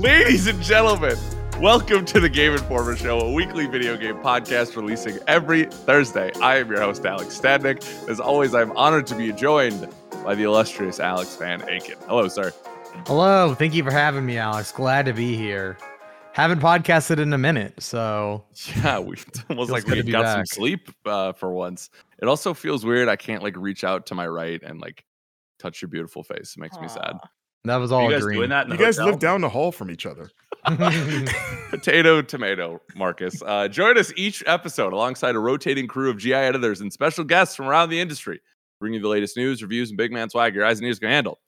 Ladies and gentlemen, welcome to the Game Informer Show, a weekly video game podcast releasing every Thursday. I am your host, Alex Stadnik. As always, I'm honored to be joined by the illustrious Alex Van Aken. Hello, sir. Hello. Thank you for having me, Alex. Glad to be here. Haven't podcasted in a minute, so Yeah, we it's almost like we to be got some sleep uh, for once. It also feels weird. I can't like reach out to my right and like touch your beautiful face. It makes me sad. Aw. that was all you guys dream. doing that in You the guys hotel? live down the hall from each other. Potato, tomato, Marcus. Uh, join us each episode alongside a rotating crew of GI editors and special guests from around the industry, bringing you the latest news, reviews, and big man swag your eyes and ears can handle.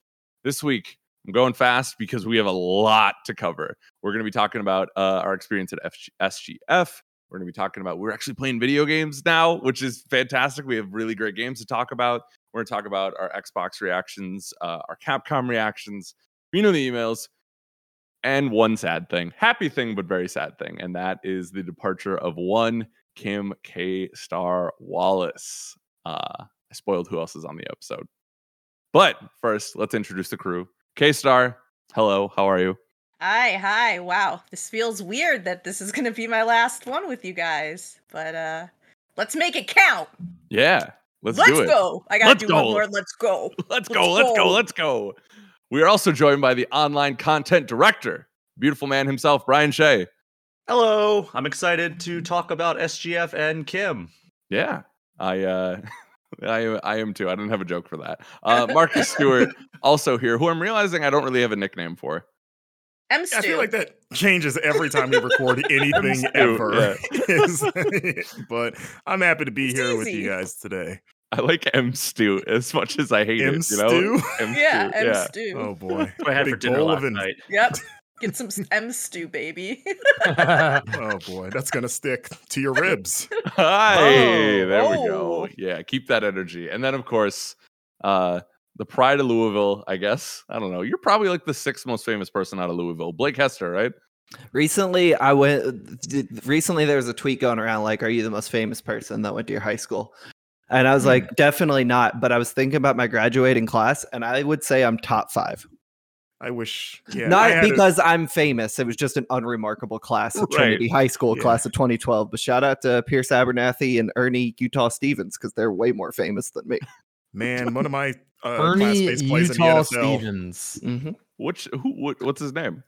This week, I'm going fast because we have a lot to cover. We're going to be talking about uh, our experience at FG- SGF. We're going to be talking about we're actually playing video games now, which is fantastic. We have really great games to talk about. We're going to talk about our Xbox reactions, uh, our Capcom reactions, you know the emails, and one sad thing, happy thing, but very sad thing, and that is the departure of one Kim K. Star Wallace. Uh, I spoiled who else is on the episode, but first, let's introduce the crew. K. Star, hello, how are you? Hi, hi. Wow, this feels weird that this is going to be my last one with you guys, but uh let's make it count. Yeah, let's, Let's, do it. go. I got Let's to do one go. more. Let's go. Let's Let's go, let's go, go. let's go. We are also joined by the online content director, beautiful man himself, Brian Shea. Hello, I'm excited to talk about SGF and Kim. Yeah, I uh I I am too. I don't have a joke for that. Uh Marcus Stewart also here, who I'm realizing I don't really have a nickname for. M I Stu. I feel like that changes every time we record anything ever. But I'm happy to be It's here with you guys today. I like M Stew as much as I hate M it. You know, Stew? M yeah, Stew, M yeah. Stu. Oh boy. What I had for dinner bowl last in- night. Yep. Get some M Stew, baby. Oh boy, that's gonna stick to your ribs. Hi, Oh, there we go. oh. Yeah, keep that energy. And then of course, uh the pride of Louisville, I guess. I don't know. You're probably like the sixth most famous person out of Louisville. Blake Hester, right? Recently, I went. Recently, there was a tweet going around like, "Are you the most famous person that went to your high school?" And I was hmm. like, "Definitely not." But I was thinking about my graduating class, and I would say I'm top five. I wish. Yeah, not had a- because I'm famous. It was just an unremarkable class at Right. Trinity High School, Yeah. class of 2012. But shout out to Pierce Abernathy and Ernie Utah Stevens because they're way more famous than me. Man, one of my uh, Ernie classmates plays in the NFL. Stevens. hmm Which who what, what's his name?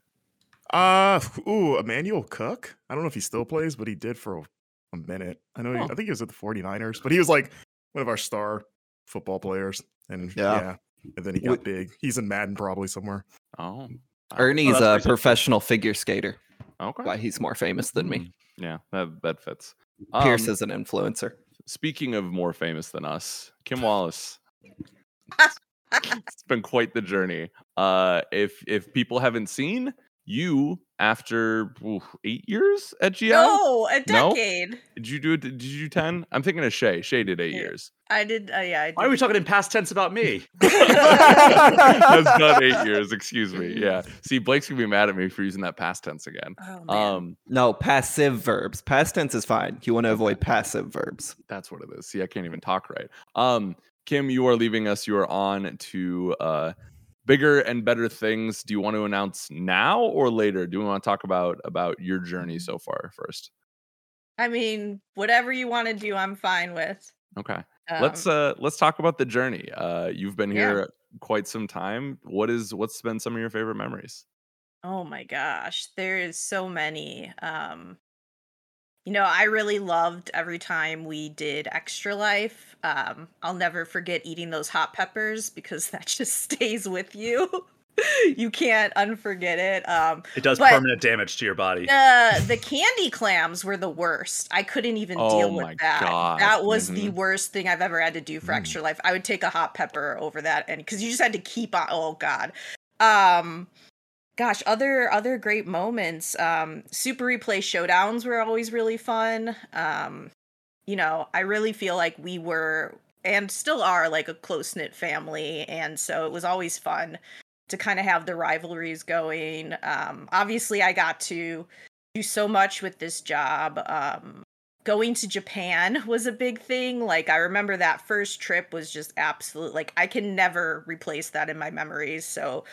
Uh, ooh, Emmanuel Cook. I don't know if he still plays, but he did for a, a minute. I know. He, Huh. I think he was at the 49ers, but he was like one of our star football players. And Yeah. yeah, and then he We- got big. He's in Madden probably somewhere. Oh. Ernie's that's a pretty simple. professional figure skater. Okay. Why he's more famous than me. Hmm. Yeah, that that fits. Pierce Um, is an influencer. Speaking of more famous than us, Kim Wallace. it's been quite the journey. Uh, if if people haven't seen you after ooh, eight years at GI, no, a No? decade. did you do it? Did you do ten? I'm thinking of Shea. Shea did eight Yeah. years. I did. Uh, yeah, I did. Why are we talking in past tense about me? Has done eight years. Excuse me. Yeah. See, Blake's gonna be mad at me for using that past tense again. Oh, man. Um, No, passive verbs. Past tense is fine. You want to avoid passive verbs. that's what it is. See, I can't even talk right. Um, Kim, you are leaving us. You are on to uh bigger and better things. Do you want to announce now or later? Do we want to talk about about your journey so far first? I mean, whatever you want to do, I'm fine with. Okay. Um, let's uh let's talk about the journey. Uh you've been Yeah. here quite some time. What is what's been some of your favorite memories? Oh my gosh, there is so many. Um you know, I really loved every time we did Extra Life. Um I'll never forget eating those hot peppers because that just stays with you. you can't unforget it. Um It does But- permanent damage to your body. the the candy clams were the worst. I couldn't even Oh deal with that. God. That was the Mhm. worst thing I've ever had to do for Mm. extra life. I would take a hot pepper over that and cuz you just had to keep on oh god. Um gosh, other other great moments. Um super replay showdowns were always really fun. Um you know, I really feel like we were and still are like a close-knit family and so it was always fun to kind of have the rivalries going. Um, obviously, I got to do so much with this job. Um, going to Japan was a big thing. Like, I remember that first trip was just absolute. Like, I can never replace that in my memories. So,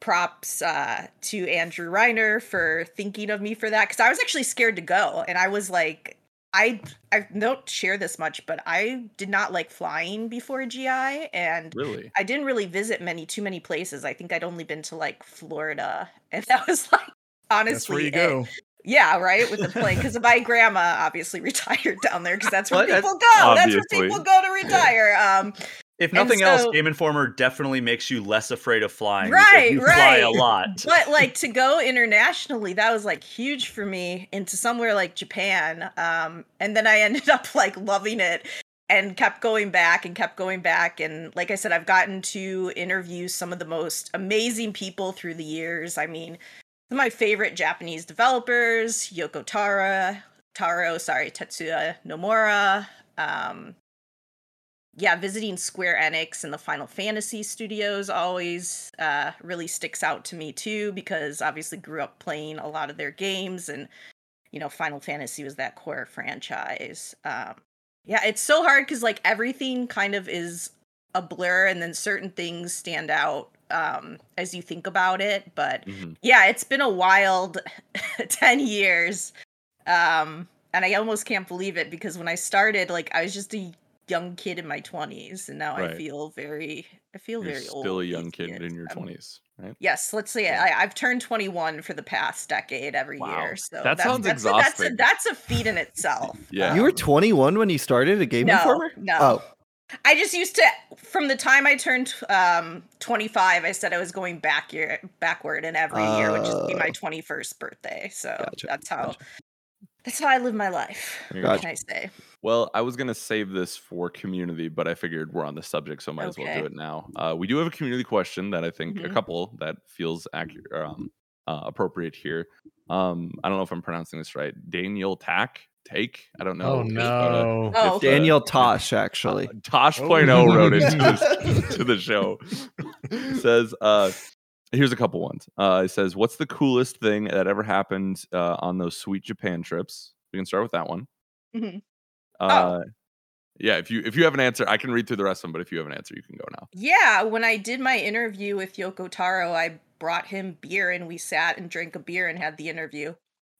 props uh, to Andrew Reiner for thinking of me for that because I was actually scared to go, and I was like, I I don't share this much, but I did not like flying before GI, and Really? I didn't really visit many too many places. I think I'd only been to like Florida, and that was like honestly That's where you it. go. Yeah, right with the plane because my grandma obviously retired down there because that's where Well, that's- people go. That's where people go to retire. Um, If nothing so- else, Game Informer definitely makes you less afraid of flying. Right, you Fly a right. lot. but like to go internationally that was like huge for me into somewhere like japan um and then i ended up like loving it and kept going back and kept going back and like i said i've gotten to interview some of the most amazing people through the years i mean my favorite japanese developers yoko tara taro sorry tetsuya nomura um yeah, visiting Square Enix and the Final Fantasy studios always uh, really sticks out to me too, because obviously grew up playing a lot of their games, and you know, Final Fantasy was that core franchise. Um, yeah, it's so hard because like everything kind of is a blur, and then certain things stand out um, as you think about it. But Mhm. yeah, it's been a wild 10 years. Um, and I almost can't believe it because when I started, like I was just a young kid in my 20s and now I feel very I feel You're very old. still a young kid years. in your I'm- 20s, right? Yes, let's say Yeah. I, I've turned 21 for the past decade every Wow. year. So That that's, sounds that's A, that's, a, exhausting. that's a feat in itself. Yeah. You were Um, 21 when you started a Game no, Informer? no. Oh, I just used to from the time I turned um 25, I said I was going back year backward and every year would just be my Oh. 21st birthday. So Gotcha, that's how gotcha. that's how I live my life. There you What can I say? Well, I was gonna save this for community, but I figured we're on the subject, so might as well do it now. Uh, we do have a community question that I think a Mhm. couple that feels accurate, um, uh, appropriate here. Um, I don't know if I'm pronouncing this right. Daniel Tack Take. I don't know. Oh if, uh, no. Oh, if, Daniel uh, Tosh, actually. uh, Tosh Oh. point oh wrote into this, to the show. says, uh, here's a couple ones. Uh, it says, "What's the coolest thing that ever happened uh, on those sweet Japan trips?" We can start with that one. Mhm. Uh, yeah. If you if you have an answer, I can read through the rest of them. But if you have an answer, you can go now. Yeah, when I did my interview with Yoko Taro, I brought him beer and we sat and drank a beer and had the interview.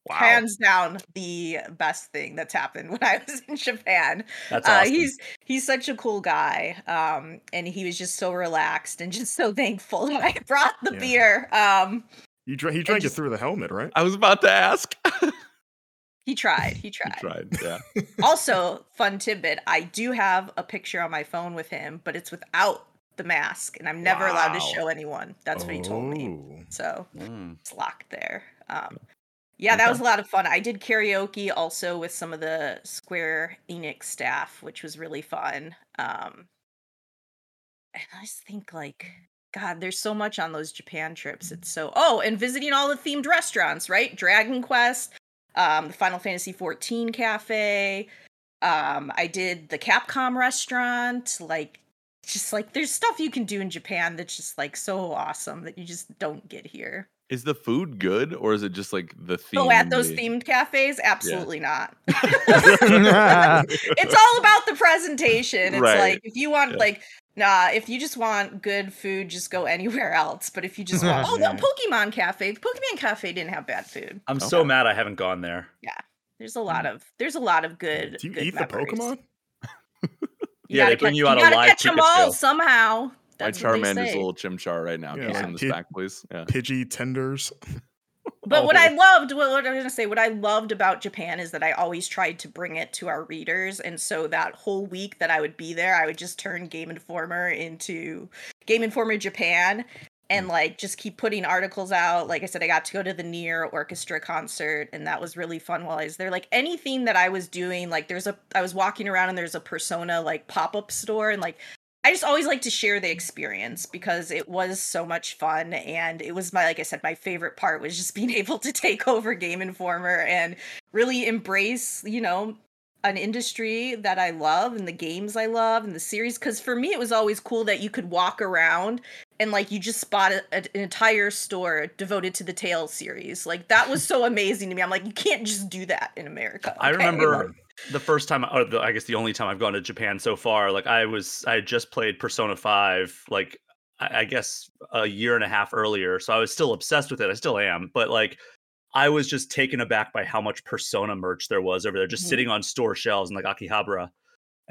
Wow. Hands down, the best thing that's happened when I was in Japan. That's uh, awesome. he's he's such a cool guy um and he was just so relaxed and just so thankful that i brought the Yeah. beer um You drank. He drank just- it through the helmet, right? I was about to ask. he tried he You tried, tried. Yeah. also fun tidbit i do have a picture on my phone with him but it's without the mask and i'm never allowed to show anyone. That's what he told me. Oh. so Mm. it's locked there. Um yeah that was a lot of fun. I did karaoke also with some of the square enix staff which was really fun. Um and i just think like god there's so much on those japan trips. It's so oh and visiting all the themed restaurants right? Dragon quest um the final fantasy 14 cafe um i did the capcom restaurant like just like there's stuff you can do in japan that's just like so awesome that you just don't get here Is the food good or is it just like the theme? Oh, at those the- themed cafes? Absolutely not. it's all about the presentation. It's Right. like if you want Yeah. like nah, if you just want good food, just go anywhere else. But if you just want oh the Pokemon Cafe, the Pokemon Cafe didn't have bad food. I'm so mad I haven't gone there. Yeah, there's a lot hmm. of there's a lot of good. Do you good eat the. Pokemon? You Yeah, they bring catch- you out a gotta live catch 'em all Pikachu. somehow. My That's what they Charmander's a little chimchar right now. Yeah, Can you send this pid- back, please? Yeah. Pidgey tenders. But what I Oh. loved, what, what I was gonna say, what I loved about Japan is that I always tried to bring it to our readers, and so that whole week that I would be there, I would just turn Game Informer into Game Informer Japan, and Mm. like just keep putting articles out. Like I said, I got to go to the NieR Orchestra concert, and that was really fun while I was there. Like anything that I was doing, like there's a, I was walking around and there's a Persona like pop up store, and like I just always like to share the experience because it was so much fun and it was my like I said my favorite part was just being able to take over Game Informer and really embrace, you know, an industry that I love and the games I love and the series cuz for me it was always cool that you could walk around and like you just spot a, an entire store devoted to the Tales series. Like that was so amazing to me. I'm like you can't just do that in America. I remember the first time, or the, I guess the only time I've gone to Japan so far. Like I was, I had just played Persona Five. Like I I guess a year and a half earlier, so I was still obsessed with it. I still am, but like I was just taken aback by how much Persona merch there was over there, just Mhm. sitting on store shelves in like Akihabara.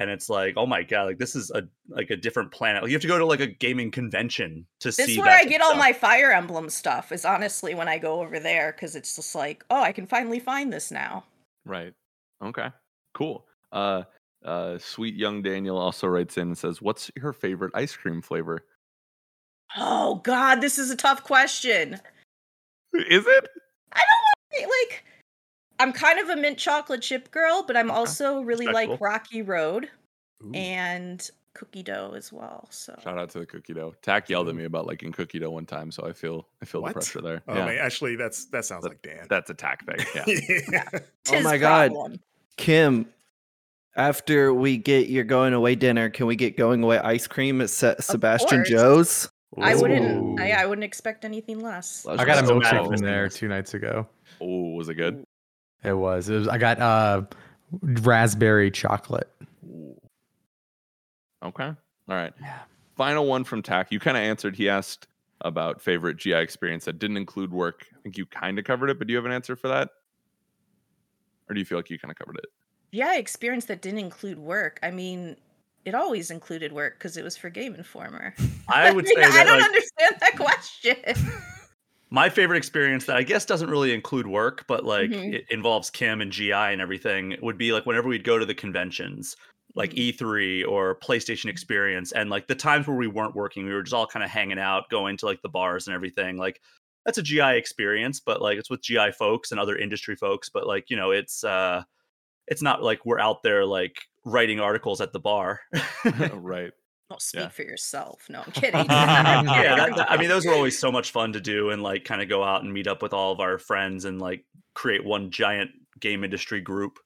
And it's like, oh my god, like this is a like a different planet. Like, you have to go to like a gaming convention to This see. This is where that I get of all my Fire Emblem stuff. Is honestly when I go over there because it's just like, oh, I can finally find this now. Right. Okay. Cool. Uh, uh, sweet young Daniel also writes in and says, "What's your favorite ice cream flavor?" Oh God, this is a tough question. Is it? Hey, Like, like I'm kind of a mint chocolate chip girl, but I'm also really like Rocky Road Ooh. and cookie dough as well. So Shout out to the cookie dough. Tack yelled at me about liking cookie dough one time, so I feel I feel What? the pressure there. Oh yeah, man, actually, that's that sounds But like Dan. that's a tack thing. Yeah. yeah. Oh tis my God. problem. Kim, after we get your going away dinner, can we get going away ice cream at Se- Sebastian course. Joe's? I wouldn't. I, I wouldn't expect anything less. I got a milkshake from there two nights ago. Oh, was it good? It was. It was. I got uh, raspberry chocolate. Ooh. Okay. All right. Yeah. Final one from Tack. You kind of answered. He asked about favorite GI experience that didn't include work. I think you kind of covered it, but do you have an answer for that? Or do you feel like you kind of covered it? Yeah, experience that didn't include work. I mean, it always included work because it was for Game Informer. I would say mean, I that don't like, understand that question. my favorite experience that I guess doesn't really include work, but like Mhm. it involves Kim and GI and everything would be like whenever we'd go to the conventions, like Mhm. E3 or PlayStation Experience, and like the times where we weren't working, we were just all kind of hanging out, going to like the bars and everything. Like that's a GI experience, but like it's with GI folks and other industry folks, but like you know it's uh it's not like we're out there like writing articles at the bar. right. Don't speak Yeah. for yourself. No, I'm kidding. yeah, that, that- I mean, those were always so much fun to do, and like kind of go out and meet up with all of our friends and like create one giant game industry group.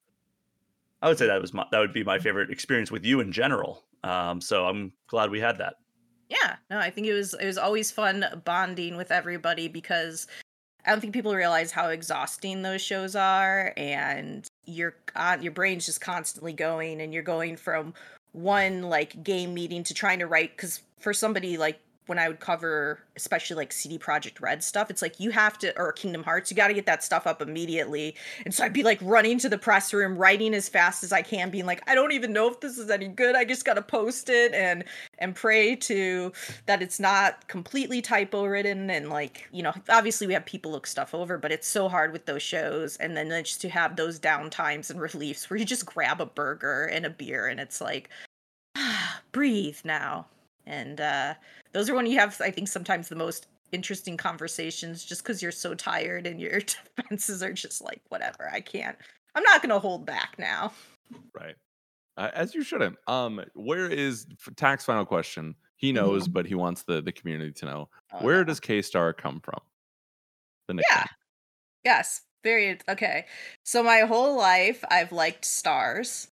I would say that was my, that would be my favorite experience with you in general. Um, so I'm glad we had that. yeah no i think it was it was always fun bonding with everybody because i don't think people realize how exhausting those shows are and your uh, your brain's just constantly going and you're going from one like game meeting to trying to write because for somebody like when i would cover especially like cd projekt red stuff it's like you have to or kingdom hearts you got to get that stuff up immediately. And so i'd be like running to the press room writing as fast as i can being like i don't even know if this is any good i just got to post it and and pray to that it's not completely typo written and like you know obviously we have people look stuff over but it's so hard with those shows. And then just to have those down times and reliefs where you just grab a burger and a beer and it's like breathe now and uh those are when you have i think sometimes the most interesting conversations just because you're so tired and your defenses are just like whatever i can't i'm not gonna hold back now Right. Uh, as you shouldn't. Um, where is Tack's final question? He knows, but he wants the the community to know. Oh, where no. does K Star come from? The Yeah. nickname. Yes. Very okay. So my whole life I've liked stars.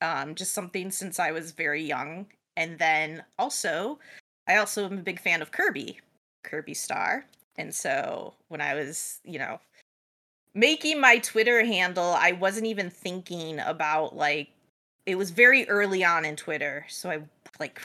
Um just something since I was very young. And then also I also am a big fan of Kirby. Kirby Star. And so when I was, you know, making my Twitter handle, I wasn't even thinking about like it was very early on in Twitter. So I like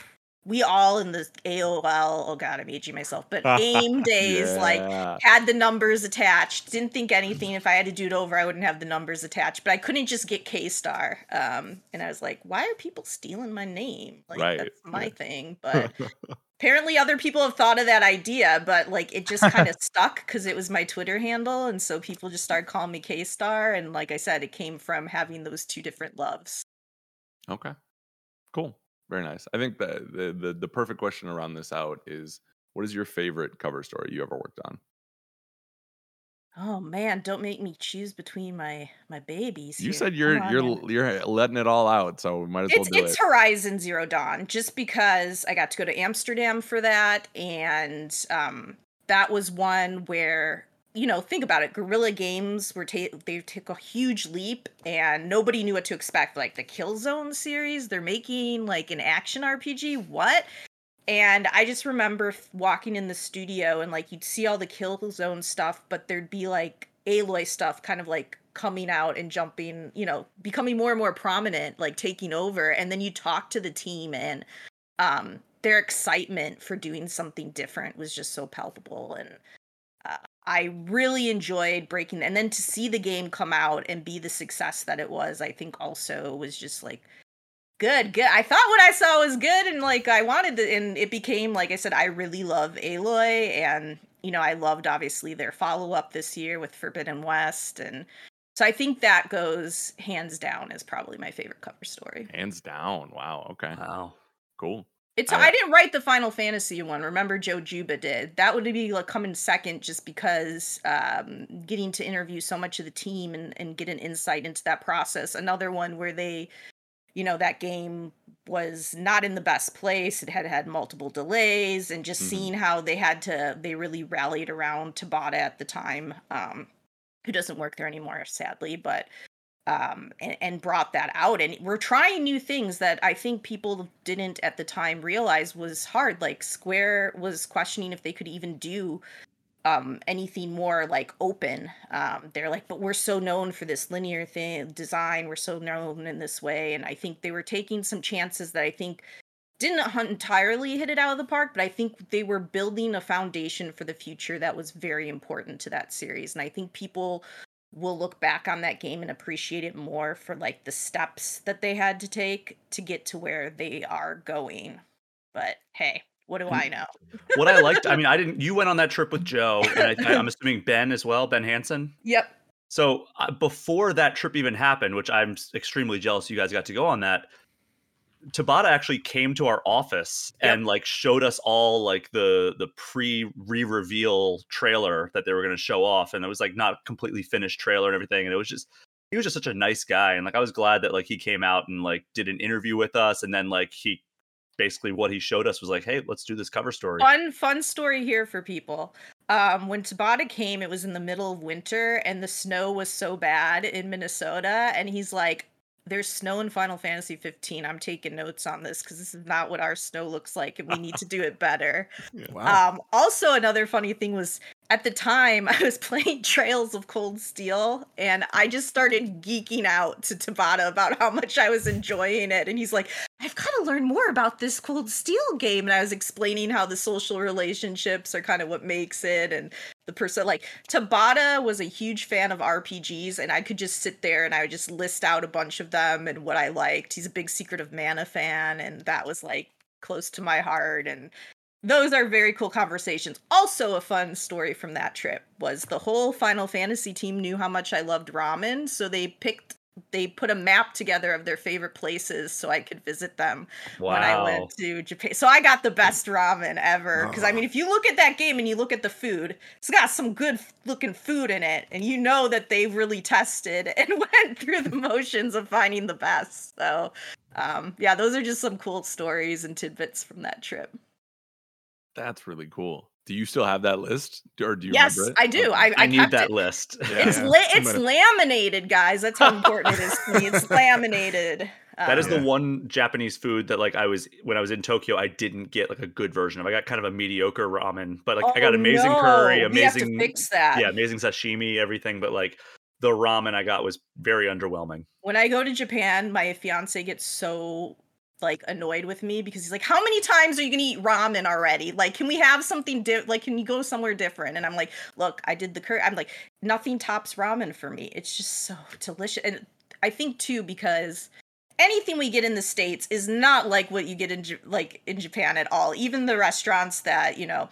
we all in the AOL, oh god, I'm aging myself, but AIM days, like had the numbers attached. Didn't think anything. If I had to do it over, I wouldn't have the numbers attached. But I couldn't just get K Star. Um, and I was like, why are people stealing my name? Like Right, that's my yeah. thing. But apparently other people have thought of that idea, but like it just kind of stuck because it was my Twitter handle. And so people just started calling me K Star. And like I said, it came from having those two different loves. Okay. Cool. Very nice. I think the, the the the perfect question to round this out is what is your favorite cover story you ever worked on? Oh man, don't make me choose between my my babies. You here. said you're you're you're letting it all out, so we might as well it's do it's it. Horizon Zero Dawn just because I got to go to Amsterdam for that and um that was one where you know think about it. Guerrilla games were ta- they took a huge leap and nobody knew what to expect. Like the Killzone series they're making like an action RPG what? And I just remember walking in the studio and like you'd see all the Killzone stuff but there'd be like Aloy stuff kind of like coming out and jumping, you know, becoming more and more prominent, like taking over. And then you talk to the team and um their excitement for doing something different was just so palpable. And uh, I really enjoyed breaking and then to see the game come out and be the success that it was I think also was just like good good I thought what I saw was good and like I wanted to and it became like I said I really love Aloy and you know I loved obviously their follow up this year with Forbidden West and so I think that goes hands down as probably my favorite cover story. Hands down. Wow. Okay. Wow. Cool. It's I- I, didn't write the Final Fantasy one. Remember, Joe Juba did. That would be like coming second, just because um, getting to interview so much of the team and, and get an insight into that process. Another one where they, you know, that game was not in the best place. It had had multiple delays, and just Mhm. seeing how they had to, they really rallied around Tabata at the time, um, who doesn't work there anymore, sadly, but um, and, and brought that out. And we're trying new things that I think people didn't at the time realize was hard. Like Square was questioning if they could even do um, anything more like open. Um, they're like, but we're so known for this linear thing design. We're so known in this way, and I think they were taking some chances that I think didn't entirely hit it out of the park, but I think they were building a foundation for the future that was very important to that series. And I think people will look back on that game and appreciate it more for like the steps that they had to take to get to where they are going. But hey, what do I know? What I liked, I mean, I didn't. You went on that trip with Joe, and I, I'm assuming Ben as well, Ben Hanson. Yep. So uh, before that trip even happened, which I'm extremely jealous you guys got to go on that. Tabata actually came to our office Yep. and like showed us all like the the pre re-reveal trailer that they were going to show off and it was like not completely finished trailer and everything and it was just he was just such a nice guy and like I was glad that like he came out and like did an interview with us and then like he basically what he showed us was like hey let's do this cover story Fun, fun story here for people. Um, when Tabata came, it was in the middle of winter and the snow was so bad in Minnesota. And he's like, There's snow in Final Fantasy 15. I'm taking notes on this because this is not what our snow looks like and we need to do it better. Wow. Um, also, another funny thing was at the time I was playing Trails of Cold Steel, and I just started geeking out to Tabata about how much I was enjoying it. And he's like, I've got to learn more about this Cold Steel game. And I was explaining how the social relationships are kind of what makes it, and the person like Tabata was a huge fan of RPGs, and I could just sit there and I would just list out a bunch of them and what I liked. He's a big Secret of Mana fan, and that was like close to my heart and those are very cool conversations. Also, a fun story from that trip was the whole Final Fantasy team knew how much I loved ramen, so they picked they put a map together of their favorite places so I could visit them wow when I went to Japan. So I got the best ramen ever. Because I mean, if you look at that game and you look at the food, it's got some good looking food in it, and you know that they really tested and went through the motions of finding the best. So, um, yeah, those are just some cool stories and tidbits from that trip. That's really cool. Do you still have that list, or do you? yes, remember it? I do. Okay. I, I, I need that it. list Yeah. It's Yeah, la- it's laminated, guys. That's how important it is to me. It's laminated. That is Um, the Yeah. one Japanese food that like I was when I was in Tokyo I didn't get like a good version of. I got kind of a mediocre ramen, but like I got Oh, amazing curry, no. We have to amazing fix that. yeah, amazing sashimi, everything. But like the ramen I got was very underwhelming. when I go to Japan, my fiance gets so like annoyed with me because he's like, "How many times are you gonna eat ramen already? Like, can we have something di- like can you go somewhere different?" And I'm like, "Look, I did the curry. I'm like, nothing tops ramen for me. It's just so delicious." And I think too because anything we get in the states is not like what you get in like in Japan at all. Even the restaurants that you know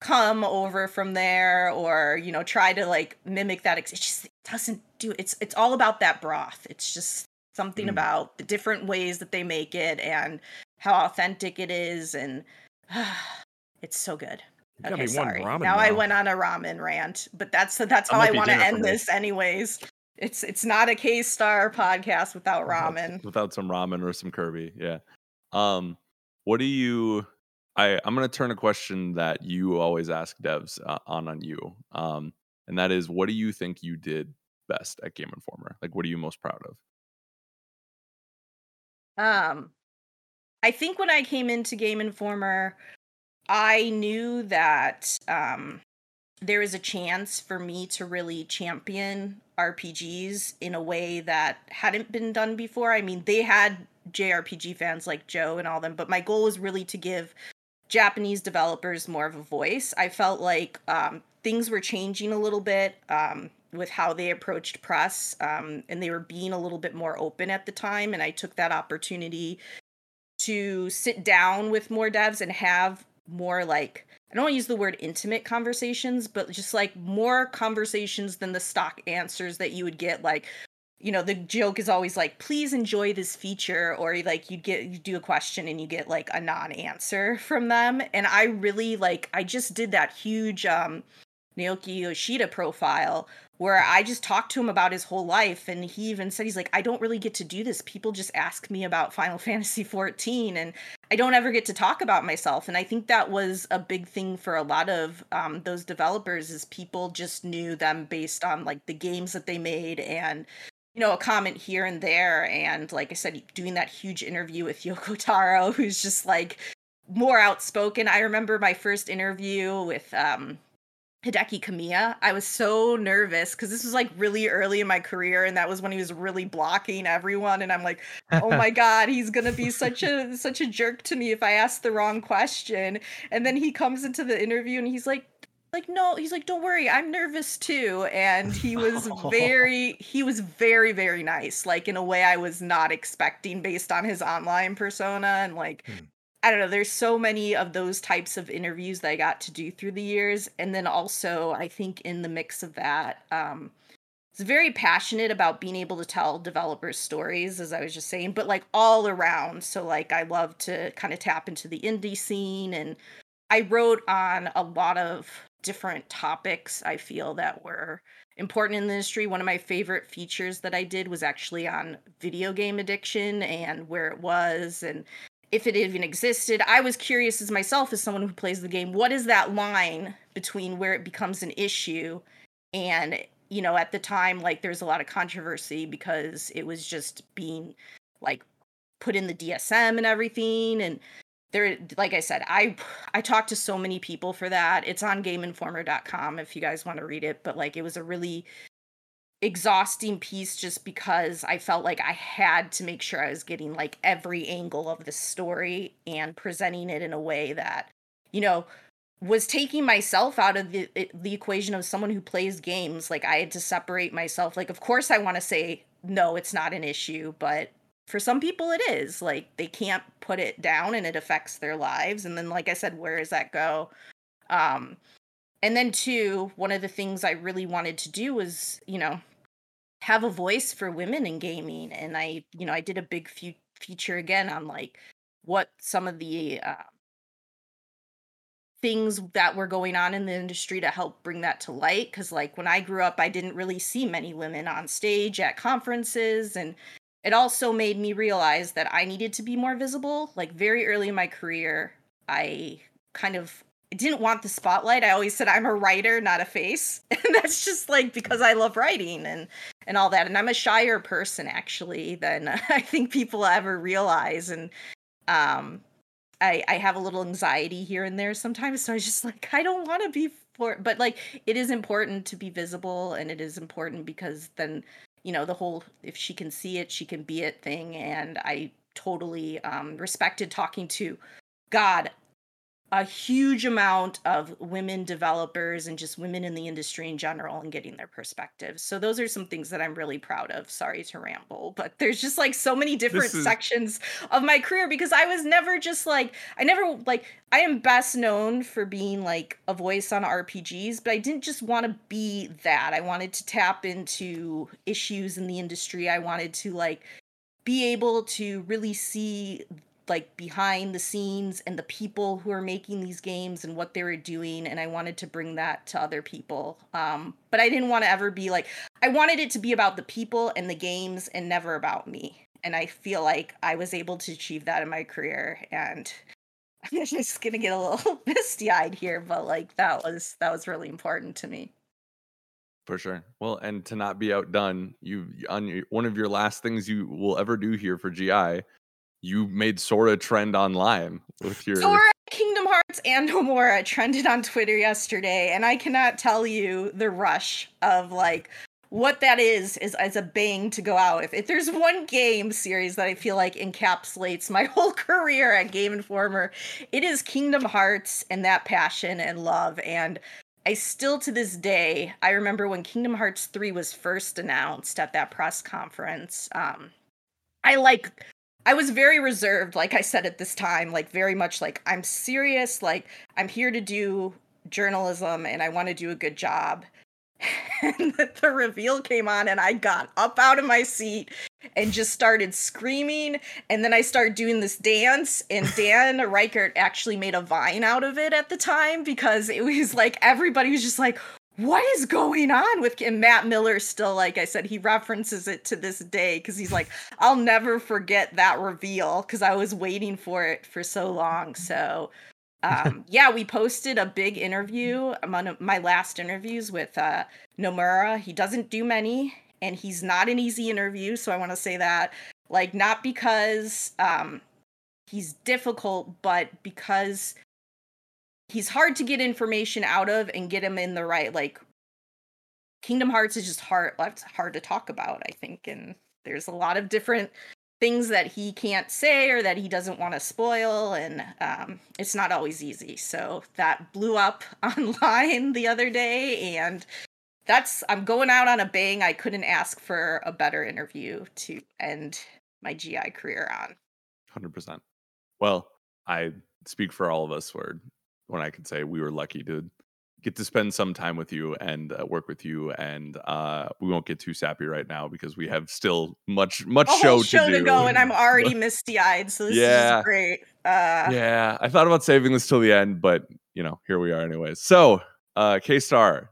come over from there or you know try to like mimic that it just doesn't do it's it's all about that broth it's just something Mm. about the different ways that they make it and how authentic it is and it's so good okay sorry now i went on a ramen rant but that's that's That how i want to end this anyways it's it's not a k-star podcast without Without- ramen without some ramen or some Kirby. Yeah. Um, what do you? I I'm gonna turn a question that you always ask devs uh, on on you. Um, and that is, what do you think you did best at Game Informer? Like, what are you most proud of? Um, I think when I came into Game Informer, I knew that um, there was a chance for me to really champion RPGs in a way that hadn't been done before. I mean, they had JRPG fans like Joe and all them, but my goal was really to give Japanese developers more of a voice. I felt like um, things were changing a little bit um, with how they approached press, um, and they were being a little bit more open at the time. And I took that opportunity to sit down with more devs and have more like I don't want to use the word intimate conversations, but just like more conversations than the stock answers that you would get like you know the joke is always like please enjoy this feature or like you'd get you do a question and you get like a non-answer from them and i really like i just did that huge um naoki yoshida profile where i just talked to him about his whole life and he even said he's like i don't really get to do this people just ask me about final fantasy 14 and i don't ever get to talk about myself and i think that was a big thing for a lot of um, those developers is people just knew them based on like the games that they made and you know, a comment here and there. And like I said, doing that huge interview with Yoko Taro, who's just like more outspoken. I remember my first interview with um, Hideki Kamiya. I was so nervous because this was like really early in my career, and that was when he was really blocking everyone. And I'm like, oh my god, he's gonna be such a such a jerk to me if I ask the wrong question. And then he comes into the interview and he's like, like no he's like don't worry i'm nervous too and he was very he was very very nice like in a way i was not expecting based on his online persona and like hmm. I don't know there's so many of those types of interviews that i got to do through the years and then also i think in the mix of that um it's very passionate about being able to tell developers stories as i was just saying but like all around so like i love to kind of tap into the indie scene and I wrote on a lot of different topics I feel that were important in the industry. One of my favorite features that I did was actually on video game addiction and where it was and if it even existed. I was curious as myself as someone who plays the game, what is that line between where it becomes an issue and you know, at the time like there's a lot of controversy because it was just being like put in the DSM and everything and there like i said i i talked to so many people for that it's on gameinformer.com if you guys want to read it but like it was a really exhausting piece just because i felt like i had to make sure i was getting like every angle of the story and presenting it in a way that you know was taking myself out of the the equation of someone who plays games. Like i had to separate myself. Like of course i want to say no it's not an issue but for some people it is. Like they can't put it down and it affects their lives. And then like i said where does that go? Um and then two one of the things i really wanted to do was you know have a voice for women in gaming and i you know i did a big fe- feature again on like what some of the uh, things that were going on in the industry to help bring that to light because like when i grew up i didn't really see many women on stage at conferences and it also made me realize that I needed to be more visible. Like very early in my career, I kind of didn't want the spotlight. I always said I'm a writer, not a face. And that's just like because I love writing and and all that. And I'm a shyer person actually than I think people ever realize. And um I I have a little anxiety here and there sometimes. So I just like, I don't want to be for but like it is important to be visible and it is important because then you know the whole if she can see it she can be it thing and i totally um, respected talking to god a huge amount of women developers and just women in the industry in general and getting their perspectives. So those are some things that I'm really proud of. Sorry to ramble, but there's just like so many different is... sections of my career because I was never just like I never like I am best known for being like a voice on RPGs, but I didn't just want to be that. I wanted to tap into issues in the industry. I wanted to like be able to really see like behind the scenes and the people who are making these games and what they were doing and i wanted to bring that to other people. Um, but i didn't want to ever be like i wanted it to be about the people and the games and never about me. And i feel like i was able to achieve that in my career and i'm just gonna get a little misty eyed here but like that was that was really important to me. For sure. Well, and to not be outdone, you on your, one of your last things you will ever do here for GI you made Sora trend online with your Sora Kingdom Hearts and Nomura trended on Twitter yesterday, and I cannot tell you the rush of like what that is is as a bang to go out. If, if there's one game series that I feel like encapsulates my whole career at Game Informer, it is Kingdom Hearts and that passion and love. And I still to this day, I remember when Kingdom Hearts 3 was first announced at that press conference. Um, I like I was very reserved, like I said at this time, like very much like I'm serious, like I'm here to do journalism and I want to do a good job. and the reveal came on and I got up out of my seat and just started screaming and then I started doing this dance and Dan Ryckert actually made a vine out of it at the time because it was like everybody was just like what is going on with and Matt Miller still like I said he references it to this day cuz he's like I'll never forget that reveal cuz I was waiting for it for so long. So um yeah we posted a big interview one of my last interviews with uh Nomura. He doesn't do many and he's not an easy interview so I want to say that like not because um he's difficult but because he's hard to get information out of and get him in the right like Kingdom Hearts is just hard it's hard to talk about, I think, and there's a lot of different things that he can't say or that he doesn't want to spoil and um, it's not always easy. So that blew up online the other day and that's i'm going out on a bang i couldn't ask for a better interview to end my gi career on. 100%. Well, I speak for all of us where when I can say we were lucky to get to spend some time with you and uh, work with you and uh we won't get too sappy right now because we have still much much a show, show to, to, go and i'm already misty-eyed so this is Yeah. just great uh yeah, I thought about saving this till the end, but you know, here we are anyways. So, uh K Star,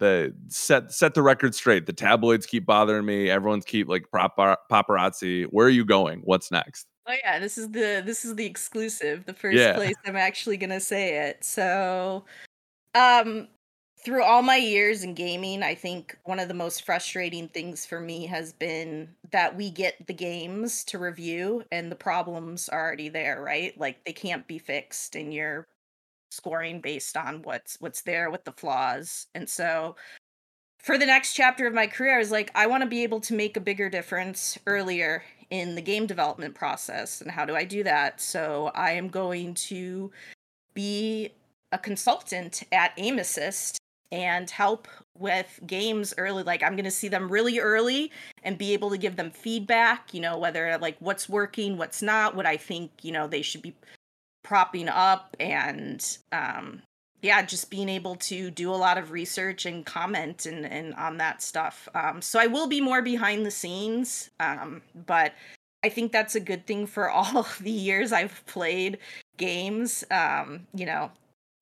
the set set the record straight. The tabloids keep bothering me. Everyone's keep like papar- paparazzi. Where are you going? What's next? Oh yeah, this is the this is the exclusive, the first Yeah. place I'm actually gonna say it. So, um, through all my years in gaming, I think one of the most frustrating things for me has been that we get the games to review and the problems are already there, right? Like they can't be fixed, and you're scoring based on what's what's there with the flaws. And so, for the next chapter of my career, I was like, I want to be able to make a bigger difference earlier in the game development process. And how do I do that? So I am going to be a consultant at Aim Assist and help with games early. Like I'm going to see them really early and be able to give them feedback, you know, whether like what's working, what's not, what I think, you know, they should be propping up and um yeah just being able to do a lot of research and comment and, and on that stuff um, so i will be more behind the scenes um, but i think that's a good thing for all of the years i've played games um, you know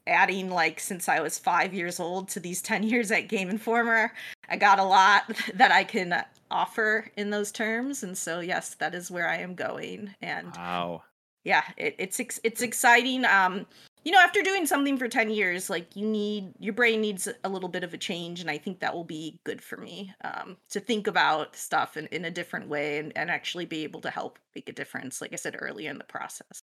adding like since i was five years old to these 10 years at game informer i got a lot that i can offer in those terms and so yes that is where i am going and Wow. yeah it, it's it's exciting um you know after doing something for 10 years like you need your brain needs a little bit of a change and i think that will be good for me um to think about stuff in, in a different way and, and actually be able to help make a difference like i said earlier in the process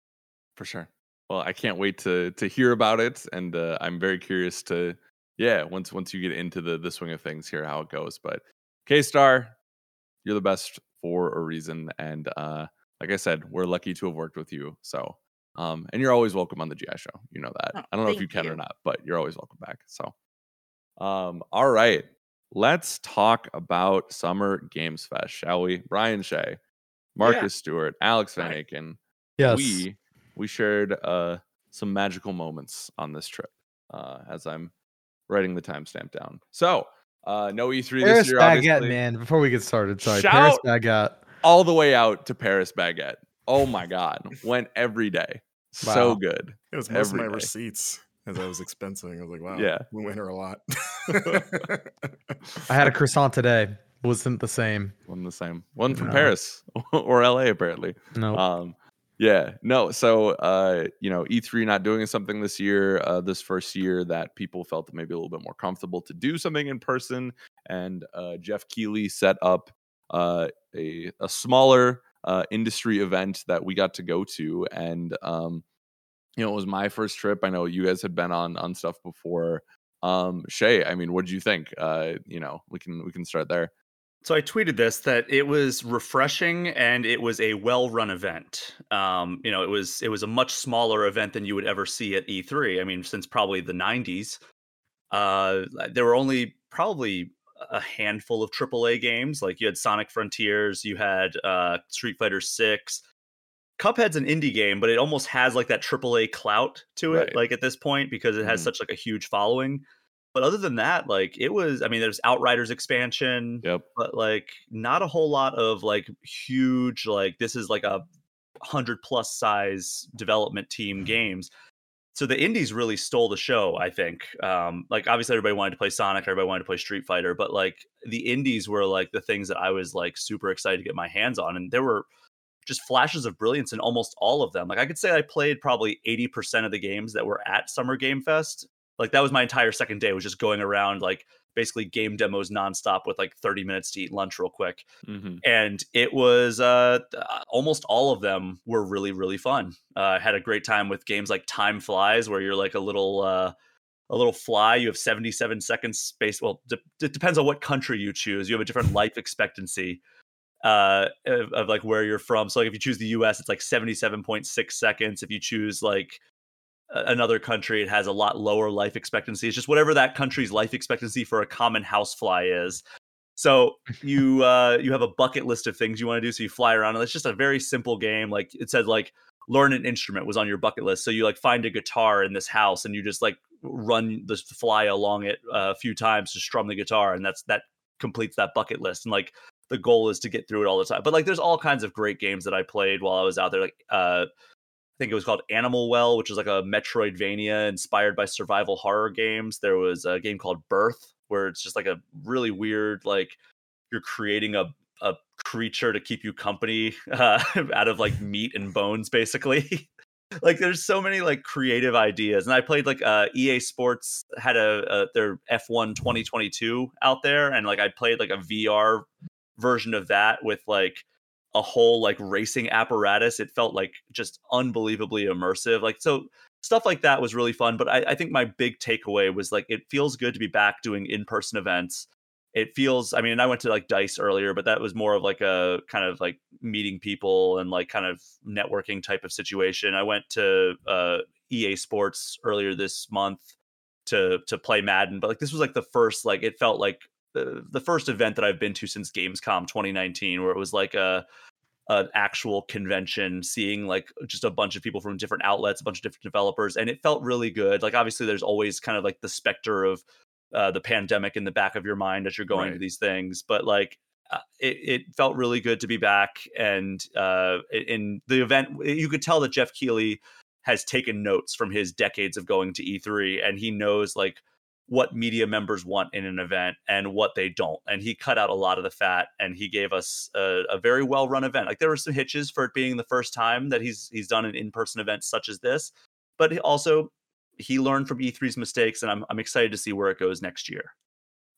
For sure. Well, I can't wait to to hear about it, and uh, I'm very curious to yeah once once you get into the the swing of things here how it goes. But K Star, you're the best for a reason, and uh, like I said, we're lucky to have worked with you. So, um, and you're always welcome on the GI show. You know that. Oh, I don't know if you can or not, but you're always welcome back. So, um, all right, let's talk about Summer Games Fest, shall we? Brian Shea, Marcus Stewart, Alex Van Aken Yes. we we shared uh some magical moments on this trip uh as i'm writing the timestamp down so uh no e3 Paris this year Baguette, obviously man. Before we get started, sorry. Paris Baguette. all the way out to paris baguette oh my god went every day so good It was most of my day. receipts as I was expensing. I was like, wow, Yeah. we went her a lot. I had a croissant today. Wasn't the same. one the same one from No. paris or la apparently No. um yeah no so uh you know e3 not doing something this year uh this first year that people felt maybe a little bit more comfortable to do something in person and uh geoff keighley set up uh a, a smaller uh industry event that we got to go to and um you know it was my first trip i know you guys had been on on stuff before Um, Shea, I mean, what did you think? Uh, you know, we can we can start there. So I tweeted this that it was refreshing and it was a well-run event. Um, you know, it was it was a much smaller event than you would ever see at E3. I mean, since probably the '90s, uh, there were only probably a handful of AAA games. Like you had Sonic Frontiers, you had uh, Street Fighter Six. Cuphead's an indie game, but it almost has like that AAA clout to it, Right. like at this point, because it has Mhm. such like a huge following. But other than that, like it was, I mean, there's Outriders expansion, Yep. but like not a whole lot of like huge, like this is like a hundred plus size development team games. So the indies really stole the show, I think. Um, like obviously everybody wanted to play Sonic, everybody wanted to play Street Fighter, but like the indies were like the things that I was like super excited to get my hands on. And there were just flashes of brilliance in almost all of them. Like I could say I played probably 80% of the games that were at Summer Game Fest. Like that was my entire second day was just going around like basically game demos nonstop with like 30 minutes to eat lunch real quick. Hmm and it was uh almost all of them were really really fun. Uh, i had a great time with games like time flies where you're like a little uh a little fly. You have 77 seconds space well de- it depends on what country you choose. You have a different life expectancy uh of, of like where you're from. So like if you choose the us it's like 77.6 seconds. If you choose like another country it has a lot lower life expectancy it's just whatever that country's life expectancy for a common housefly is. So you uh you have a bucket list of things you want to do so you fly around and it's just a very simple game like it said like learn an instrument was on your bucket list so you like find a guitar in this house and you just like run the fly along it uh, a few times to strum the guitar and that's that completes that bucket list and like the goal is to get through it all the time but like there's all kinds of great games that i played while i was out there like uh think it was called Animal Well, which is like a Metroidvania inspired by survival horror games. There was a game called Birth, where it's just like a really weird, like you're creating a a creature to keep you company uh, out of like meat and bones, basically. like there's so many like creative ideas, and I played like uh, EA Sports had a, a their F1 2022 out there, and like I played like a VR version of that with like a whole like racing apparatus. It felt like just unbelievably immersive. Like so stuff like that was really fun. But I, I think my big takeaway was like it feels good to be back doing in-person events. It feels I mean, I went to like Dice earlier, but that was more of like a kind of like meeting people and like kind of networking type of situation. I went to uh EA Sports earlier this month to to play Madden, but like this was like the first like it felt like the, the first event that I've been to since Gamescom 2019, where it was like a an actual convention, seeing like just a bunch of people from different outlets, a bunch of different developers, and it felt really good. Like obviously, there's always kind of like the specter of uh, the pandemic in the back of your mind as you're going to these things, but like. Uh, it, it felt really good to be back, and uh, in the event, you could tell that Geoff Keighley has taken notes from his decades of going to E3, and he knows like what media members want in an event and what they don't. And he cut out a lot of the fat and he gave us a, a very well run event. Like there were some hitches for it being the first time that he's he's done an in person event such as this, but he also he learned from E3's mistakes, and I'm I'm excited to see where it goes next year.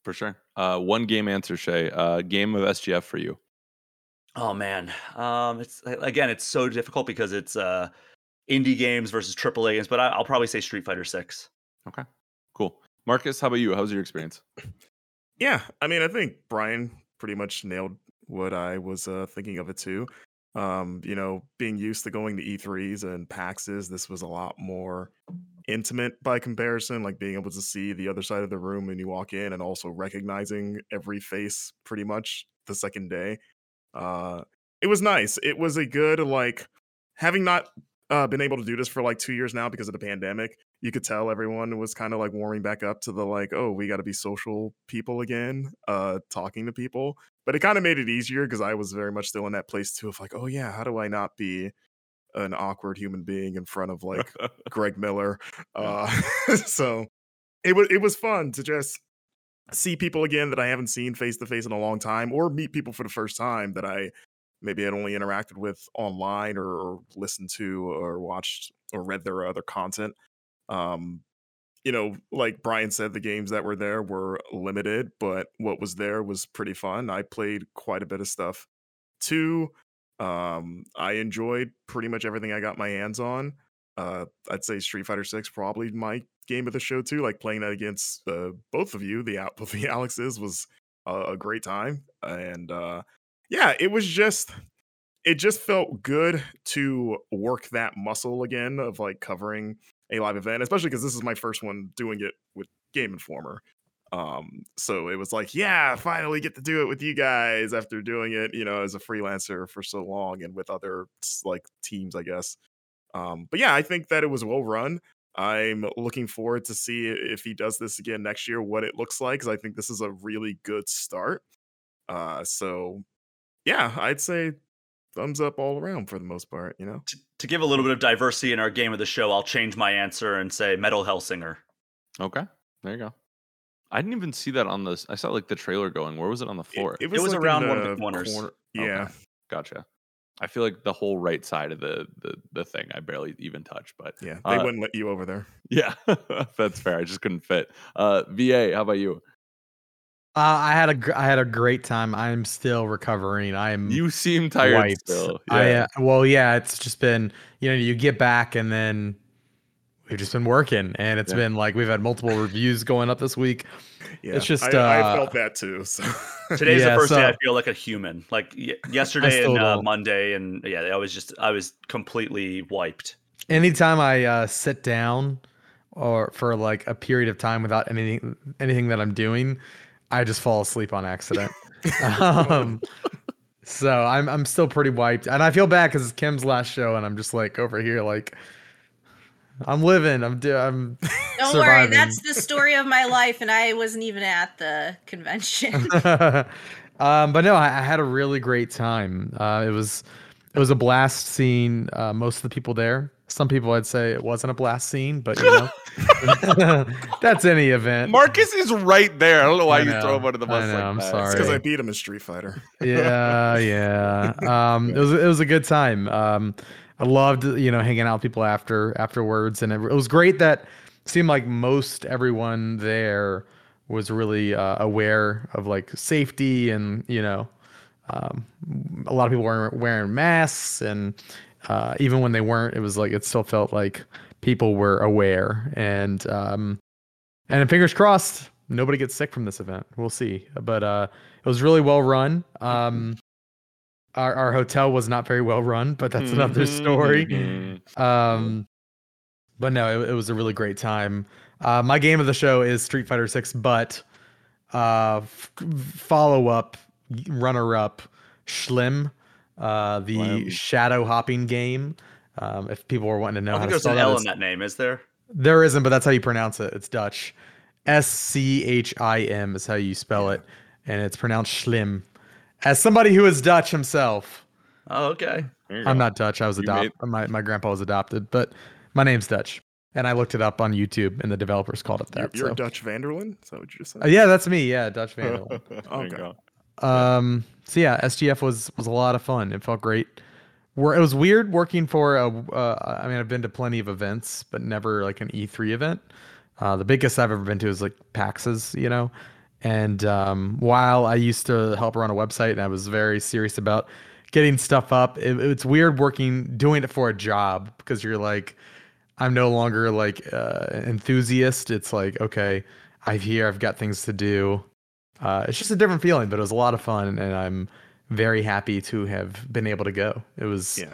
For sure. Uh, one game answer, Shea. Uh, game of SGF for you. Oh man, um, it's again, it's so difficult because it's uh, indie games versus AAA games, but I, I'll probably say Street Fighter Six. Cool. Marcus, how about you? How was your experience? Yeah, I mean, I think Brian pretty much nailed what I was uh, thinking of it too. Um, you know, being used to going to E3s and PAXs, this was a lot more intimate by comparison. Like being able to see the other side of the room when you walk in, and also recognizing every face pretty much the second day. Uh, it was nice. It was a good like having not uh, been able to do this for like two years now because of the pandemic you could tell everyone was kind of like warming back up to the like oh we got to be social people again uh talking to people but it kind of made it easier because i was very much still in that place too of like oh yeah how do i not be an awkward human being in front of like greg miller? Uh so it was it was fun to just see people again that i haven't seen face to face in a long time or meet people for the first time that i maybe had only interacted with online or, listened to or watched or read their other content um you know like brian said the games that were there were limited but what was there was pretty fun i played quite a bit of stuff too um i enjoyed pretty much everything i got my hands on uh i'd say street fighter 6 probably my game of the show too. Like playing that against uh, both of you, the the Alexes was a, a great time, and uh, yeah, it was just it just felt good to work that muscle again of like covering a live event, especially because this is my first one doing it with Game Informer. Um, so it was like, yeah, finally get to do it with you guys after doing it, you know, as a freelancer for so long and with other like teams, I guess. Um, but yeah, I think that it was well run. I'm looking forward to see if he does this again next year, what it looks like, because I think this is a really good start. Uh, so yeah, I'd say thumbs up all around for the most part, you know. To, to give a little bit of diversity in our game of the show, I'll change my answer and say Metal Hellsinger. Okay, there you go. I didn't even see that on this. I saw like the trailer going. Where was it on the floor? It was like, around one of the corners. Yeah. Okay, gotcha. I feel like the whole right side of the the, the thing I barely even touch, but Yeah, they Uh, wouldn't let you over there. yeah, that's fair. I just couldn't fit. Uh, VA, how about you? Uh, I had a gr- I had a great time. I'm still recovering. I'm You seem tired wiped. still. I Yeah. uh, well, yeah. It's just been you know you get back and then we've just been working and it's Yeah. been like we've had multiple reviews going up this week. Yeah, it's just, I, I uh, felt that too. So Today's Yeah, the first day I feel like a human. Like y- yesterday and uh. Monday, and yeah, I was just I was completely wiped. Anytime I uh, sit down or for like a period of time without anything anything that I'm doing, I just fall asleep on accident. um, so I'm I'm still pretty wiped, and I feel bad because it's Kim's last show, and I'm just like over here like I'm living. I'm do I'm Don't worry, surviving. that's the story of my life, and I wasn't even at the convention. um, but no, I, I had a really great time. Uh, it was it was a blast seeing uh, most of the people there. Some people I'd say it wasn't a blast scene, but you know, that's any event. Marcus is right there. I don't know why I you throw him under the I bus know, like I'm that. sorry. because I beat him in Street Fighter. yeah, yeah. Um, it was it was a good time. Um, I loved you know hanging out with people after afterwards, and it, it was great that seemed like most everyone there was really uh, aware of like safety and you know um, a lot of people were wearing masks and uh, even when they weren't it was like it still felt like people were aware. And um, and fingers crossed nobody gets sick from this event. We'll see. But uh, it was really well run. Um, our, our hotel was not very well run but that's another story. Mhm. um, but no, it, it was a really great time. Uh, my game of the show is Street Fighter Six, but uh, f- follow up, runner up, Schlim, uh, the Schlim. shadow hopping game. Um, if people were wanting to know I how think to there's spell an that, L it's- in that name, is there? there isn't, but that's how you pronounce it. It's Dutch. S C H I M is how you spell it, and it's pronounced Schlim. As somebody who is Dutch himself, Oh, okay. I'm go. not Dutch. I was You adopted. My my grandpa was adopted, but my name's Dutch, and I looked it up on YouTube, and the developers called it You're, that. you're so. Dutch Vanderlyn. Is that what you just said? Uh, yeah, that's me. Yeah, Dutch Vandal. There you Okay. Um. So yeah, SGF was was a lot of fun. It felt great. Where it was weird working for a. Uh, I mean, I've been to plenty of events, but never like an E3 event. Uh, the biggest I've ever been to is like PAX's, you know. And um, while I used to help run a website and I was very serious about getting stuff up, it, it's weird working doing it for a job because you're like, I'm no longer like uh, enthusiast. It's like, okay, I'm here. I've got things to do. Uh, it's just a different feeling, but it was a lot of fun, and I'm very happy to have been able to go. It was Yeah.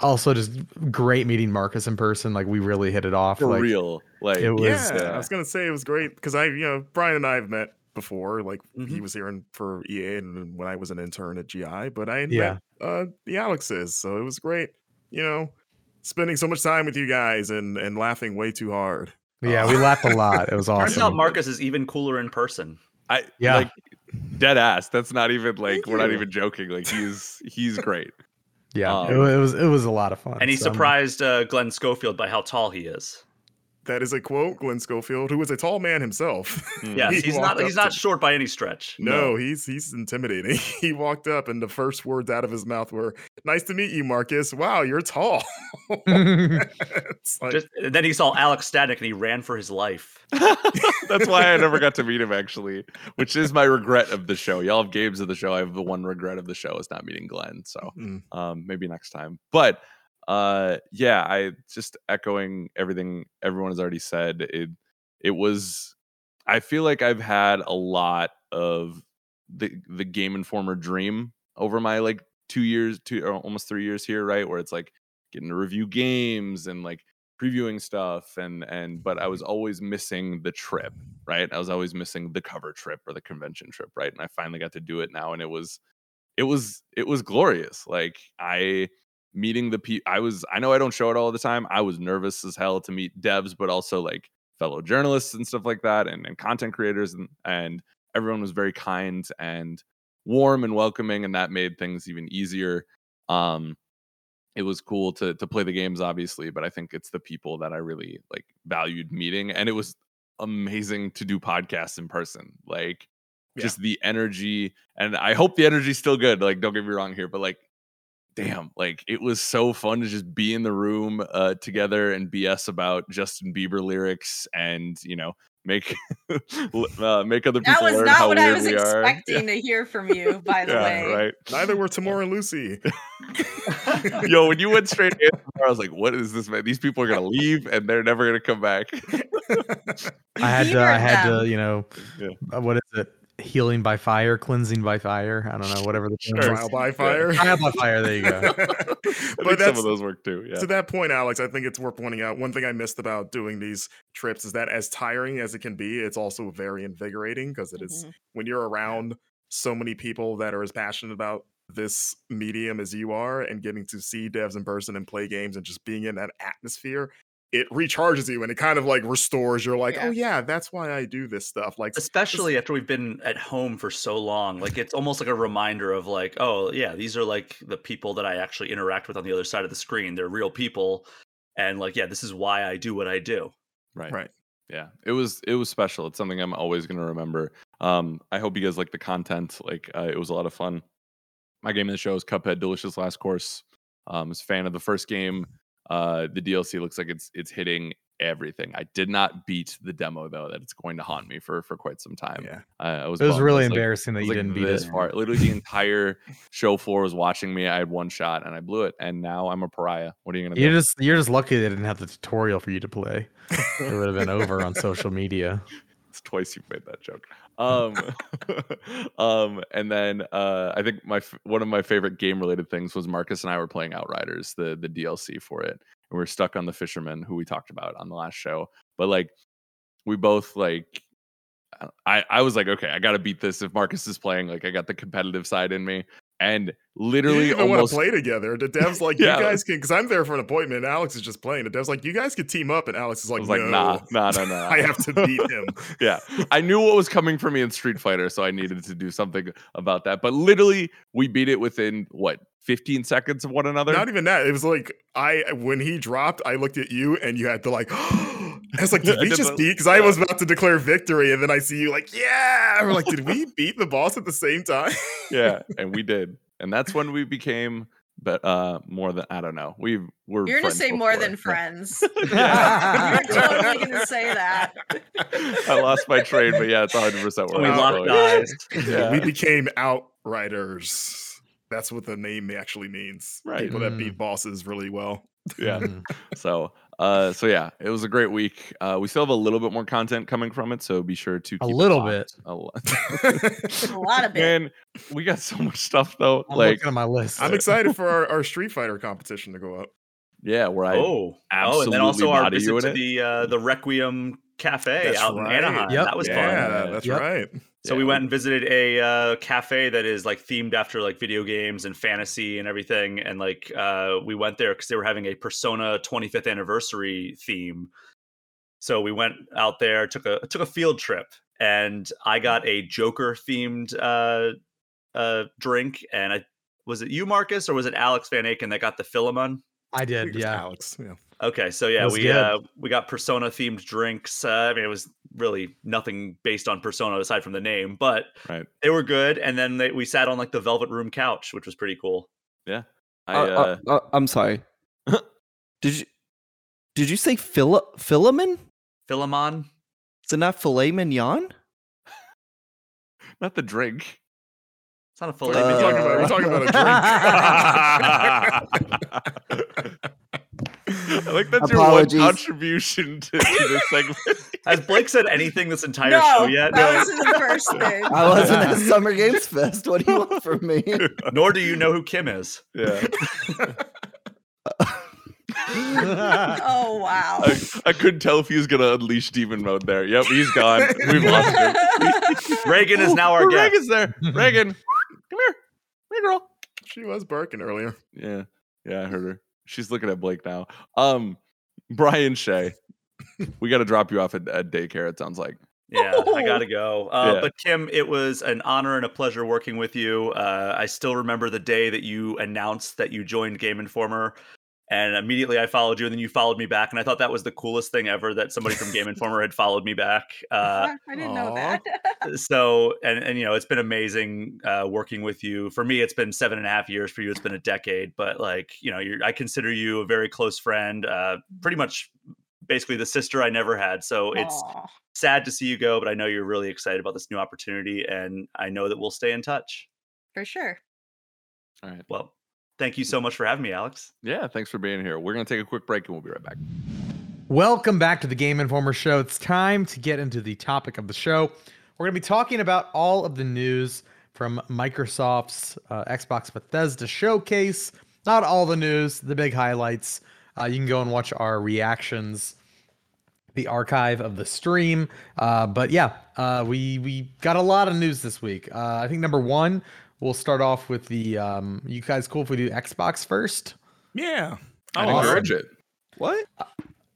also just great meeting Marcus in person. Like we really hit it off. For like, real. Like it was- yeah, uh, I was gonna say it was great because I, you know, Brian and I have met before. Like he Mhm. was here in, for EA and when I was an intern at GI, but I Yeah. met uh, the Alexes, so it was great. You know, spending so much time with you guys and and laughing way too hard. Yeah, we laughed a lot. It was awesome. Turns out awesome. Marcus is even cooler in person. I Yeah. like dead ass. That's not even like Thank we're not even joking. Like he's he's great. Yeah, Um, it, was it was a lot of fun. And he so surprised uh, Glenn Schofield by how tall he is. That is a quote, Glenn Schofield, who is a tall man himself. Mm. Yes, He he's not he's up not short by any stretch. No, he's he's intimidating. He walked up and the first words out of his mouth were, "Nice to meet you, Marcus. Wow, you're tall." like, Just then he saw Alex Stadnik and he ran for his life. That's why I never got to meet him actually, which is my regret of the show. Y'all have games of the show. I have the one regret of the show is not meeting Glenn. So mm, um, maybe next time. But uh, yeah, I just echoing everything everyone has already said. It it was I feel like I've had a lot of the the Game Informer dream over my like two years, two or almost three years here, right? Where it's like getting to review games and like previewing stuff and and but I was always missing the trip, right? I was always missing the cover trip or the convention trip, right? And I finally got to do it now and it was it was it was glorious. Like I meeting the people I was I know I don't show it all the time. I was nervous as hell to meet devs, but also like fellow journalists and stuff like that and, and content creators and and everyone was very kind and warm and welcoming and that made things even easier. Um it was cool to to play the games obviously, but I think it's the people that I really like valued meeting and it was amazing to do podcasts in person. Like Yeah. just the energy and I hope the energy's still good. Like don't get me wrong here, but like damn, like it was so fun to just be in the room uh together and BS about Justin Bieber lyrics and, you know, make uh, make other people That was not how what I was we are. expecting to hear from you, by the Yeah, way. right. Neither were Tamora and Lucy. Yo, when you went straight in, I was like, "What is this, man? These people are gonna leave and they're never gonna come back." I had to, I had them. to, you know, Yeah. uh, what is it? Healing by fire, cleansing by fire. I don't know, whatever the term Sure. Trial by fire. Trial by fire. There you go. But some of those work too. Yeah. to that point, Alex. I think it's worth pointing out. One thing I missed about doing these trips is that as tiring as it can be, it's also very invigorating because it is Mhm. when you're around so many people that are as passionate about this medium as you are and getting to see devs in person and play games and just being in that atmosphere it recharges you and it kind of like restores you're like Yeah. oh yeah that's why i do this stuff like s- especially after we've been at home for so long like it's almost like a reminder of like oh yeah these are like the people that i actually interact with on the other side of the screen they're real people and like yeah this is why i do what i do Right. right Yeah. It was it was special. It's something I'm always gonna remember. Um, I hope you guys like the content. Like uh, it was a lot of fun. My game of the show is Cuphead Delicious Last Course. Um, was a fan of the first game. Uh, the DLC looks like it's it's hitting everything. I did not beat the demo though. That it's going to haunt me for for quite some time. yeah Uh, I was. It was bummed. Really like- embarrassing that you like didn't beat this it. far. Literally, the entire show floor was watching me. I had one shot and I blew it, and now I'm a pariah. What are you gonna do? You're do? just you're just lucky they didn't have the tutorial for you to play. It would have been over on social media. Twice you've made that joke. Um, um, and then uh, I think my one of my favorite game related things was Marcus and I were playing Outriders, the the DLC for it, and we are stuck on the fisherman who we talked about on the last show. But like, we both like, I I was like, okay, I got to beat this. If Marcus is playing, like, I got the competitive side in me, and literally didn't want almost to play together the dev's like Yeah. you guys can because i'm there for an appointment and alex is just playing the dev's like you guys could team up and alex is like, was like, no, nah, nah, nah, nah. i have to beat him yeah i knew what was coming for me in street fighter so i needed to do something about that but literally we beat it within what 15 seconds of one another Not even that. It was like I when he dropped, I looked at you and you had to like. I was like, did we just beat? Because I was about to declare victory, and then I see you like, yeah. We're like, did we beat the boss at the same time? yeah and we did and that's when we became but uh more than i don't know we were You're gonna friends say more than friends. Yeah. You're totally gonna say that. i lost my train but yeah it's 100 percent so where we locked eyes Yeah. we became outriders. That's what the name actually means. Right. People that Mm. beat bosses really well. yeah Mm. so uh so yeah it was a great week uh we still have a little bit more content coming from it so be sure to A keep it little bit. a lot A lot of it. man we got so much stuff though I'm like on my list. I'm excited for our, our Street Fighter competition to go up. yeah where i oh oh and then also our visit to it. the uh the requiem cafe That's out right. in anaheim Yep. that was fun yeah, that's Yep. right. So we went and visited a uh, cafe that is like themed after like video games and fantasy and everything. And like uh, we went there because they were having a Persona 25th anniversary theme. So we went out there, took a took a field trip, and I got a Joker themed uh, uh, drink. And I was it you, Marcus, or was it Alex Van Aken that got the Philemon? I I did, think it's yeah. Alex. Yeah. Okay, so yeah, we good. uh, we got Persona themed drinks. Uh, I mean, it was really nothing based on Persona aside from the name, but Right. they were good. And then they, we sat on like the velvet room couch, which was pretty cool. Yeah, I, Uh, uh, uh, uh, I'm sorry. did you did you say Phil Philemon? Philemon, Is it not filet mignon? not the drink it's not a We're filet talking mignon. about, we're talking about a drink. I like that's your one contribution to, to this segment. Has Blake said anything this entire no, show yet? that was the first thing. I wasn't at Summer Games Fest. What do you want from me? Nor do you know who Kim is. Yeah. Oh wow. I, I couldn't tell if he was gonna unleash demon mode there. Yep, he's gone. We've lost him. Reagan is now our Oh, guest. Reagan's there. Reagan, come here. Hey, girl. She was barking earlier. Yeah, yeah, I heard her. She's looking at Blake now. Um, Brian Shea, we got to drop you off at, at daycare. It sounds like. Yeah, I gotta go. Uh, Yeah. But Kim, it was an honor and a pleasure working with you. Uh, I still remember the day that you announced that you joined Game Informer, and immediately I followed you, and then you followed me back, and I thought that was the coolest thing ever that somebody from Game Informer had followed me back. Uh, I didn't know that. so, and and you know, it's been amazing uh, working with you. For me, it's been seven and a half years. For you, it's been a decade. But like, you know, you're, I consider you a very close friend. Uh, pretty much, basically the sister I never had. So it's Aw, sad to see you go, but I know you're really excited about this new opportunity, and I know that we'll stay in touch. for sure. All right. Well, thank you so much for having me, Alex. Yeah, thanks for being here. We're gonna take a quick break and we'll be right back. Welcome back to the Game Informer Show. It's time to get into the topic of the show. We're going to be talking about all of the news from Microsoft's uh, Xbox Bethesda showcase. Not all the news, the big highlights. Uh, you can go and watch our reactions, the archive of the stream. Uh, but yeah, uh, we we got a lot of news this week. Uh, I think number one, we'll start off with the. Um, you guys cool if we do Xbox first? Yeah. I'd Awesome. encourage it. What?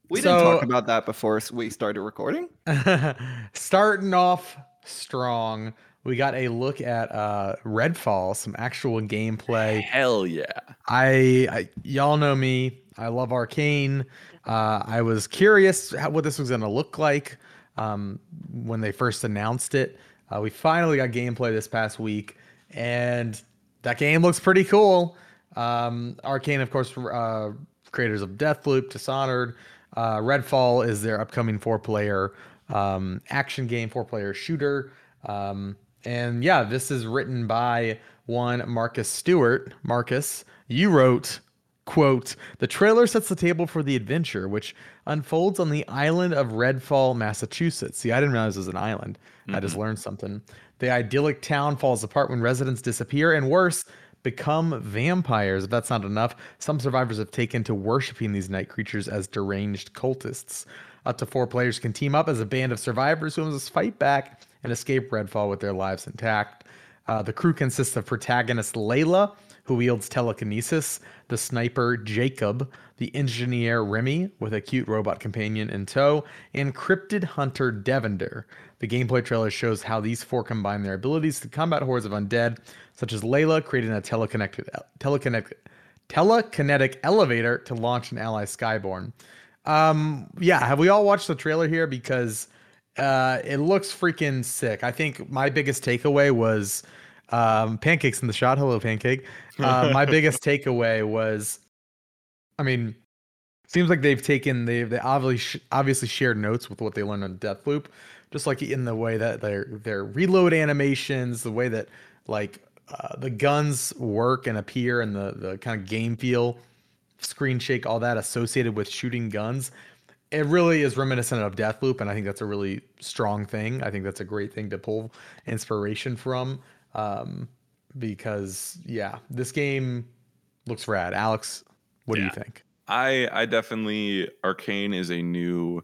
We didn't talk about that before we started recording. Starting off strong, we got a look at uh Redfall, some actual gameplay. Hell yeah. I, I y'all know me. I love Arcane. Uh, I was curious how, what this was going to look like um, when they first announced it. Uh, we finally got gameplay this past week, and that game looks pretty cool. Um, Arcane, of course, uh, creators of Deathloop, Dishonored. Uh, Redfall is their upcoming four-player um, action game, four-player shooter. Um, and yeah, this is written by one Marcus Stewart. Marcus, you wrote, quote, the trailer sets the table for the adventure, which unfolds on the island of Redfall, Massachusetts. See, I didn't realize it was an island. I just learned something. The idyllic town falls apart when residents disappear, and worse, become vampires. If that's not enough, some survivors have taken to worshiping these night creatures as deranged cultists. Up to four players can team up as a band of survivors who must fight back and escape Redfall with their lives intact. Uh, the crew consists of protagonist Layla, who wields telekinesis, the sniper Jacob, the engineer Remy, with a cute robot companion in tow, and cryptid hunter Devinder. The gameplay trailer shows how these four combine their abilities to combat hordes of undead, such as Layla creating a teleconnected, telekinetic, telekinetic elevator to launch an ally Skyborn. Um, yeah, have we all watched the trailer here? Because uh, it looks freaking sick. I think my biggest takeaway was um, pancakes in the shot. Hello, pancake. Uh, my biggest takeaway was, I mean, seems like they've taken they they obviously obviously shared notes with what they learned on Deathloop, just like in the way that their their reload animations, the way that like uh, the guns work and appear, and the the kind of game feel, screen shake, all that associated with shooting guns. It really is reminiscent of Deathloop, and I think that's a really strong thing. I think that's a great thing to pull inspiration from. Um, because yeah, this game looks rad. Alex, what do you think? I I definitely Arcane is a new,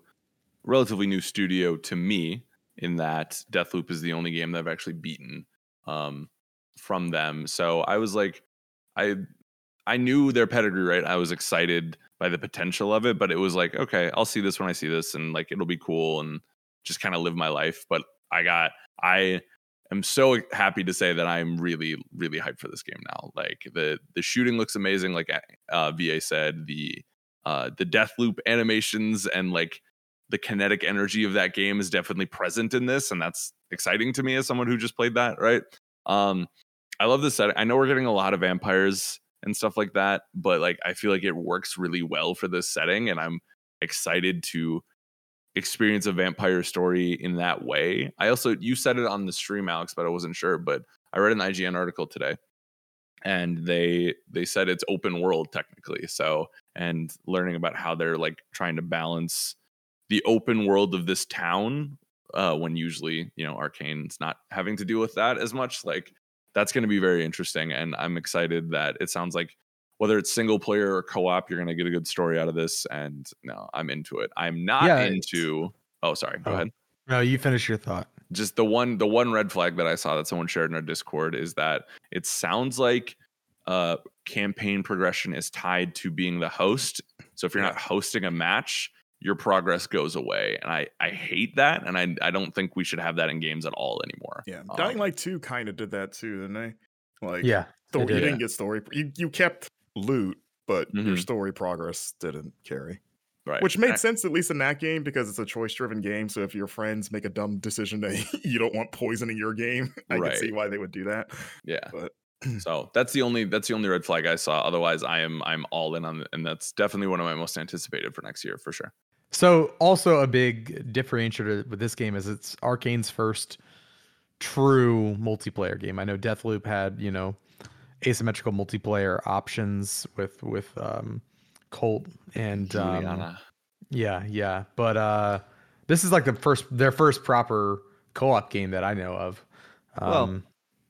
relatively new studio to me. In that Deathloop is the only game that I've actually beaten um, from them. So I was like, I I knew their pedigree, right? I was excited by the potential of it, but it was like, okay, I'll see this when I see this, and like it'll be cool, and just kind of live my life. But I got I am so happy to say that I'm really really hyped for this game now. Like the the shooting looks amazing, like uh, VA said. The uh, the Deathloop animations and like the kinetic energy of that game is definitely present in this, and that's exciting to me as someone who just played that. Right. Um, I love this setting. I know we're getting a lot of vampires and stuff like that, but like I feel like it works really well for this setting, and I'm excited to experience a vampire story in that way. I also you said it on the stream, Alex, but I wasn't sure. But I read an IGN article today, and they they said it's open world technically. So and learning about how they're like trying to balance the open world of this town uh, when usually you know Arcane's not having to deal with that as much. Like that's going to be very interesting, and I'm excited that it sounds like whether it's single player or co-op, you're going to get a good story out of this. And no, I'm into it. I'm not Yeah, into. Oh, sorry. Go Oh. ahead. No, you finish your thought. Just the one, the one red flag that I saw that someone shared in our Discord is that it sounds like uh campaign progression is tied to being the host. So if you're not hosting a match, your progress goes away, and I I hate that, and I I don't think we should have that in games at all anymore. Yeah, Um, Dying Light 2 kind of did that too, didn't they? Like, Yeah, sto- they you did. didn't get story. You you kept loot, but your Mhm. story progress didn't carry. Right. Which made I- sense at least in that game because it's a choice-driven game. So if your friends make a dumb decision that you don't want poisoning your game, I can see why they would do that. Yeah. But So that's the only that's the only red flag I saw. Otherwise, I am I'm all in on, and that's definitely one of my most anticipated for next year for sure. So also a big differentiator with this game is it's Arcane's first true multiplayer game. I know Deathloop had, you know, asymmetrical multiplayer options with with um Colt and um, Julianna. yeah, yeah. But uh this is like the first their first proper co-op game that I know of. Um Well,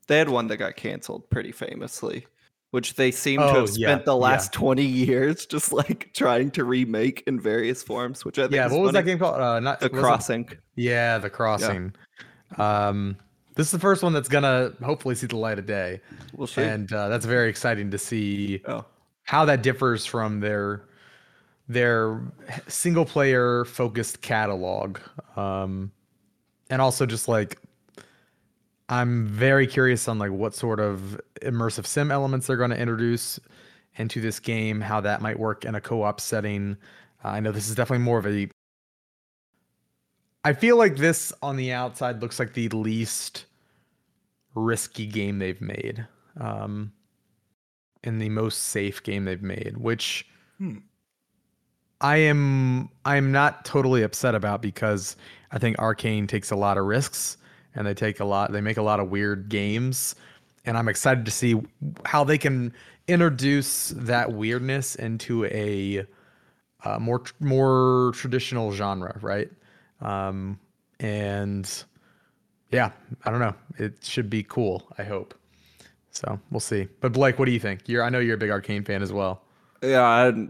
They had one that got canceled pretty famously, which they seem to Oh, have yeah, spent the yeah. last 20 years just like trying to remake in various forms, which I think yeah, is what was that funny. game called? Uh not The was it- Crossing. Yeah, the crossing. Um this is the first one that's gonna hopefully see the light of day. We'll see. and uh, that's very exciting to see oh, how that differs from their their single player focused catalog um and also just like i'm very curious on like what sort of immersive sim elements they're going to introduce into this game how that might work in a co-op setting uh, i know this is definitely more of a i feel like this on the outside looks like the least risky game they've made um and the most safe game they've made which Hmm. I am I'm not totally upset about because I think Arcane takes a lot of risks and they take a lot they make a lot of weird games and I'm excited to see how they can introduce that weirdness into a uh, more more traditional genre, right? Um, and yeah, I don't know. It should be cool. I hope. So we'll see. But Blake, what do you think? You're I know you're a big Arcane fan as well. yeah. I,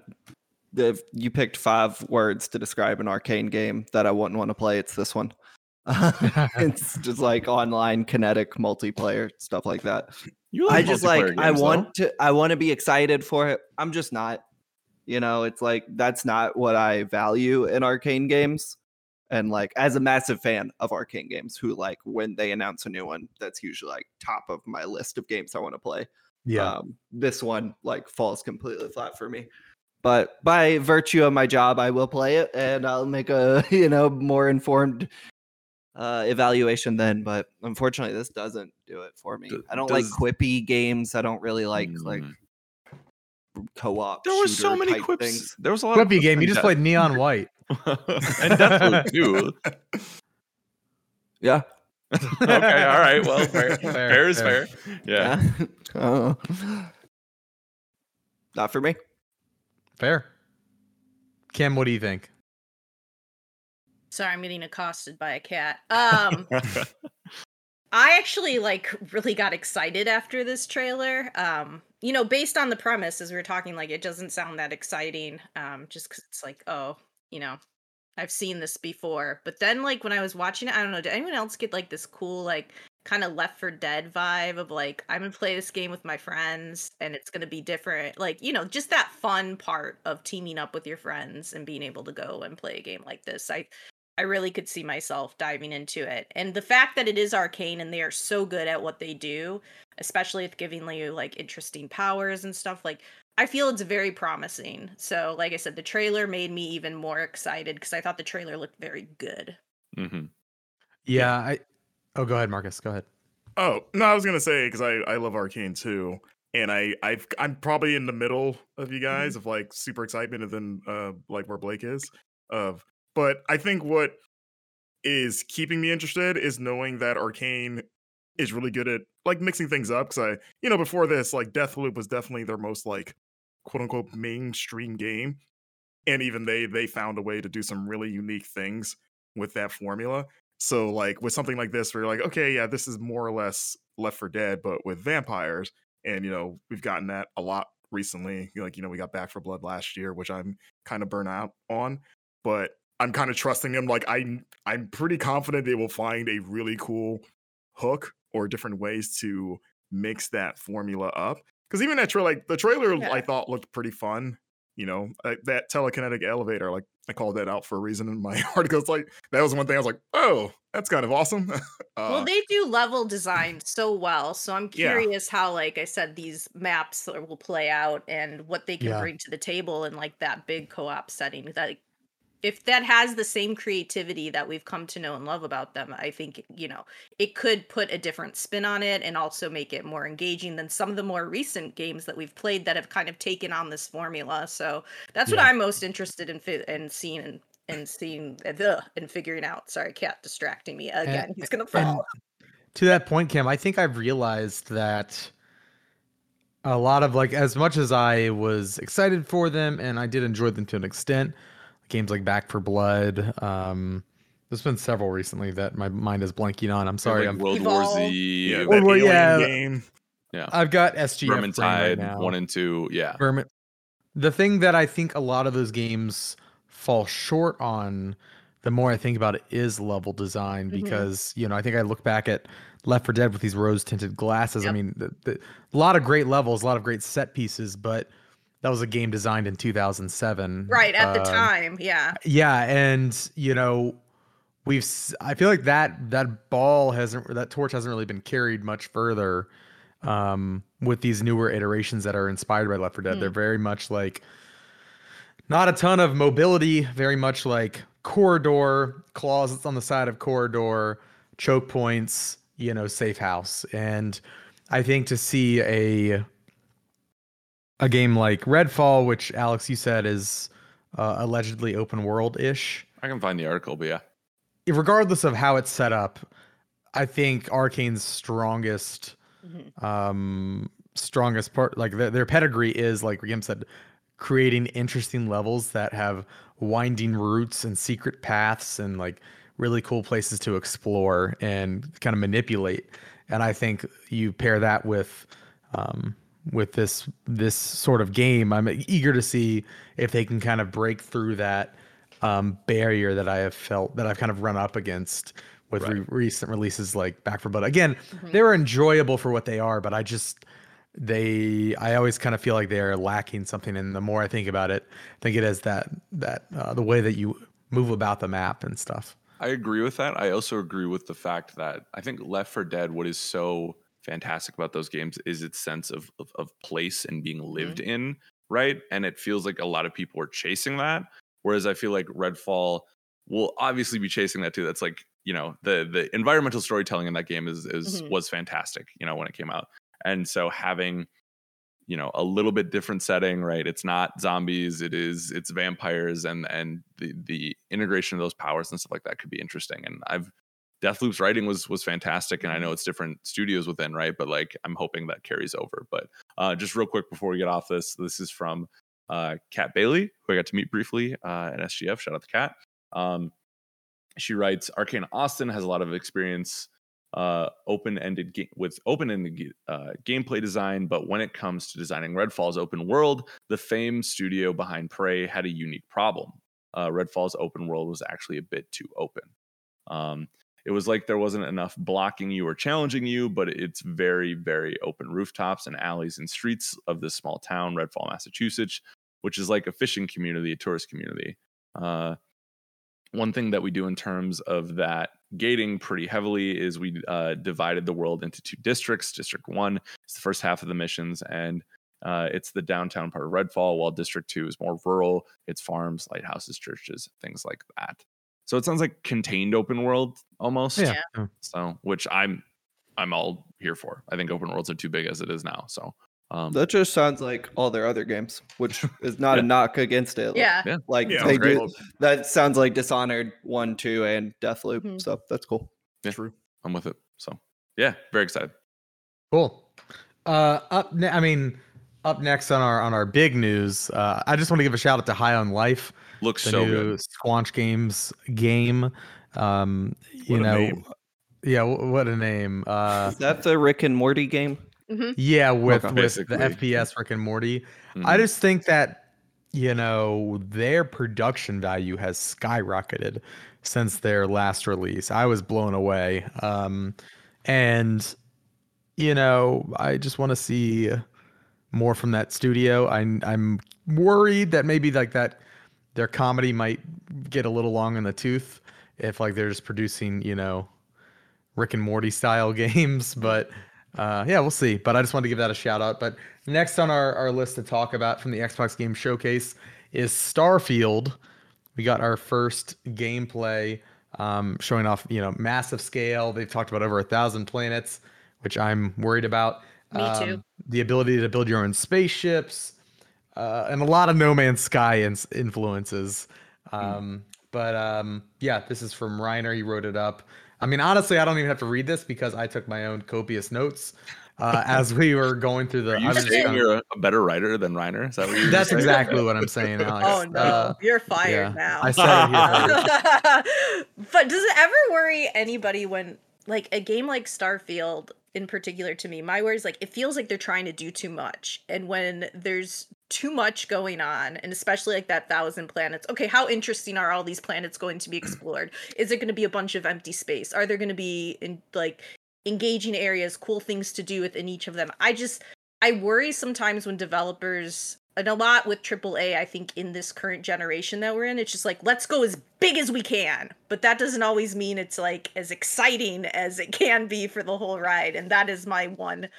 if you picked five words to describe an arcane game that I wouldn't want to play, it's this one. it's just like online kinetic multiplayer stuff like that. You I just like multiplayer I games, want to I want to be excited for it. I'm just not. You know, it's like that's not what I value in arcane games. And like as a massive fan of arcane games who like when they announce a new one, that's usually like top of my list of games I want to play. Yeah. Um, this one like falls completely flat for me. But by virtue of my job, I will play it and I'll make a you know more informed uh, evaluation then. But unfortunately, this doesn't do it for me. i don't like quippy games. I don't really like like Mm. co-op. There were so many type quips. Things. There was a lot of Quippy quips game. You just played Neon White. and Deathloop too. Yeah. okay, all right. Well, fair, Fair, fair, is fair. fair. Yeah. Uh, not for me. Fair. Kim, what do you think? Sorry, I'm getting accosted by a cat. Um, I actually like really got excited after this trailer. Um, you know, based on the premise, as we were talking, like it doesn't sound that exciting. Um, just 'cause it's like, oh, you know, I've seen this before. But then, like when I was watching it, I don't know, did anyone else get like this cool, like kind of Left 4 Dead vibe of like I'm gonna play this game with my friends and it's gonna be different. Like you know, just that fun part of teaming up with your friends and being able to go and play a game like this. I I really could see myself diving into it. And the fact that it is arcane and they are so good at what they do, especially with giving you like interesting powers and stuff, like I feel it's very promising. So, like I said, the trailer made me even more excited because I thought the trailer looked very good. hmm Yeah, I. Oh, go ahead, Marcus. Go ahead. Oh no, I was gonna say because I I love Arcane too, and I I've I'm probably in the middle of you guys of like super excitement and then uh like where Blake is of, but I think what is keeping me interested is knowing that Arcane is really good at like mixing things up because I you know before this like Deathloop was definitely their most like quote unquote mainstream game. and even they they found a way to do some really unique things with that formula. So like with something like this, where you're like, okay, yeah, this is more or less Left 4 Dead, but with vampires, and you know we've gotten that a lot recently. Like you know we got Back 4 Blood last year, which I'm kind of burnt out on, but I'm kind of trusting them. Like I I'm pretty confident they will find a really cool hook or different ways to mix that formula up. Because even that trailer, like the trailer, Yeah. I thought looked pretty fun. You know, uh, that telekinetic elevator, like I called that out for a reason in my article. It's like that was one thing I was like, oh, that's kind of awesome. uh, well, they do level design so well, so I'm Yeah. curious how, like I said, these maps will play out and what they can Yeah. bring to the table in like that big co-op setting. That if that has the same creativity that we've come to know and love about them, I think you know it could put a different spin on it and also make it more engaging than some of the more recent games that we've played that have kind of taken on this formula. So that's what I'm most interested in fi- in seeing and and seeing uh, and figuring out. Sorry, cat distracting me again. He's gonna fall. to that point, Kim, I think I've realized that a lot of like as much as I was excited for them and I did enjoy them to an extent, games like Back 4 Blood, um there's been several recently that my mind is blanking on. I'm sorry. like I'm World War Z, yeah, yeah, Well, that well, yeah. game. I've got SGF brain right one and two. Yeah, Vermin. The thing that I think a lot of those games fall short on, the more I think about it, is level design. Mhm. Because you know, I think I look back at Left 4 Dead with these rose tinted glasses. I mean, the, the, a lot of great levels, a lot of great set pieces, but that was a game designed in 2007. Right at the Um, time, yeah. yeah, and you know, we've i feel like that that ball hasn't that torch hasn't really been carried much further um with these newer iterations that are inspired by Left 4 Dead. Hmm. They're very much like not a ton of mobility, very much like corridor, closets on the side of corridor, choke points, you know, safe house. And I think to see a a game like Redfall, which Alex you said is uh, allegedly open world ish, I can find the article, but yeah, regardless of how it's set up, I think Arcane's strongest Mhm. um strongest part like their, their pedigree is like Riem said creating interesting levels that have winding routes and secret paths and like really cool places to explore and kind of manipulate. And i think you pair that with um with this this sort of game. I'm eager to see if they can kind of break through that um barrier that i have felt that i've kind of run up against with re- recent releases like back 4 blood. Again Mhm. they're enjoyable for what they are but i just they i always kind of feel like they're lacking something. And the more i think about it i think it is that that uh, the way that you move about the map and stuff. I agree with that. I also agree with the fact that I think Left for Dead, what is so fantastic about those games is its sense of of, of place and being lived in, right? And it feels like a lot of people are chasing that. Whereas I feel like Redfall will obviously be chasing that too. That's like, you know, the the environmental storytelling in that game is is Mhm. was fantastic, you know, when it came out. And so having you know a little bit different setting right it's not zombies it is it's vampires and and the the integration of those powers and stuff like that could be interesting and i've deathloop's writing was was fantastic and i know it's different studios within right but like i'm hoping that carries over but uh just real quick before we get off this this is from uh kat bailey who i got to meet briefly uh at sgf shout out to kat um she writes arcane austin has a lot of experience uh, open-ended ga- with open-ended uh, gameplay design, but when it comes to designing Redfall's open world, the famed studio behind Prey had a unique problem. Uh, Redfall's open world was actually a bit too open. Um, it was like there wasn't enough blocking you or challenging you, but it's very, very open rooftops and alleys and streets of this small town, Redfall, Massachusetts, which is like a fishing community, a tourist community. Uh, one thing that we do in terms of that gating pretty heavily is we uh, divided the world into two districts. District one is the first half of the missions, and uh, it's the downtown part of Redfall, while District two is more rural. It's farms, lighthouses, churches, things like that. So it sounds like contained open world almost. yeah, So which I'm I'm all here for. I think open worlds are too big as it is now. So um, That just sounds like all their other games, which is not Yeah. a knock against it. Like- Yeah. Like Yeah, they sounds great. do. That sounds like Dishonored one, two, and Deathloop. Mhm. So that's cool. Yeah. True. I'm with it. So yeah, very excited. cool uh up ne- i mean Up next on our on our big news, uh, I just want to give a shout out to High on Life, Looks the so new good. Squanch Games game. Um, you What a know, name. yeah, wh- what a name. Uh, Is that the Rick and Morty game? yeah, with Okay. with Basically. the FPS Rick and Morty. Mhm. I just think that you know their production value has skyrocketed since their last release. I was blown away. Um, and you know, I just want to see more from that studio. I'm I'm worried that maybe like that their comedy might get a little long in the tooth if like they're just producing, you know, Rick and Morty style games, but uh, yeah, we'll see. But I just wanted to give that a shout out. But next on our, our list to talk about from the Xbox Game Showcase is Starfield. We got our first gameplay um, showing off, you know, massive scale. They've talked about over a thousand planets, which I'm worried about. Me too. Um, the ability to build your own spaceships, uh, and a lot of No Man's Sky ins- influences. Um, But um, yeah, this is from Reiner. He wrote it up. I mean, honestly, I don't even have to read this because I took my own copious notes uh, as we were going through the. Are I you was just saying kinda- you're a, a better writer than Reiner? Is that what you're That's saying? exactly what I'm saying, Alex. Oh no, Uh, you're fired yeah, now. I said it here. but does it ever worry anybody when like a game like Starfield in particular to me, my worry is like it feels like they're trying to do too much. And when there's too much going on, and especially like that thousand planets, okay, how interesting are all these planets going to be explored? Is it gonna be a bunch of empty space? Are there gonna be in like engaging areas, cool things to do within each of them? I just I worry sometimes when developers and a lot with AAA, I think in this current generation that we're in, it's just like let's go as big as we can. But that doesn't always mean it's like as exciting as it can be for the whole ride. And that is my one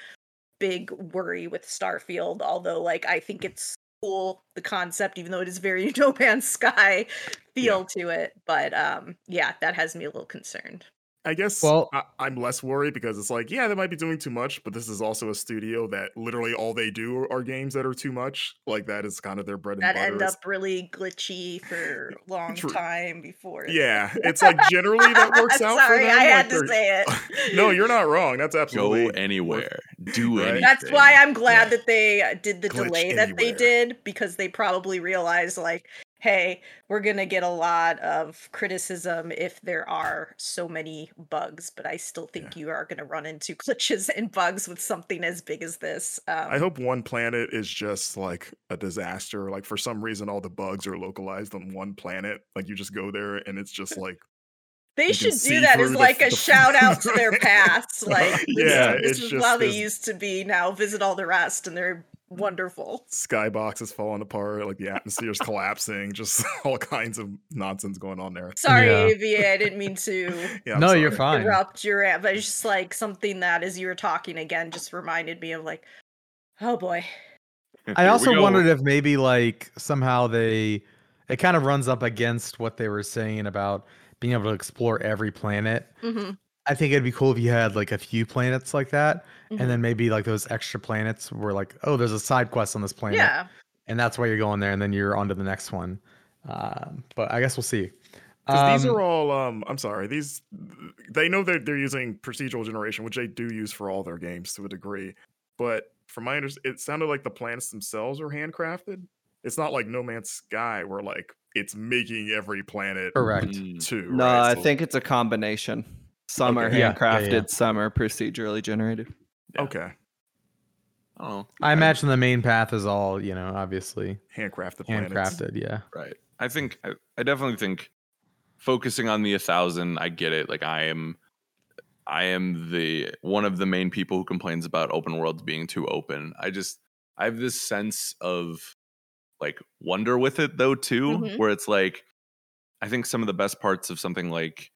big worry with Starfield. Although like I think it's cool the concept, even though it is very No Man's Sky feel to it. But um yeah, that has me a little concerned. I guess Well- I, I'm less worried because it's like, yeah, they might be doing too much, but this is also a studio that literally all they do are games that are too much. Like that is kind of their bread and That butter. That end up really glitchy for a long True. time before. Yeah, it's like generally that works out Sorry, for them. I like had to say it. no, you're not wrong. That's absolutely Go absolutely anywhere. Do Right. anything. That's why I'm glad Yeah. that they uh, did the Glitch delay that they did because they probably realized like, hey, we're gonna get a lot of criticism if there are so many bugs, but I still think you are gonna run into glitches and bugs with something as big as this. Um, I hope one planet is just like a disaster. Like for some reason, all the bugs are localized on one planet. Like you just go there and it's just like they you should do that as through the- like a the- shout out to their past. Like, Yeah, this it's is just how they used to be. Now visit all the rest, and they're wonderful. skybox is falling apart, like the atmosphere is collapsing, just all kinds of nonsense going on there. Sorry, Yeah. AVA, I didn't mean to. Yeah, I'm no, you're fine. interrupt your rant, but it's just like something that as you were talking again just reminded me of like, oh boy. I also wondered if maybe like somehow they it kind of runs up against what they were saying about being able to explore every planet. Mm-hmm. I think it'd be cool if you had like a few planets like that, Mhm. and then maybe like those extra planets were like, oh, there's a side quest on this planet, Yeah. and that's why you're going there, and then you're on to the next one. Um, but I guess we'll see. Because these Um, are all, um, I'm sorry, these they know that they're using procedural generation, which they do use for all their games to a degree. But from my understanding, it sounded like the planets themselves are handcrafted. It's not like No Man's Sky, where like it's making every planet correct. Too. No, right? I So- think it's a combination. Some are Okay. Yeah, yeah, handcrafted, yeah. some are procedurally generated. Yeah. okay, I don't. I imagine the main path is all you know, obviously handcrafted planets. handcrafted. Yeah. Right. I think I, I definitely think focusing on the a thousand, I get it. Like I am I am the one of the main people who complains about open worlds being too open. I just I have this sense of like wonder with it though too, Mhm. where it's like I think some of the best parts of something like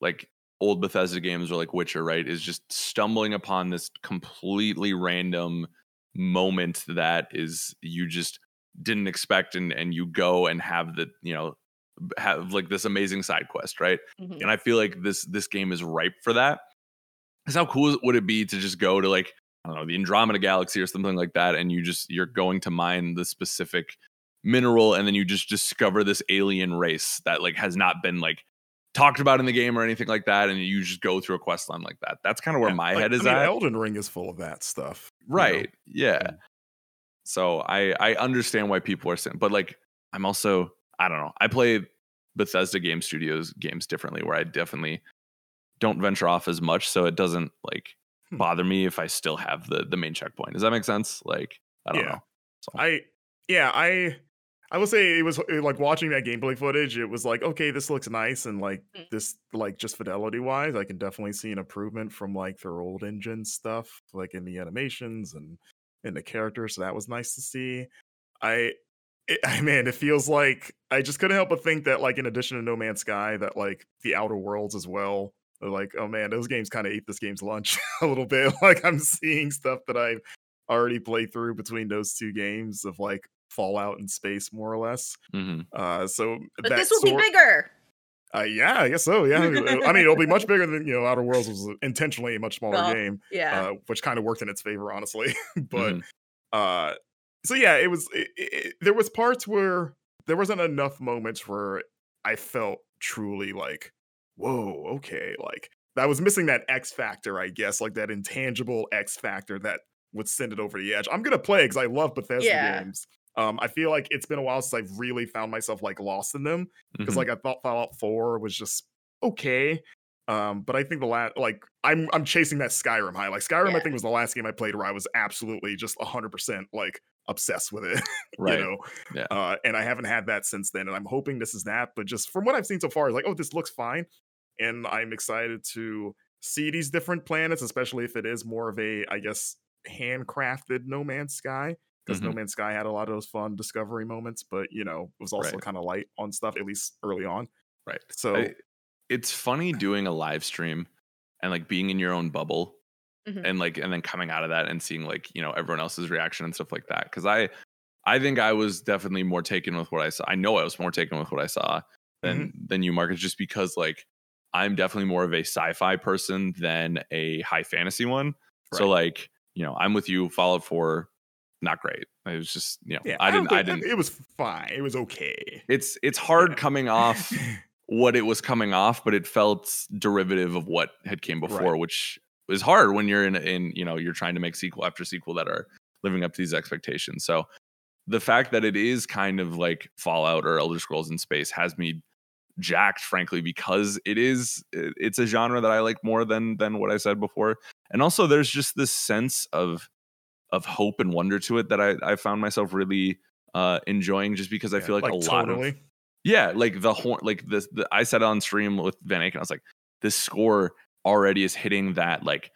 like old Bethesda games or like Witcher, right, is just stumbling upon this completely random moment that is you just didn't expect and and you go and have the you know have like this amazing side quest right Mhm. and i feel like this this game is ripe for that because how cool would it be to just go to like i don't know the andromeda galaxy or something like that and you just you're going to mine the specific mineral and then you just discover this alien race that like has not been like talked about in the game or anything like that and you just go through a quest line like that that's kind of where Yeah, my like, head is I mean, at Elden Ring is full of that stuff. you know? right yeah Yeah. So I I understand why people are saying, but like I'm also I don't know. I play Bethesda Game Studios games differently, where I definitely don't venture off as much, so it doesn't like Hmm. bother me if I still have the the main checkpoint. Does that make sense? Like I don't Yeah. know. So, I yeah, I I will say it was uh, like watching that gameplay footage, it was like, okay, this looks nice and like Mm. this like just fidelity wise, I can definitely see an improvement from like their old engine stuff, like in the animations and in the characters. So that was nice to see. I it, I man, it feels like I just couldn't help but think that like in addition to No Man's Sky, that like the Outer Worlds as well. Like, oh man, those games kind of ate this game's lunch a little bit. Like I'm seeing stuff that I've already played through between those two games of like Fallout in space, more or less. mhm. Uh, so But that this will be bigger. Uh, yeah, I guess so. Yeah, I mean, it'll be much bigger than you know. Outer Worlds was intentionally a much smaller Well, game, Yeah. uh, which kind of worked in its favor, honestly. but Mhm. uh, so yeah, it was. It, it, there was parts where there wasn't enough moments where I felt truly like, whoa, okay, like I was missing that X factor, I guess, like that intangible X factor that would send it over the edge. I'm gonna play because I love Bethesda Yeah. games. Um, I feel like it's been a while since I've really found myself like lost in them because Mhm. like I thought Fallout 4 was just okay. Um, but I think the last like I'm I'm chasing that Skyrim high. Like Skyrim, I think was the last game I played where I was absolutely just hundred percent like obsessed with it. right. You know, Yeah. uh, and I haven't had that since then. And I'm hoping this is that. But just from what I've seen so far, is like, oh, this looks fine, and I'm excited to see these different planets, especially if it is more of a, I guess, handcrafted No Man's Sky. Because No Mhm. Man's Sky had a lot of those fun discovery moments, but you know, it was also Right. kind of light on stuff, at least early on. Right. So I- it's funny doing a live stream and like being in your own bubble Mhm. and like and then coming out of that and seeing like you know everyone else's reaction and stuff like that because i i think i was definitely more taken with what i saw i know i was more taken with what i saw than than you marcus just because like i'm definitely more of a sci-fi person than a high fantasy one so like you know i'm with you fallout 4 not great it was just you know yeah, i didn't i think- didn't It was fine. It was okay. it's it's hard Yeah. coming off what it was coming off, but it felt derivative of what had came before, Right. which is hard when you're in in you know you're trying to make sequel after sequel that are living up to these expectations. So the fact that it is kind of like Fallout or Elder Scrolls in space has me jacked, frankly, because it is it's a genre that I like more than than what I said before, and also there's just this sense of of hope and wonder to it that I I found myself really uh enjoying just because I Yeah, feel like, a lot of tonally. yeah, like the horn, like this. The, I said on stream with Van Aken, I was like, this score already is hitting that like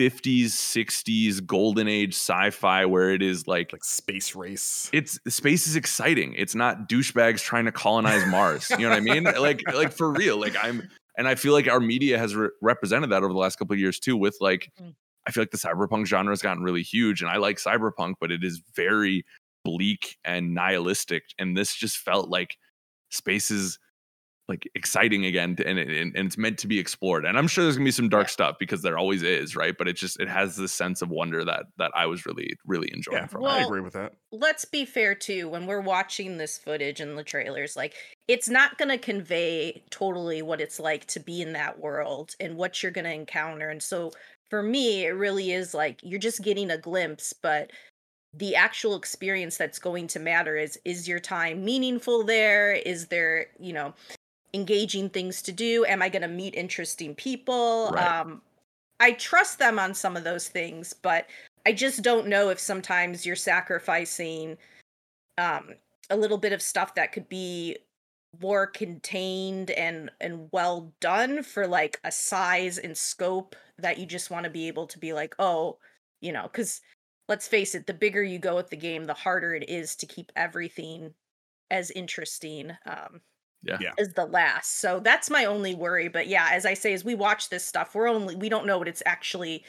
50s, 60s golden age sci-fi where it is like like space race. it's space is exciting. It's not douchebags trying to colonize Mars. You know what I mean? Like, like for real. Like I'm, and I feel like our media has re- represented that over the last couple of years too. With like, Mm. I feel like the cyberpunk genre has gotten really huge, and I like cyberpunk, but it is very bleak and nihilistic. And this just felt like space is like exciting again, to- and it, and, and it's meant to be explored. And I'm sure there's gonna be some dark Yeah. stuff because there always is, right? But it just it has this sense of wonder that that I was really really enjoying Yeah, from I agree with that. let's be fair too when we're watching this footage and the trailers like it's not going to convey totally what it's like to be in that world and what you're going to encounter and so for me it really is like you're just getting a glimpse but the actual experience that's going to matter is is your time meaningful there? Is there you know engaging things to do? Am i going to meet interesting people? Right. um i trust them on some of those things but I just don't know if sometimes you're sacrificing um a little bit of stuff that could be more contained and and well done for like a size and scope that you just want to be able to be like, "Oh, you know, cuz let's face it, the bigger you go with the game, the harder it is to keep everything as interesting um Yeah. Yeah. as the last. So that's my only worry, but yeah, as I say as we watch this stuff, we're only we don't know what it's actually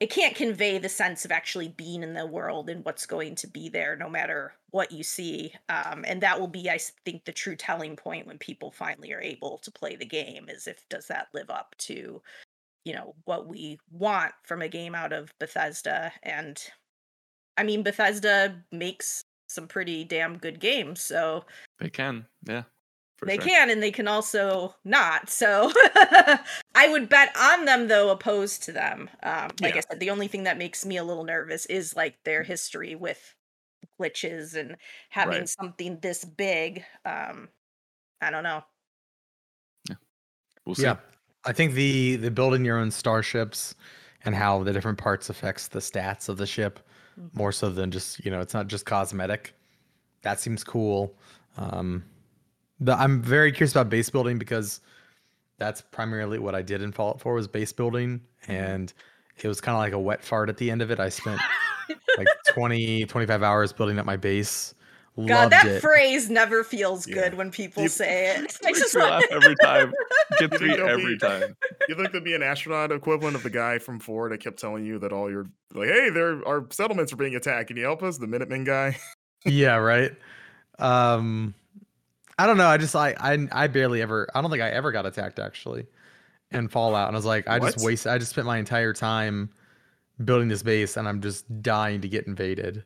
it can't convey the sense of actually being in the world and what's going to be there no matter what you see um, and that will be i think the true telling point when people finally are able to play the game is if does that live up to you know what we want from a game out of bethesda and i mean bethesda makes some pretty damn good games so They can, yeah. For they sure. can and they can also not so i would bet on them though opposed to them um like i said the only thing that makes me a little nervous is like their history with glitches and having Right. something this big. Um, I don't know. yeah We'll see. Yeah, I think the the building your own starships and how the different parts affects the stats of the ship Mhm. more so than just you know it's not just cosmetic. That seems cool. Um, the, I'm very curious about base building because that's primarily what I did in Fallout 4 was base building, and it was kind of like a wet fart at the end of it. I spent like 20 25 hours building up my base. God, Loved that it. phrase never feels Yeah. good when people You- say it. I Makes just me want laugh every time. Gets You me think every be- time. You think there'd be an astronaut equivalent of the guy from Ford that kept telling you that all your like, hey, there our settlements are being attacked. Can you help us? The Minutemen guy. yeah right um i don't know i just I, I i barely ever i don't think i ever got attacked actually in fallout and i was like i just What? waste i just spent my entire time building this base and i'm just dying to get invaded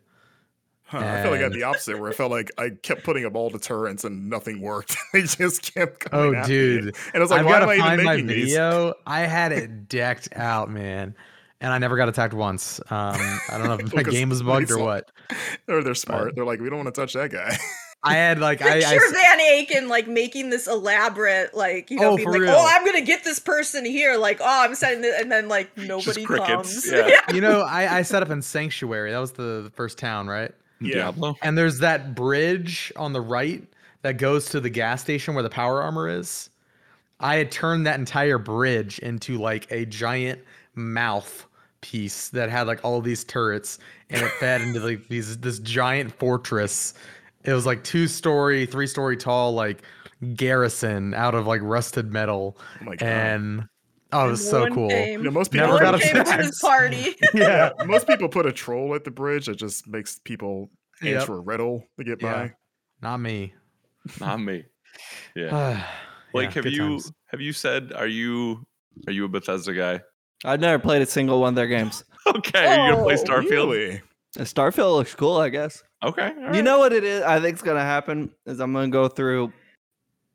Huh, I felt like I had the opposite, where I felt like I kept putting up all deterrents and nothing worked. they just kept oh coming. me. dude And I was like, i've why am I even find my making these? video i had it decked out man and i never got attacked once um i don't know if my game was bugged or what Or they're smart. They're like, we don't want to touch that guy. I had like I, I picture Van Aken like making this elaborate, like you know, Oh, being like, real. "Oh, I'm gonna get this person here." Like, "Oh, I'm setting it," and then like nobody crickets, comes. yeah. you know I, I set up in sanctuary that was the, the first town right Yeah. Diablo. And there's that bridge on the right that goes to the gas station where the power armor is. I had turned that entire bridge into like a giant mouth piece that had like all these turrets and it fed into like these this giant fortress. It was like two story, three story tall, like garrison out of like rusted metal. Oh my god. And oh, it was so cool. Came. You know, most people Never got one came to this party. Yeah. most people put a troll at the bridge that just makes people Yep. answer a riddle to get Yeah. by. Not me. Not me. Yeah. Yeah, have you times. have you said are you are you a Bethesda guy? I've never played a single one of their games. Okay, are you gonna play Oh, Starfield? Really? Starfield looks cool, I guess. Okay. all You know what it is? I think's gonna happen is I'm gonna go through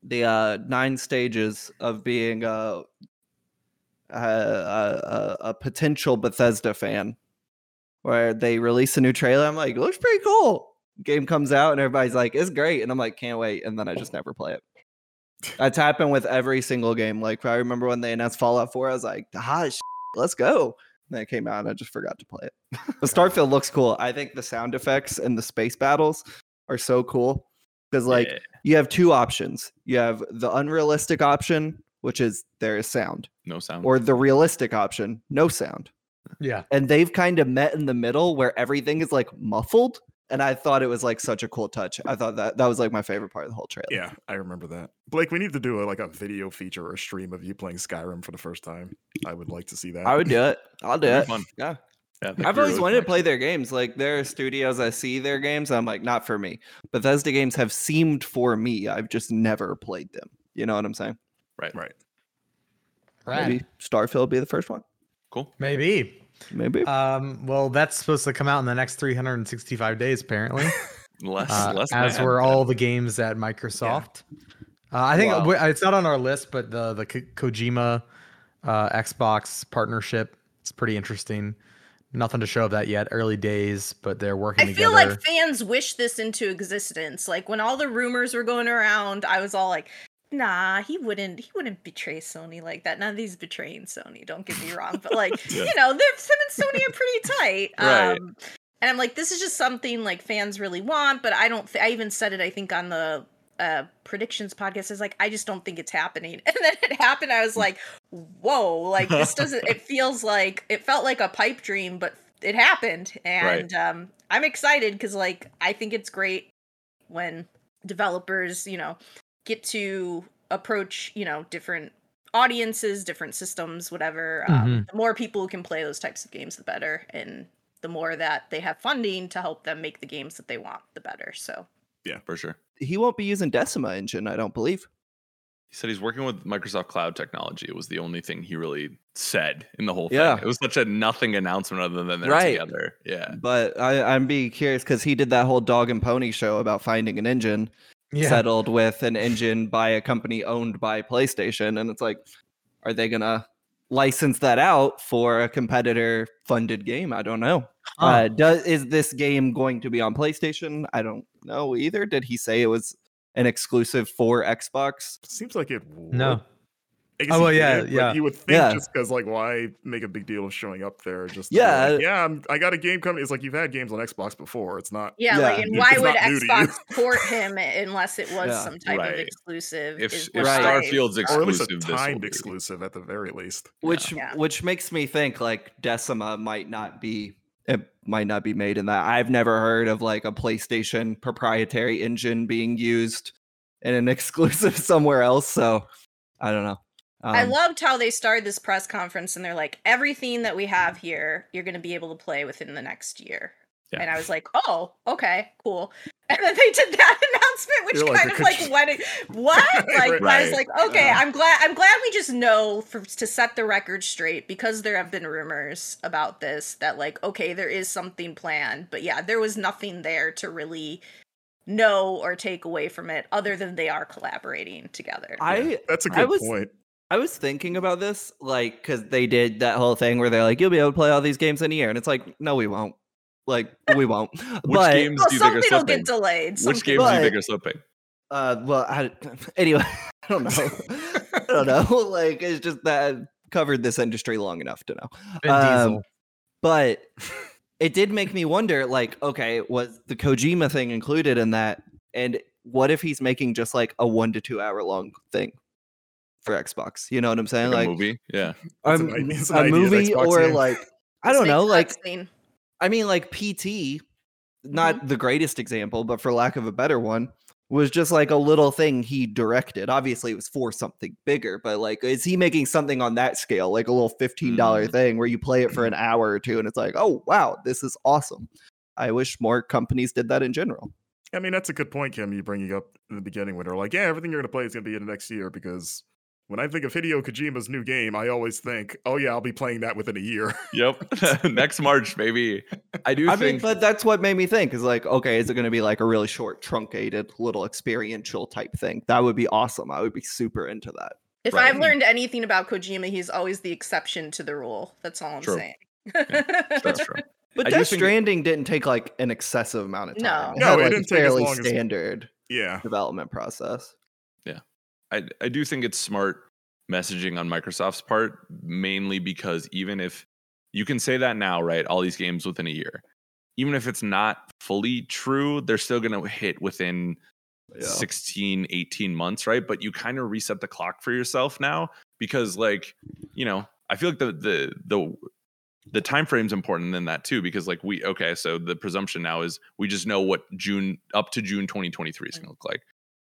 the uh, nine stages of being a a, a, a, potential Bethesda fan, where they release a new trailer. I'm like, it looks pretty cool. Game comes out and everybody's like, it's great, and I'm like, can't wait, and then I just never play it. That's happened with every single game. Like I remember when they announced Fallout 4, I was like, ah, sh- let's go. And then it came out and I just forgot to play it. the Starfield looks cool. I think the sound effects and the space battles are so cool because like Yeah, you have two options. You have the unrealistic option, which is there is sound, no sound. or the realistic option, no sound. Yeah. And they've kind of met in the middle where everything is like muffled. And I thought it was like such a cool touch. I thought that that was like my favorite part of the whole trailer. Yeah, I remember that. Blake, we need to do a, like a video feature or a stream of you playing Skyrim for the first time. I would like to see that. I would do it. I'll do it. fun. Yeah. Yeah, I think I've always wanted to play their games. Like there are studios I see their games. I'm like, not for me. Bethesda games have seemed for me. I've just never played them. You know what I'm saying? Right. right. Maybe Starfield will be the first one. Cool. Maybe. Maybe. Um, well, that's supposed to come out in the next 365 days, apparently. Less, uh, less as than. were all the games at Microsoft. Uh, I think Wow. it's not on our list, but the the Ko- Kojima uh, Xbox partnership is pretty interesting. Nothing to show of that yet. Early days, but they're working I feel like fans wish this into existence. Like when all the rumors were going around, I was all like, "Nah, he wouldn't. He wouldn't betray Sony like that. None of these betraying Sony. Don't get me wrong, but like, Yeah. you know, they're him and Sony are pretty tight. Right. Um, and I'm like, this is just something like fans really want, but I don't. Th- I even said it. I think on the uh predictions podcast is like i just don't think it's happening and then it happened i was like whoa like this doesn't it feels like it felt like a pipe dream but it happened and um i'm excited because like i think it's great when developers you know get to approach you know different audiences different systems whatever um, the more people who can play those types of games the better and the more that they have funding to help them make the games that they want the better so yeah for sure. he won't be using Decima engine, I don't believe. He said he's working with Microsoft Cloud technology. It was the only thing he really said in the whole thing. Yeah. It was such a nothing announcement other than they're Right. together. Yeah. But I, I'm being curious because he did that whole dog and pony show about finding an engine yeah. settled with an engine by a company owned by PlayStation, and it's like, are they gonna license that out for a competitor funded game. I don't know. Huh. Uh, does is this game going to be on PlayStation? I don't know either. Did he say it was an exclusive for Xbox? Seems like it. Would. No. I guess Oh, well, yeah, did, yeah. You would think Yeah. just because, like, why make a big deal of showing up there? Just Yeah. like, yeah, I'm, I got a game coming. It's like you've had games on Xbox before. It's not. Yeah, Yeah. like, and why would new to you. Xbox port him unless it was Yeah. some type Right. of exclusive? If, if why- Starfield's or at least exclusive, a this timed exclusive at the very least. Which Yeah. which makes me think like Decima might not be it might not be made in that. I've never heard of like a PlayStation proprietary engine being used in an exclusive somewhere else. So I don't know. I Um, loved how they started this press conference and they're like, everything that we have here, you're going to be able to play within the next year. Yeah. And I was like, oh, okay, cool. And then they did that announcement, which You're kind the of like contr- went, what? Like I was like, okay, Yeah. I'm glad. I'm glad we just know for to set the record straight because there have been rumors about this that like, okay, there is something planned, but yeah, there was nothing there to really know or take away from it other than they are collaborating together. I That's a good was- point. I was thinking about this like because they did that whole thing where they're like, you'll be able to play all these games in a year, and it's like, no, we won't. Like we won't. Which but games well, do you think are slipping? get delayed. Which something- games do you think are slipping? Uh, well, I, anyway, I don't know. I don't know. Like, it's just that I've covered this industry long enough to know. Vin Um, Diesel. But it did make me wonder, like, okay, was the Kojima thing included in that? And what if he's making just like a one to two hour long thing for Xbox? You know what I'm saying? Like, Like, a movie? Yeah. That's um, an it's an a movie or game. like, I don't know, like cutscene. I mean, like PT, not the greatest example, but for lack of a better one, was just like a little thing he directed. Obviously, it was for something bigger, but like, is he making something on that scale, like a little $15 Mm. thing where you play it for an hour or two and it's like, oh, wow, this is awesome. I wish more companies did that in general. I mean, that's a good point, Kim. You bringing up in the beginning when they're like, "Yeah, everything you're gonna play is gonna be in the next year." Because when I think of Hideo Kojima's new game, I always think, "Oh yeah, I'll be playing that within a year." Yep. Next March, maybe. I do I think mean, but that's what made me think is like, okay, is it going to be like a really short, truncated, little experiential type thing? That would be awesome. I would be super into that. If Right. I've learned anything about Kojima, he's always the exception to the rule. That's all I'm True. saying. that's true. But I Death think- Stranding didn't take like an excessive amount of No. time. No, had, it didn't a take as fairly long as- standard yeah, development process. I I do think it's smart messaging on Microsoft's part, mainly because even if you can say that now, right? All these games within a year. Even if it's not fully true, they're still going to hit within Yeah. 16, 18 months, right? But you kind of reset the clock for yourself now because like, you know, I feel like the the the the time frame's important in that too because like we okay, so the presumption now is we just know what June up to June 2023 is going to look like.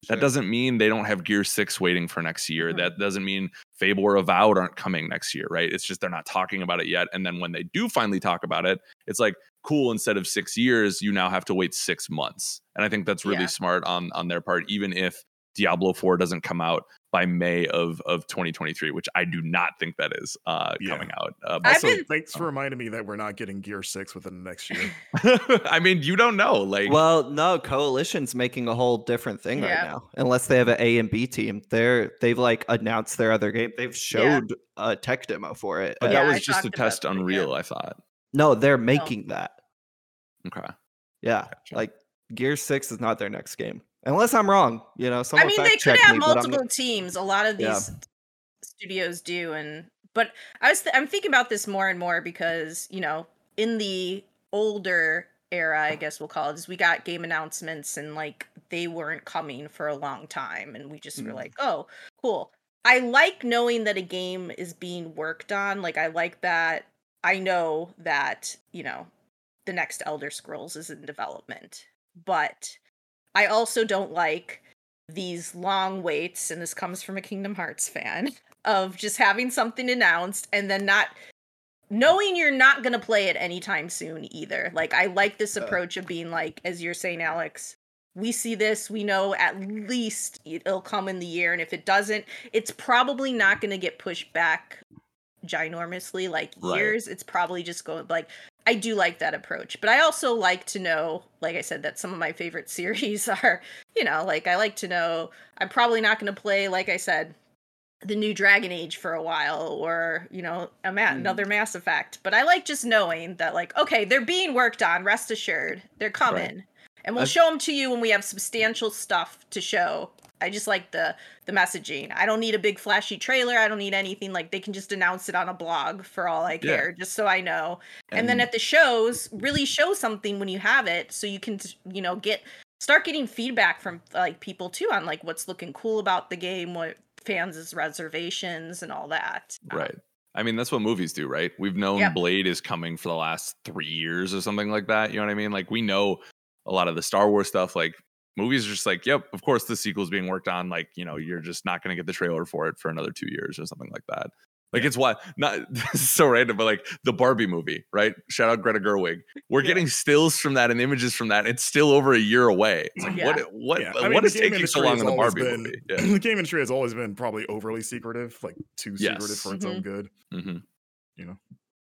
That doesn't mean they don't have Gear 6 waiting for next year. Mhm. That doesn't mean Fable or Avowed aren't coming next year, right? It's just they're not talking about it yet. And then when they do finally talk about it, it's like, cool, instead of six years, you now have to wait six months. And I think that's really Yeah. smart on on their part, even if Diablo 4 doesn't come out by May of, of 2023, which I do not think that is uh, Yeah. coming out. Uh, Also, been- thanks for reminding me that we're not getting Gear Six within the next year. I mean, you don't know. Like, Well, no, Coalition's making a whole different thing Yeah. right now. Unless they have an A and B team, they're they've like announced their other game. They've showed a tech demo for it. but Uh, that was I just to talked about test that, yeah. Unreal, I thought. no, they're making that. Okay. Yeah, Gotcha. like Gear Six is not their next game, unless I'm wrong. You know, I mean, they could have me, multiple teams. A lot of Yeah. these studios do, and but I was th- I'm thinking about this more and more because you know in the older era, I guess we'll call it, is we got game announcements and like they weren't coming for a long time, and we just were Mhm. like, oh, cool. I like knowing that a game is being worked on. Like I like that. I know that you know the next Elder Scrolls is in development, but I also don't like these long waits, and this comes from a Kingdom Hearts fan, of just having something announced and then not knowing you're not going to play it anytime soon either. Like, I like this uh. approach of being like, as you're saying, Alex, we see this, we know at least it'll come in the year, and if it doesn't, it's probably not going to get pushed back ginormously like Right. years. It's probably just going like I do like that approach, but I also like to know, like I said, that some of my favorite series are, you know, like I like to know I'm probably not going to play, like I said, the new Dragon Age for a while, or you know, a ma- Mm. another Mass Effect. But I like just knowing that, like, okay, they're being worked on. Rest assured, they're coming, and we'll I've- show them to you when we have substantial stuff to show. I just like the the messaging. I don't need a big flashy trailer. I don't need anything like they can just announce it on a blog for all I Yeah. care, just so I know. And, then at the shows, really show something when you have it, so you can you know get start getting feedback from like people too on like what's looking cool about the game, what fans' reservations, and all that. Um, Right. I mean, that's what movies do, right? We've known Yep. Blade is coming for the last three years or something like that. You know what I mean? Like we know a lot of the Star Wars stuff. Like movies are just like, yep, of course the sequel's being worked on. Like, you know, you're just not gonna get the trailer for it for another two years or something like that. Like it's why not this is so random, but like the Barbie movie, right? Shout out Greta Gerwig. We're Yeah. getting stills from that and images from that. It's still over a year away. It's like Yeah. what what Yeah, like, I mean, what the is game taking so long has in the always Barbie been- movie? Yeah. the game industry has always been probably overly secretive, like too secretive Yes. for its own Mhm. good. hmm You know,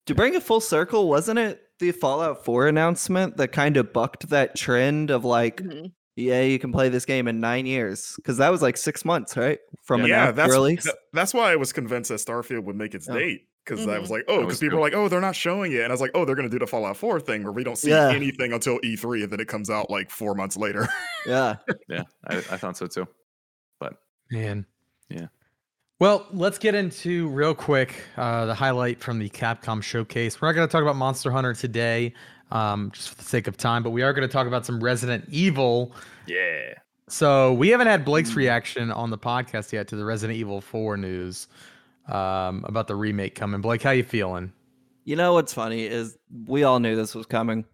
To bring it full circle, wasn't it the Fallout 4 announcement that kind of bucked that trend of like, Mhm. Yeah, you can play this game in nine years? Because that was like six months, right? From yeah, announced that's release. that's why I was convinced that Starfield would make its Oh. date because I was like, That oh, because people good. were like, oh, they're not showing it, and I was like, oh, they're gonna do the Fallout 4 thing where we don't see Yeah. anything until E3, and then it comes out like four months later. yeah. Yeah, I, I thought so too. But man. Yeah. Well, let's get into real quick uh, the highlight from the Capcom showcase. We're not going to talk about Monster Hunter today, um, just for the sake of time, but we are going to talk about some Resident Evil. Yeah. So we haven't had Blake's Mm. reaction on the podcast yet to the Resident Evil 4 news um, about the remake coming. Blake, how you feeling? You know what's funny is we all knew this was coming.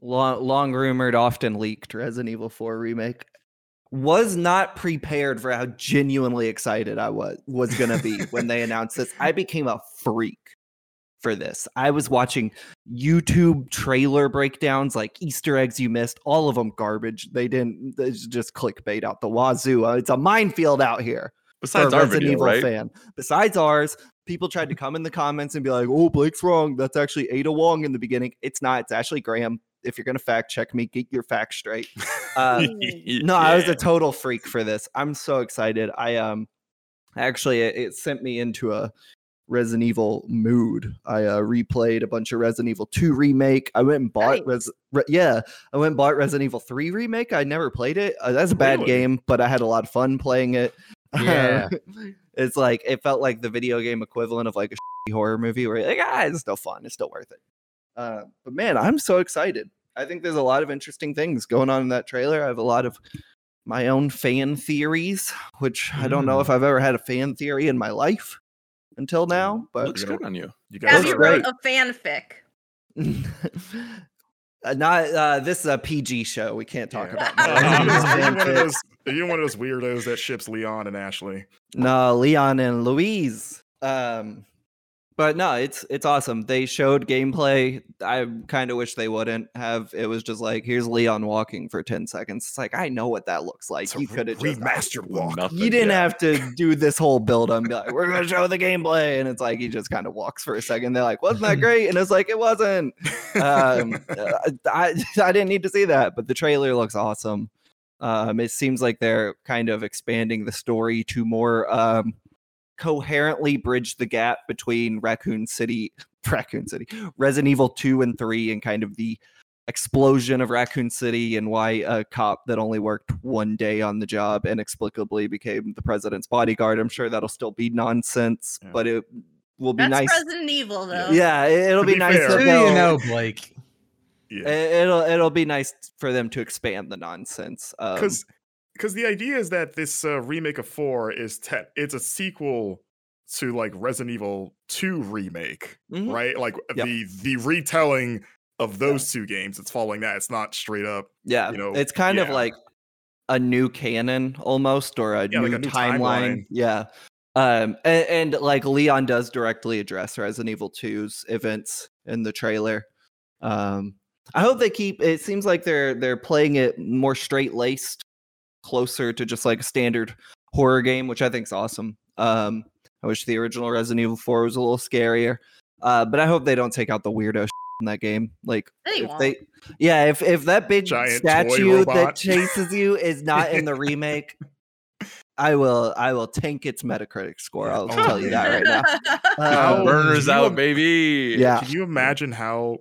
Long, long rumored, often leaked Resident Evil 4 remake. Was not prepared for how genuinely excited I was was gonna be when they announced this. I became a freak for this. I was watching YouTube trailer breakdowns, like Easter eggs you missed, all of them garbage. They didn't. It's just clickbait out the wazoo. Uh, It's a minefield out here Besides our Resident video, Evil right? fan. Besides ours, people tried to come in the comments and be like, "Oh, Blake's wrong. That's actually Ada Wong in the beginning." It's not. It's Ashley Graham. If you're gonna fact check me, get your facts straight. Uh, no, I was a total freak for this. I'm so excited. I um, actually, it, it sent me into a Resident Evil mood. I uh, replayed a bunch of Resident Evil 2 remake. I went and bought Nice. Res- Re- yeah, I went and bought Resident Evil 3 remake. I never played it. Uh, that's a bad Really? game, but I had a lot of fun playing it. Yeah. it's like it felt like the video game equivalent of like a horror movie where you're like, ah, it's still fun. It's still worth it. Uh, but man, I'm so excited. I think there's a lot of interesting things going on in that trailer. I have a lot of my own fan theories, which I don't know Mm. if I've ever had a fan theory in my life until now, but Looks good on you. You Have Looks you great. wrote a fanfic? Uh, not uh, this is a PG show. We can't talk Yeah. about. Are, you're one of those, are you one of those weirdos that ships Leon and Ashley? No, Leon and Luis. Um, but no, it's it's awesome. They showed gameplay. I kind of wish they wouldn't have. It was just like, here's Leon walking for ten seconds. It's like I know what that looks like. You could have just remastered walk. Nothing. You didn't yeah. have to do this whole build on be like, we're gonna show the gameplay, and it's like he just kind of walks for a second. They're like, wasn't that great? And it's like it wasn't. Um, uh, I I didn't need to see that, but the trailer looks awesome. Um, it seems like they're kind of expanding the story to more um, coherently bridge the gap between Raccoon City, Raccoon City, Resident Evil two and three, and kind of the explosion of Raccoon City and why a cop that only worked one day on the job inexplicably became the president's bodyguard. I'm sure that'll still be nonsense, Yeah. but it will be That's nice. Resident Evil, though. Yeah, it- it'll To be be nice fair- to Who do you know, Blake? Yeah. it- It'll it'll be nice for them to expand the nonsense. Um, because the idea is that this uh, remake of four is te- it's a sequel to like Resident Evil 2 remake, Mhm. right? Like Yep. the the retelling of those two games. It's following that. It's not straight up. yeah, you know, it's kind of like a new canon almost, or a, Yeah, new, like a new timeline. timeline. Yeah. Um, and, and like Leon does directly address Resident Evil 2's events in the trailer. Um, I hope they keep. It seems like they're they're playing it more straight laced, closer to just like a standard horror game, which I think is awesome. Um, I wish the original Resident Evil 4 was a little scarier. Uh, but I hope they don't take out the weirdo in that game. Like They if won't. they, yeah, if if that big Giant statue that chases you is not in the remake, I will I will tank its Metacritic score. I'll Oh, tell you that right now. Um, Burners out, baby. Yeah. Can you imagine how,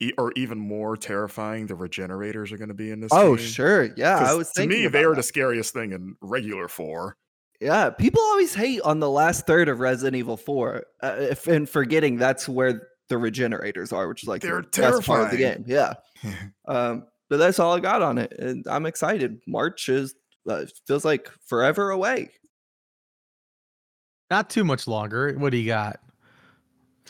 e- or even more terrifying, the regenerators are going to be in this? oh game? sure, yeah. I 'Cause was to thinking me, they are that. the scariest thing in regular four. Yeah, people always hate on the last third of Resident Evil 4, uh, if, and forgetting that's where the regenerators are, which is like They're the best part of the game. Yeah. um, but that's all I got on it, and I'm excited. March is uh, feels like forever away. Not too much longer. What do you got?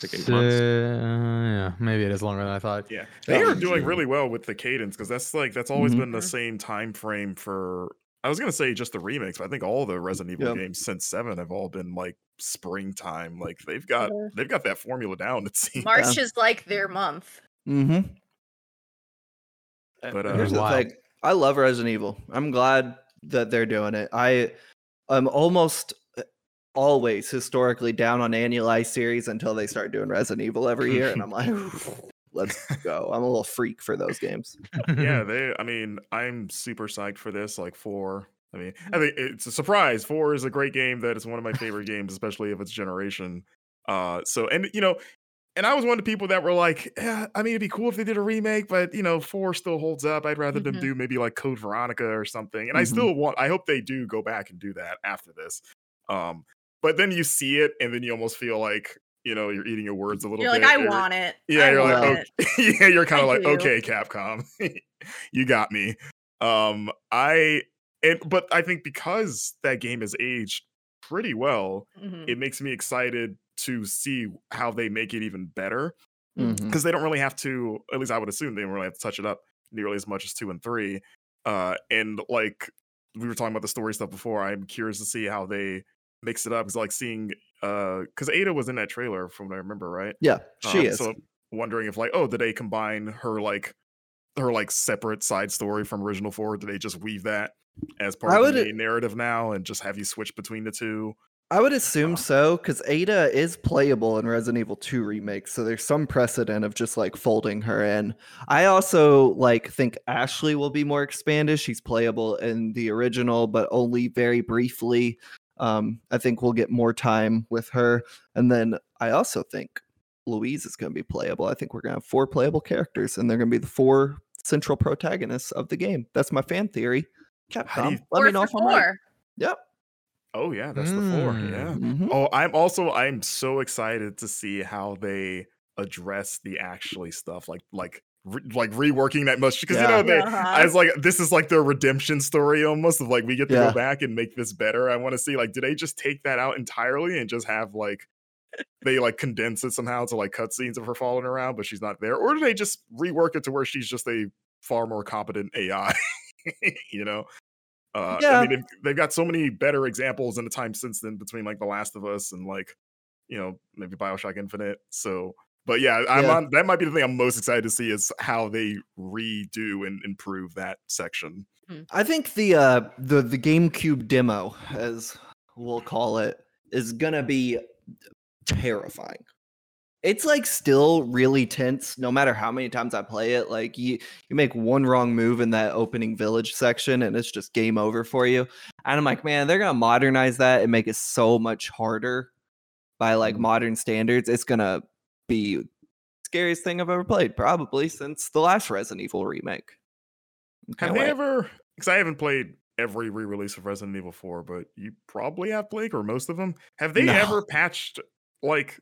Like eight Uh, months. yeah, maybe it is longer than I thought. Yeah, they Yeah. are doing really well with the cadence because that's like that's always Mhm. been the same time frame for. I was gonna say just the remix, but I think all the Resident Evil Yeah. games since Seven have all been like springtime. Like they've got Yeah. they've got that formula down. It seems. March is like their month. Mm-hmm. But, uh, here's the thing: I love Resident Evil. I'm glad that they're doing it. I I'm almost uh, always historically down on annualized series until they start doing Resident Evil every year, and I'm like, let's go. I'm a little freak for those games. yeah, they. I mean, I'm super psyched for this. Like four. I mean, I think it's a surprise. Four is a great game. That is one of my favorite games, especially of its generation. Uh, so and you know, and I was one of the people that were like, yeah, I mean, it'd be cool if they did a remake, but you know, four still holds up. I'd rather them Mhm. do maybe like Code Veronica or something. And I Mhm. still want. I hope they do go back and do that after this. Um, but then you see it, and then you almost feel like you know you're eating your words a little bit. You're bit. like, I You're- want it. yeah, I you're like, okay. yeah, you're kind of like, do. okay, Capcom, you got me. Um, I and but I think because that game has aged pretty well, Mhm. it makes me excited to see how they make it even better because they don't really have to. At least I would assume they don't really have to touch it up nearly as much as two and three. Uh, and like we were talking about the story stuff before, I'm curious to see how they mix it up. Because like seeing, uh, because Ada was in that trailer from what I remember, right? Yeah, she Um, is. So wondering if like, oh, did they combine her like her like separate side story from original four? Did they just weave that as part I of the narrative now and just have you switch between the two? I would assume Uh, so because Ada is playable in Resident Evil 2 remake, so there's some precedent of just like folding her in. I also like think Ashley will be more expanded. She's playable in the original, but only very briefly. Um, I think we'll get more time with her, and then I also think Luis is going to be playable. I think we're going to have four playable characters, and they're going to be the four central protagonists of the game. That's my fan theory. Capcom, you- let Four me know for if I'm right. Yep. Oh yeah, that's the four. Mm. Yeah. Mhm. Oh, I'm also I'm so excited to see how they address the Ashley stuff like like re- like reworking that much because you know they Uh-huh. I was like this is like their redemption story almost of like we get to Yeah. go back and make this better. I want to see like did they just take that out entirely and just have like they like condense it somehow to like cutscenes of her falling around but she's not there or do they just rework it to where she's just a far more competent AI you know uh, Yeah. I mean, they've, they've got so many better examples in the time since then between like The Last of Us and like, you know, maybe Bioshock Infinite. So, but yeah, I'm Yeah. on. That might be the thing I'm most excited to see is how they redo and improve that section. I think the uh the the GameCube demo, as we'll call it, is gonna be terrifying. It's like still really tense no matter how many times I play it. Like you you make one wrong move in that opening village section and it's just game over for you. And I'm like, man, they're gonna modernize that and make it so much harder by like modern standards. It's gonna be scariest thing I've ever played, probably since the last Resident Evil remake. Have Can't they wait. ever? Because I haven't played every re-release of Resident Evil 4, but you probably have Blake or most of them. Have they No. ever patched like?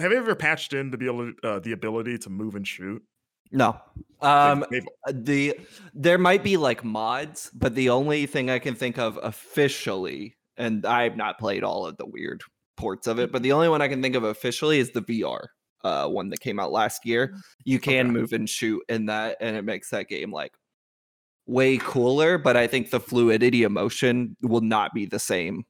Have they ever patched in to be able to, uh, the ability to move and shoot? No. Um they've- uh, the there might be like mods, but the only thing I can think of officially, and I've not played all of the weird ports of it, but the only one I can think of officially is the VR uh one that came out last year. You can Okay. move and shoot in that, and it makes that game like way cooler. But I think the fluidity of motion will not be the same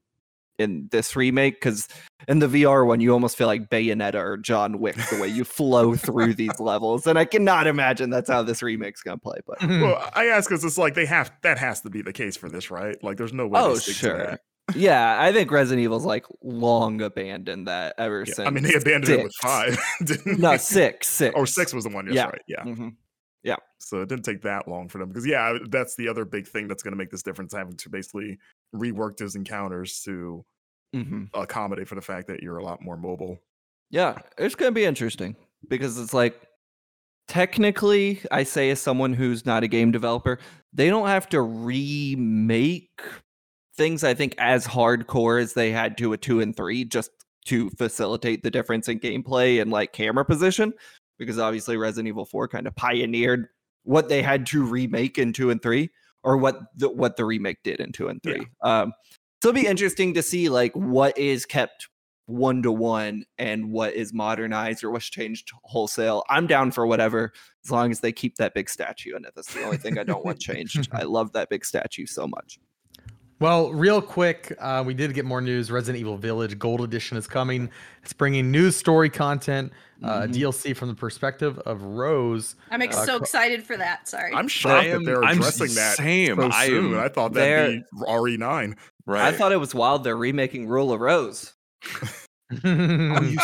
in this remake because in the VR one, you almost feel like Bayonetta or John Wick the way you flow through these levels, and I cannot imagine that's how this remake's gonna play. But well, I ask because it's like they have that has to be the case for this, right? Like, there's no way. oh they stick to sure, that. Yeah, I think Resident Evil's like long abandoned that ever Yeah, since. I mean, they abandoned it with five. No, six, six. Oh, six was the one. Yes, Yeah. right. Yeah. Mhm. Yeah. So it didn't take that long for them because yeah, that's the other big thing that's going to make this difference having to basically rework those encounters to hmm accommodate for the fact that you're a lot more mobile. Yeah, it's gonna be interesting because it's like technically, I say as someone who's not a game developer, they don't have to remake things. I think as hardcore as they had to a two and three, just to facilitate the difference in gameplay and like camera position, because obviously Resident Evil Four kind of pioneered what they had to remake in two and three, or what the what the remake did in two and Yeah. three. Um, so it'll be interesting to see like what is kept one to one and what is modernized or what's changed wholesale. I'm down for whatever as long as they keep that big statue in it. That's the only thing I don't want changed. I love that big statue so much. Well, real quick, uh, we did get more news. Resident Evil Village Gold Edition is coming. It's bringing new story content, uh, Mhm. DLC from the perspective of Rose. I'm ex- Uh, so excited for that. Sorry. I'm shocked am- that they're I'm addressing that same. so I soon. am I thought that'd be RE9. Right. I thought it was wild they're remaking Rule of Rose. Oh, you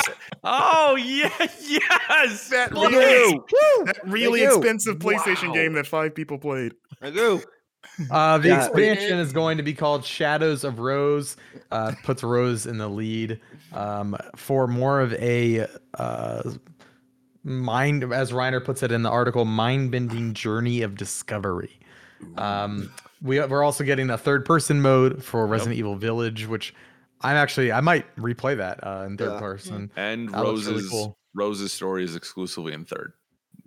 oh yeah, yes. That Fuck really, that really expensive PlayStation Wow. game that five people played. I do. Uh, the Yeah. expansion is going to be called Shadows of Rose. Uh, puts Rose in the lead um, for more of a uh, mind, as Reiner puts it in the article, mind-bending journey of discovery. Um, we we're also getting a third-person mode for Resident Evil Village, which I'm actually I might replay that uh, in third Yeah. person. And That Rose's really cool. Rose's story is exclusively in third.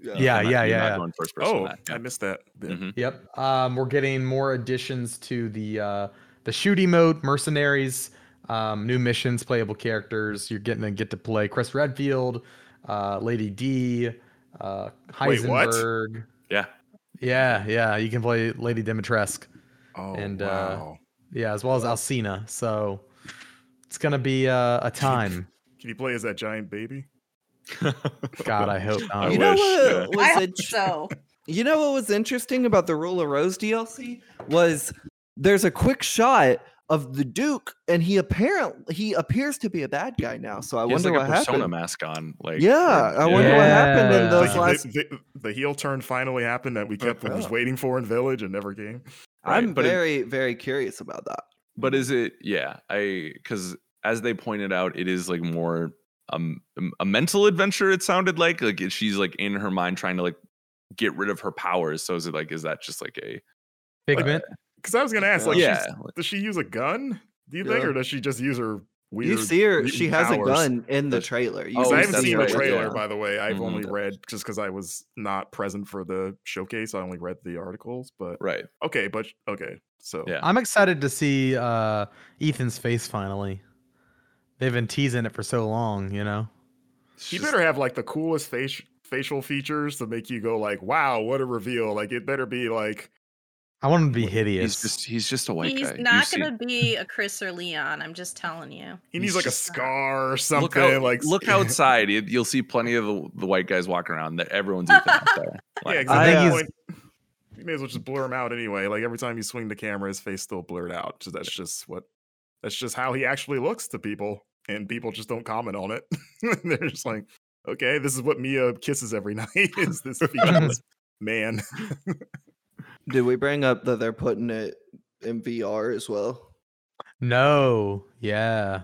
Yeah, You're yeah, not- yeah. yeah. going first person. Oh, in that. I missed that. bit. Mhm. Yep. Um, we're getting more additions to the uh, the shooty mode, mercenaries, um, new missions, playable characters. You're getting to get to play Chris Redfield, uh, Lady D, uh, Wait, what? Yeah. Yeah, yeah. You can play Lady Dimitrescu. Oh, And, uh, wow. Yeah, as well as Alcina. So it's gonna be uh, a time. Can you play as that giant baby? God, I hope not. you know wish, what yeah. was I hope so. You know what was interesting about the Rule of Rose DLC was there's a quick shot of the Duke, and he apparently he appears to be a bad guy now. So I He has wonder like a what persona happened. mask on. Like Yeah, I wonder what happened in those Like, last. the, the, the heel turn finally happened that we kept oh. was waiting for in Village and never came. Right, I'm but it- very very curious about that. But is it? Yeah, I because as they pointed out, it is like more um a mental adventure. It sounded like like she's like in her mind trying to like get rid of her powers. So is it like is that just like a Figment. Because I was gonna ask, like, yeah? she's- does she use a gun? Do you think, or does she just use her weird? You see her; mutant she has powers? a gun in the trailer. You Oh, 'Cause I haven't seen the trailer, yeah. by the way. I've Mhm. only read just because I was not present for the showcase. I only read the articles, but Right. okay, but okay, so Yeah. I'm excited to see uh, Ethan's face finally. They've been teasing it for so long, you know. It's he just- better have like the coolest face facial features to make you go like, "Wow, what a reveal!" Like it better be like, I want him to be He's hideous. just he's just a white He's guy. You not gonna be a Chris or Leon. I'm just telling you. he He's needs like a scar or look something. out, like look outside. You- You'll see plenty of the, the white guys walking around. That everyone's Ethan out there. Yeah, exactly. I At uh, point, you may as well just blur him out anyway. Like every time you swing the camera, his face still blurred out. So that's just what that's just how he actually looks to people, and people just don't comment on it. They're just like, okay, this is what Mia kisses every night. is this featureless man? Did we bring up that they're putting it in VR as well? no, yeah.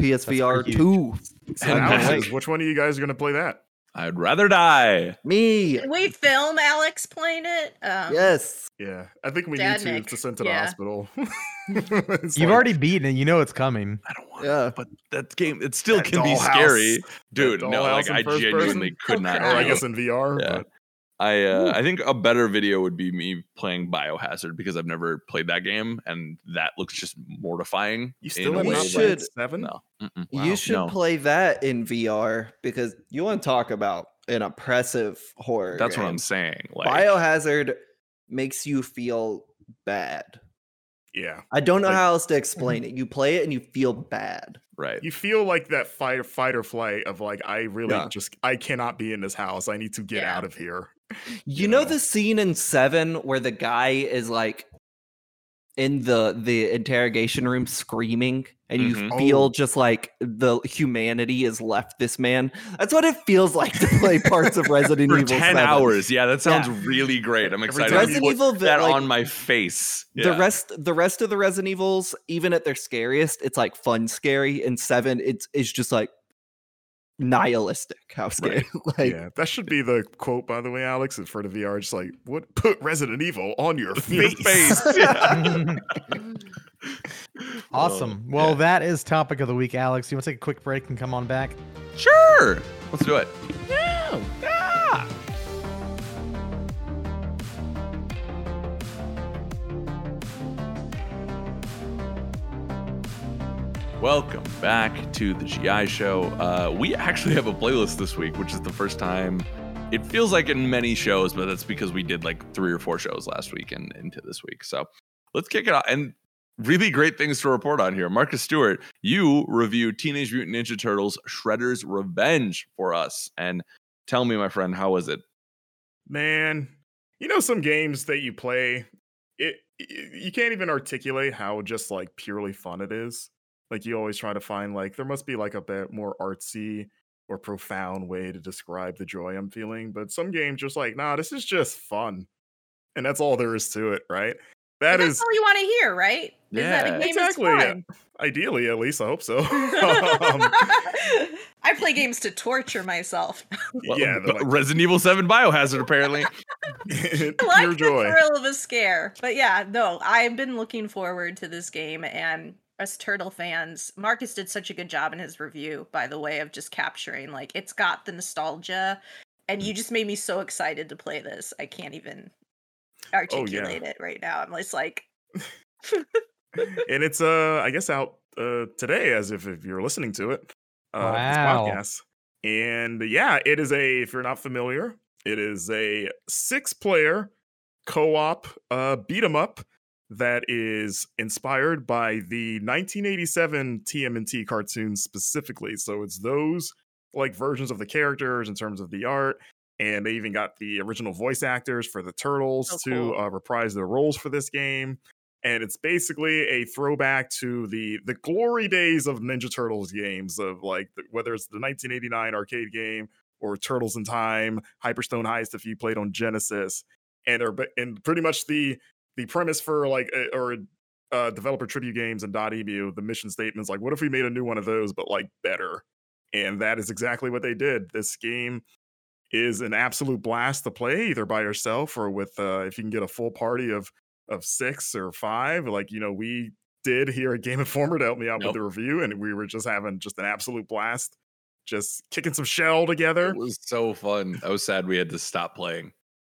PSVR pretty two. So And Alex that's- says, which one of you guys are gonna play that? I'd rather die. Me. Can we film Alex playing it? Um, Yes. Yeah, I think we Dad need to Nick, to send to the yeah. hospital. You've like, already beaten it. You know it's coming. I don't want. Yeah. it, but that game it still That can be dollhouse- scary, dude. No, like I genuinely person? could not. or I guess in VR. Yeah. But I uh, I think a better video would be me playing Biohazard because I've never played that game and that looks just mortifying. you still have not way played should- seven. No, Mm-mm. you should no. play that in VR because you want to talk about an oppressive horror. That's what. I'm saying. Like, Biohazard makes you feel bad. Yeah, I don't know Like- how else to explain it. You play it and you feel bad. right? you feel like that fight, fight or flight of like, I really Yeah. just, I cannot be in this house. I need to get Yeah. out of here. You know Yeah. the scene in Seven where the guy is like in the the interrogation room screaming and you Mhm. feel Oh. just like the humanity has left this man. That's what it feels like to play parts of Resident For Evil 10 7. hours. Yeah, that sounds Yeah. really great. I'm excited time to Resident put Evil that like, on my face. the rest the rest of the Resident Evils, even at their scariest, it's like fun scary. And seven, it's it's just like nihilistic how scary. like yeah, that should be the quote, by the way, Alex, for the VR. Just like, what? Put Resident Evil on your Your face. face. Yeah. awesome. Oh, well, yeah. that is topic of the week, Alex. You want to take a quick break and come on back? Sure. Let's do it. Welcome back to the GI Show. Uh, we actually have a playlist this week, which is the first time. It feels like in many shows, but that's because we did like three or four shows last week and into this week. So let's kick it off. And really great things to report on here. Marcus Stewart, you reviewed Teenage Mutant Ninja Turtles Shredder's Revenge for us. And tell me, my friend, how was it? Man, you know some games that you play, it y- you can't even articulate how just like purely fun it is. Like you always try to find like there must be like a bit more artsy or profound way to describe the joy I'm feeling, but some games just like, nah, this is just fun. And that's all there is to it, right? That But is that's all you want to hear, right? Is that Yeah. a game exactly is yeah. ideally at least I hope so. um, I play games to torture myself. Well, yeah, like, Resident Evil 7 Biohazard, apparently. I pure like the joy. thrill of a scare. But yeah, no, I've been looking forward to this game and us turtle fans, Marcus did such a good job in his review, by the way, of just capturing like it's got the nostalgia and you just made me so excited to play this. I can't even articulate it right now. I'm just like and it's uh I guess out uh today as if, if you're listening to it. Uh Wow. this podcast. And yeah, it is a if you're not familiar, it is a six player co-op uh beat 'em up that is inspired by the 1987 TMNT cartoons specifically. So it's those like versions of the characters in terms of the art and they even got the original voice actors for the turtles Oh, to cool. uh, reprise their roles for this game and it's basically a throwback to the the glory days of Ninja Turtles games of like the, whether it's the 1989 arcade game or Turtles in Time, Hyperstone Heist if you played on Genesis, and are and pretty much the the premise for like uh, or uh, developer tribute games and Dotemu, the mission statements like what if we made a new one of those but like better, and that is exactly what they did. This game is an absolute blast to play either by yourself or with uh, if you can get a full party of of six or five like you know we did here at game informer to help me out Nope. with the review and we were just having just an absolute blast just kicking some shell together It was so fun. I was sad we had to stop playing.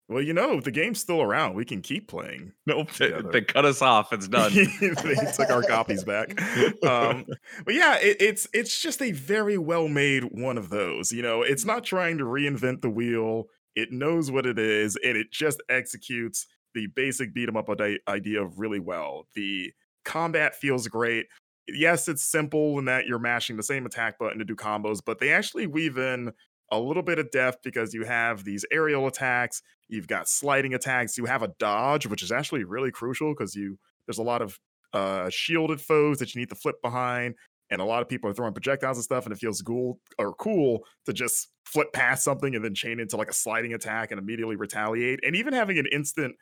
Well you know the game's still around we can keep playing. Nope, they, they cut us off. It's done. they took our copies back. Um but yeah it, it's it's just a very well made one of those you know? It's not trying to reinvent the wheel. It knows what it is and it just executes the basic beat 'em up ide- idea really well. The combat feels great. Yes it's simple in that you're mashing the same attack button to do combos but they actually weave in a little bit of depth because you have these aerial attacks you've got sliding attacks you have a dodge which is actually really crucial because you there's a lot of uh shielded foes that you need to flip behind and a lot of people are throwing projectiles and stuff and it feels cool or cool to just flip past something and then chain into like a sliding attack and immediately retaliate and even having an instant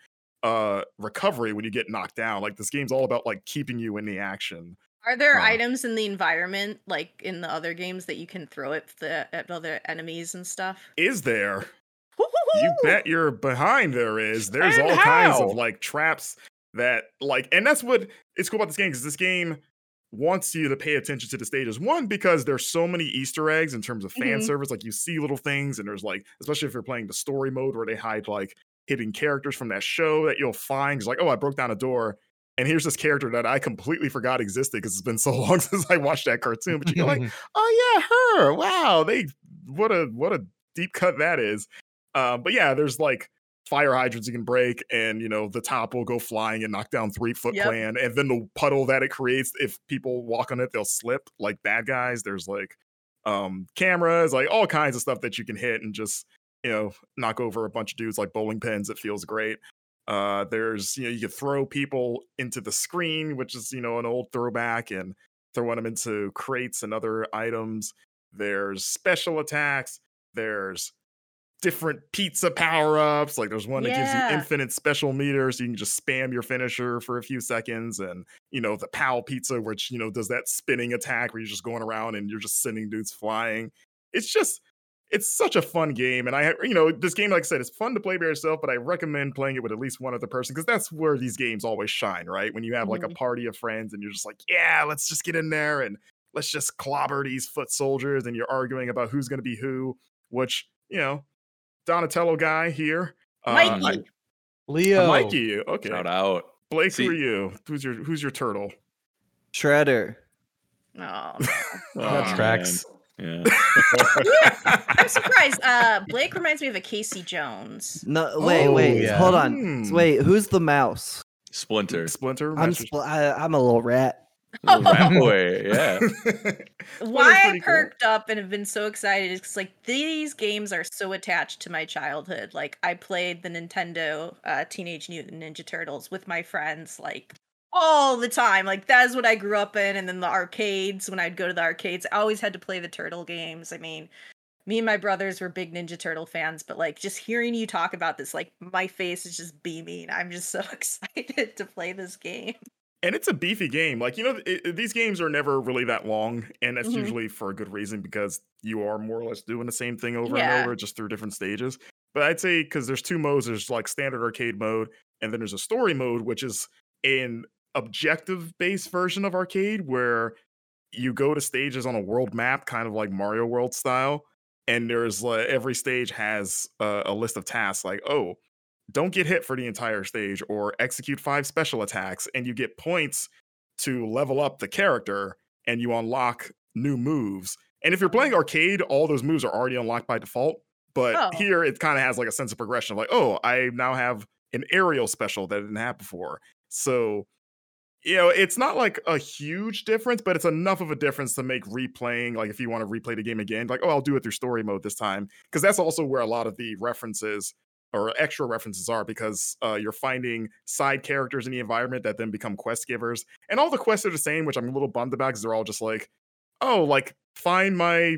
uh recovery when you get knocked down like this game's all about like keeping you in the action Are there Uh. items in the environment, like in the other games, that you can throw at the at other enemies and stuff? is there you bet you're behind there is there's And all kinds of like traps that like and that's what it's cool about this game because this game wants you to pay attention to the stages one because there's so many easter eggs in terms of fan Mhm. service like you see little things and there's like especially if you're playing the story mode where they hide like hidden characters from that show that you'll find 'cause like oh i broke down a door and here's this character that i completely forgot existed because it's been so long since i watched that cartoon but you're like oh yeah, her. Wow, they what a what a deep cut that is. Um, but yeah, there's like fire hydrants you can break, and you know the top will go flying and knock down three foot Yep. clan, and then the puddle that it creates, if people walk on it, they'll slip like bad guys. There's like um cameras, like all kinds of stuff that you can hit and just you know knock over a bunch of dudes like bowling pins. It feels great. Uh, there's you know you can throw people into the screen, which is you know an old throwback, and throwing them into crates and other items. There's special attacks. There's different pizza power ups. Like there's one that gives you infinite special meters. So you can just spam your finisher for a few seconds. And, you know, the PAL pizza, which, you know, does that spinning attack where you're just going around and you're just sending dudes flying. It's just, it's such a fun game. And I, you know, this game, like I said, it's fun to play by yourself, but I recommend playing it with at least one other person because that's where these games always shine, right? When you have like a Mhm. party of friends and you're just like, yeah, let's just get in there and let's just clobber these foot soldiers and you're arguing about who's going to be who, which, you know, Donatello guy here. Uh, Mikey. Leo. I- Mikey. Okay. Shout out. Blake, See- who are you? Who's your who's your turtle? Shredder. Oh, That Oh, tracks. man. I'm surprised. Uh, Blake reminds me of a Casey Jones. No, wait, Oh, wait, yeah. hold on. Hmm. Wait, who's the mouse? Splinter. Splinter. I'm spl- I, I'm a little rat. Rat boy. Yeah. Why I pretty cool. perked up and have been so excited is 'cause, like these games are so attached to my childhood. Like I played the Nintendo uh, Teenage Mutant Ninja Turtles with my friends, like all the time. Like that's what I grew up in. And then the arcades. When I'd go to the arcades, I always had to play the turtle games. I mean, me and my brothers were big Ninja Turtle fans, but like just hearing you talk about this, like my face is just beaming. I'm just so excited to play this game. and it's a beefy game. Like you know, it, these games are never really that long, and that's Mhm. usually for a good reason because you are more or less doing the same thing over Yeah. and over, just through different stages. But I'd say because there's two modes, there's like standard arcade mode, and then there's a story mode, which is an objective-based version of arcade where you go to stages on a world map, kind of like Mario World style. And there's like every stage has a, a list of tasks, like oh, don't get hit for the entire stage or execute five special attacks and you get points to level up the character and you unlock new moves and if you're playing arcade all those moves are already unlocked by default but Oh. here it kind of has like a sense of progression of like oh i now have an aerial special that I didn't have before so you know it's not like a huge difference but it's enough of a difference to make replaying like if you want to replay the game again like oh i'll do it through story mode this time because that's also where a lot of the references or extra references are because uh, you're finding side characters in the environment that then become quest givers. And all the quests are the same, which I'm a little bummed about because they're all just like, oh, like find my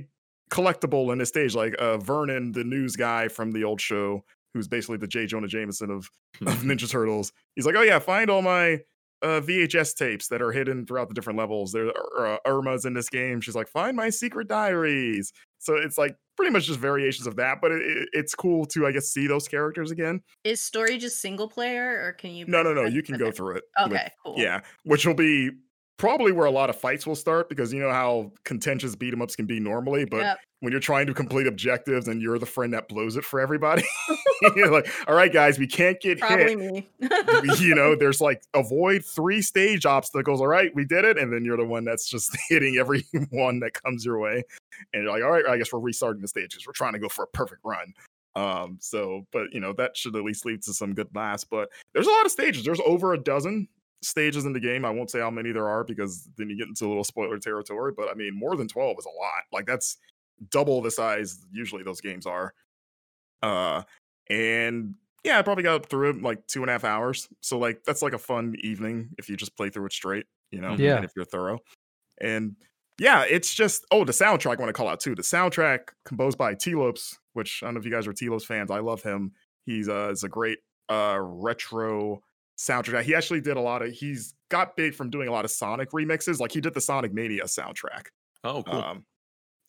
collectible in this stage. Like uh, Vernon, the news guy from the old show, who's basically the J. Jonah Jameson of, of Ninja Turtles. He's like, oh, yeah, find all my uh, VHS tapes that are hidden throughout the different levels. There are uh, Irma's in this game. She's like, find my secret diaries. So it's like pretty much just variations of that, but it, it- it's cool to I guess see those characters again. Is story just single player, or can you? No, no, no, you can go through it. with- Okay, cool. yeah, which will be probably where a lot of fights will start because you know how contentious beat 'em ups can be normally, but Yep. when you're trying to complete objectives and you're the friend that blows it for everybody, you're like, all right, guys, we can't get Probably hit. me. you know, there's like avoid three stage obstacles. All right, we did it, and then you're the one that's just hitting every one that comes your way, and you're like, all right, I guess we're restarting the stage because we're trying to go for a perfect run. Um, so, but you know, that should at least lead to some good laughs. But there's a lot of stages. There's over a dozen stages in the game. I won't say how many there are because then you get into a little spoiler territory. But I mean, more than 12 is a lot. Like that's double the size usually those games are. Uh, and yeah, I probably got through it like two and a half hours. So like that's like a fun evening if you just play through it straight, you know, Yeah. and if you're thorough. And yeah, it's just oh the soundtrack I want to call out too. The soundtrack composed by Tee Lopes, which I don't know if you guys are Tee Lopes fans. I love him. He's uh is a great uh retro soundtrack. He actually did a lot of he's got big from doing a lot of Sonic remixes. Like he did the Sonic Mania soundtrack. Oh, cool. Um,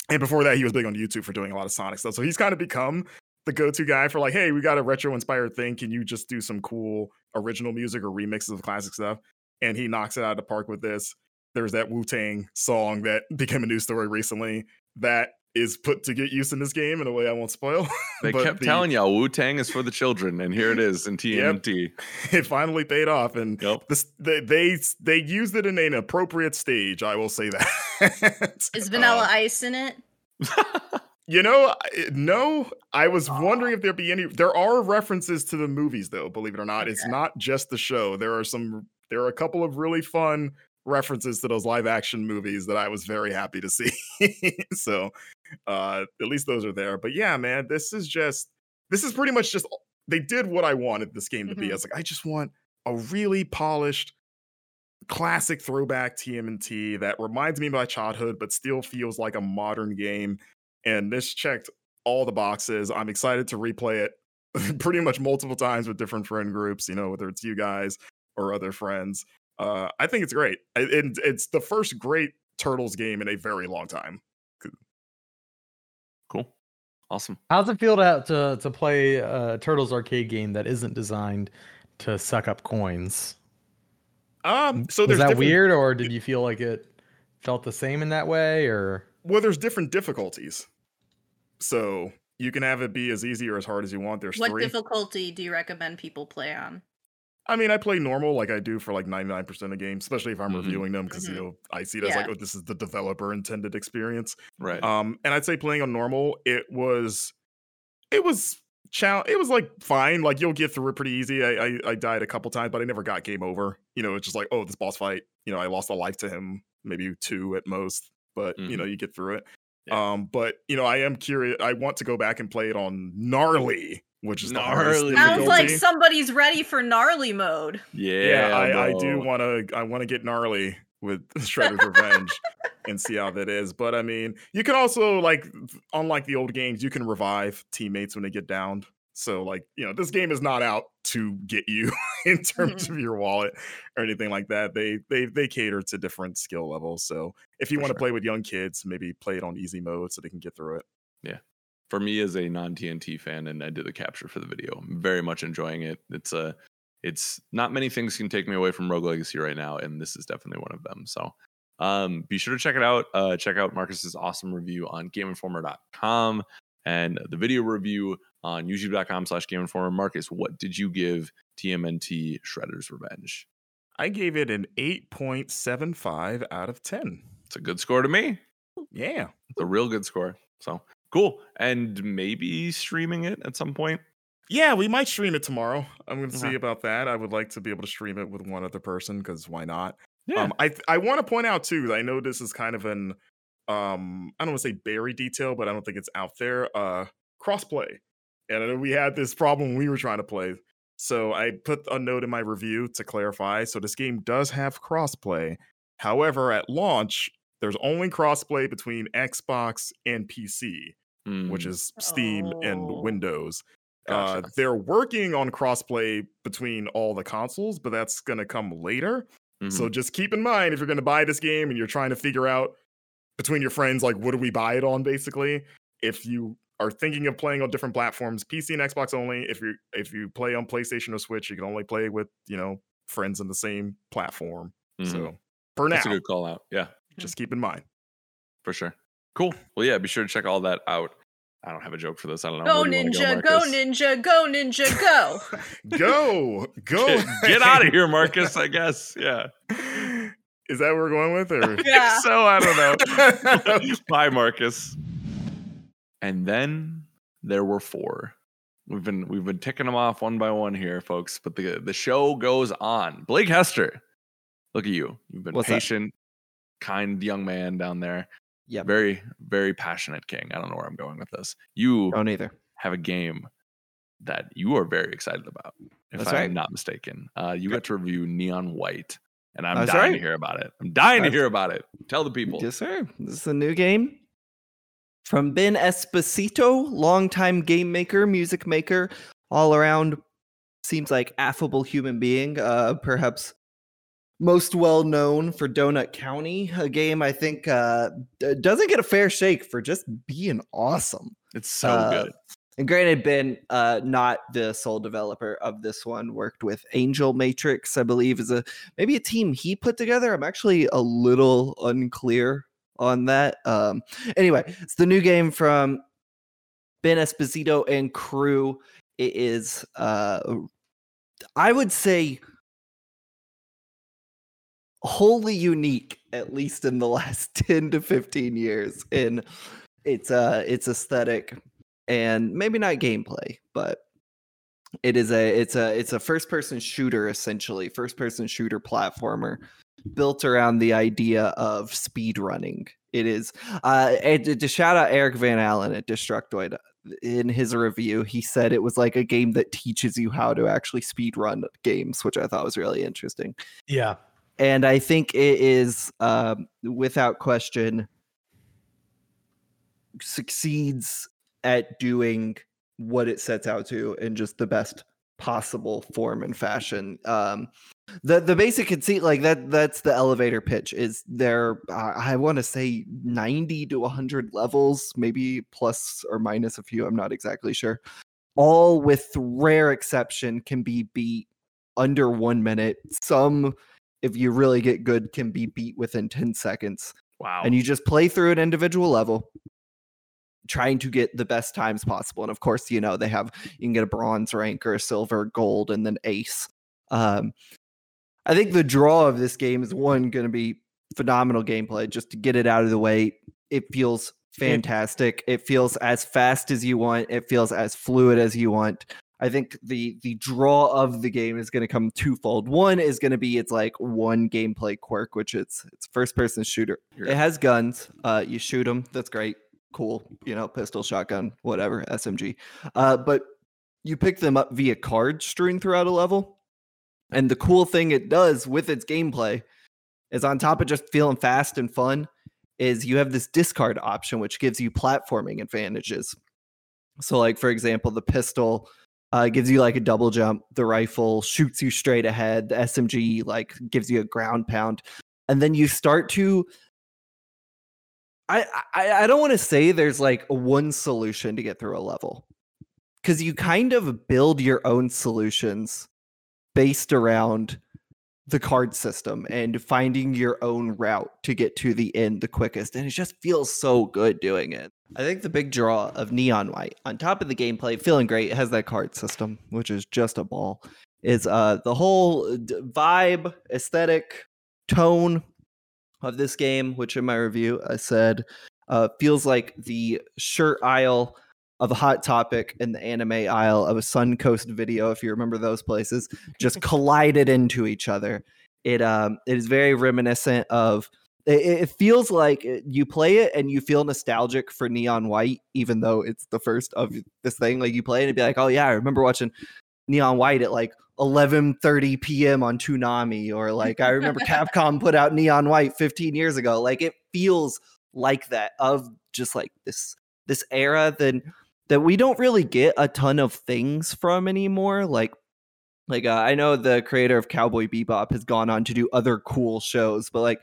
and before that, he was big on YouTube for doing a lot of Sonic stuff. So he's kind of become the go-to guy for like, hey, we got a retro-inspired thing. Can you just do some cool original music or remixes of classic stuff? And he knocks it out of the park with this. There's that Wu Tang song that became a news story recently that is put to get use in this game in a way I won't spoil. they but kept the- telling y'all Wu Tang is for the children, and here it is in Yep. It finally paid off, and Yep. this they, they they used it in an appropriate stage. I will say that. Is Vanilla Uh, Ice in it? You know, I- no. I was wondering if there'd be any. There are references to the movies, though. Believe it or not, it's not just the show. There are some. There are a couple of really fun references to those live action movies that I was very happy to see. so, uh, at least those are there. But yeah, man, this is just. This is pretty much just they did what I wanted this game to be. I Mhm. was like, I just want a really polished, classic throwback TMNT that reminds me of my childhood, but still feels like a modern game. And this checked all the boxes. I'm excited to replay it pretty much multiple times with different friend groups, you know, whether it's you guys or other friends. Uh, I think it's great. I- And it's the first great Turtles game in a very long time. Cool. Awesome. How's it feel to to to play a Turtles arcade game that isn't designed to suck up coins? Um, so Was there's that different- weird, or did you feel like it felt the same in that way, or Well, there's different difficulties. So you can have it be as easy or as hard as you want. There's What three. difficulty do you recommend people play on? I mean, I play normal like I do for like 99% of games, especially if I'm Mhm. reviewing them because Mhm. you know I see it as like, oh, this is the developer intended experience. Right. Um, and I'd say playing on normal, it was, it was chal- It was like fine. Like you'll get through it pretty easy. I, I I died a couple times, but I never got game over. You know, it's just like, oh, this boss fight. You know, I lost a life to him, maybe two at most. But you Mhm. know, you get through it. Yeah. Um, but you know, I am curious. I want to go back and play it on gnarly, which is the hardest Gnarly. Sounds like somebody's ready for gnarly mode. yeah. yeah, I, I do want to i want to get gnarly with shredder's revenge and see how that is but i mean you can also like unlike the old games you can revive teammates when they get downed so like you know this game is not out to get you in terms Mhm. of your wallet or anything like that they they they cater to different skill levels so if you want to sure. play with young kids maybe play it on easy mode so they can get through it for me as a non TNT fan, and I did the capture for the video. I'm very much enjoying it. It's a, it's not many things can take me away from Rogue Legacy right now, and this is definitely one of them. So, um, be sure to check it out. Uh, check out Marcus's awesome review on GameInformer.com and the video review on YouTube.com/slash Game Informer. Marcus, what did you give TMNT Shredder's Revenge? i gave it an 8.75 out of 10 It's a good score to me. yeah It's a real good score. So cool, and maybe streaming it at some point. Yeah, we might stream it tomorrow. I'm going to Okay. see about that. I would like to be able to stream it with one other person because why not? Yeah, Um, I th- I want to point out too. I know this is kind of an um I don't want to say berry detail, but I don't think it's out there. Uh, crossplay, and I know we had this problem when we were trying to play. So I put a note in my review to clarify. So this game does have crossplay. However, at launch, there's only crossplay between Xbox and PC which Mm, is Steam and Oh. Windows. Uh, they're working on crossplay between all the consoles, but that's going to come later. So mhm. just keep in mind if you're going to buy this game and you're trying to figure out between your friends, like, what do we buy it on, basically. If you are thinking of playing on different platforms, PC and Xbox only. If you if you play on PlayStation or Switch, you can only play with you know friends in the same platform. Mhm. So for now, that's a good call out. Yeah. Hmm. just keep in mind. for sure. Cool. Well, yeah, be sure to check all that out. I don't have a joke for this. I don't know. Go Where do you ninja, go, Marcus? ninja, go ninja, go. Go, go, Get, get out of here, Marcus. I guess. Yeah. Is that what we're going with? Or Yeah. so I don't know. Bye, Marcus. And then there were four. We've been we've been ticking them off one by one here, folks. But the the show goes on. Blake Hester, look at you. You've been What's that? patient, kind young man down there. Yeah. Very very passionate king. I don't know where I'm going with this. You Don't either. have a game that you are very excited about, if That's I'm right. not mistaken. Uh, you got to review Neon White, and I'm That's dying to hear about it. I'm dying to hear about it. Tell the people. Yes, sir. This is a new game from Ben Esposito, longtime game maker, music maker, all around. Seems like affable human being. Uh, perhaps most well known for Donut County, a game I think uh, doesn't get a fair shake for just being awesome. It's so Uh, good. And granted, Ben, uh, not the sole developer of this one, worked with Angel Matrix, I believe, is a maybe a team he put together. I'm actually a little unclear on that. Um, anyway, it's the new game from Ben Esposito and crew. It is, uh, I would say, wholly unique, at least in the last 10 to 15 years in its uh its aesthetic and maybe not gameplay, but it is a it's a it's a first person shooter essentially, first person shooter platformer built around the idea of speed running. It is uh and to shout out Eric Van Allen at Destructoid. in his review. He said it was like a game that teaches you how to actually speed run games, which I thought was really interesting. Yeah. And I think it is, um, without question, succeeds at doing what it sets out to in just the best possible form and fashion. Um, the the basic conceit like that that's the elevator pitch is there uh, i want to say 90 to 100 levels maybe plus or minus a few i'm not exactly sure all with rare exception can be beat under one minute some if you really get good can be beat within 10 seconds. Wow. and you just play through an individual level trying to get the best times possible. And of course you know they have you can get a bronze rank or a silver gold and then ace. Um i think the draw of this game is one going to be phenomenal gameplay. Just to get it out of the way it feels fantastic. It feels as fast as you want. It feels as fluid as you want i think the the draw of the game is going to come twofold. One is going to be it's like one gameplay quirk which it's it's first person shooter. It has guns. Uh you shoot them that's great. Cool. You know pistol shotgun whatever smg uh but you pick them up via cards strewn throughout a level. And the cool thing it does with its gameplay is on top of just feeling fast and fun is you have this discard option which gives you platforming advantages. So like for example the pistol uh, gives you like a double jump the rifle shoots you straight ahead the smg like gives you a ground pound and then you start to I I, I don't want to say there's like one solution to get through a level because you kind of build your own solutions based around the card system and finding your own route to get to the end the quickest and it just feels so good doing it. I think the big draw of neon white on top of the gameplay feeling great has that card system which is just a ball is uh the whole vibe aesthetic tone of this game which in my review i said uh feels like the shirt aisle of a hot topic in the anime aisle of a Suncoast video, if you remember those places, just collided into each other. It um it is very reminiscent of it, it feels like you play it and you feel nostalgic for Neon White, even though it's the first of this thing. Like you play it and be like, oh yeah, I remember watching Neon White at like 11:30 p.m. on Toonami, or like I remember Capcom put out Neon White 15 years ago. Like it feels like that of just like this this era that that we don't really get a ton of things from anymore. Like like uh, I know the creator of Cowboy Bebop has gone on to do other cool shows, but like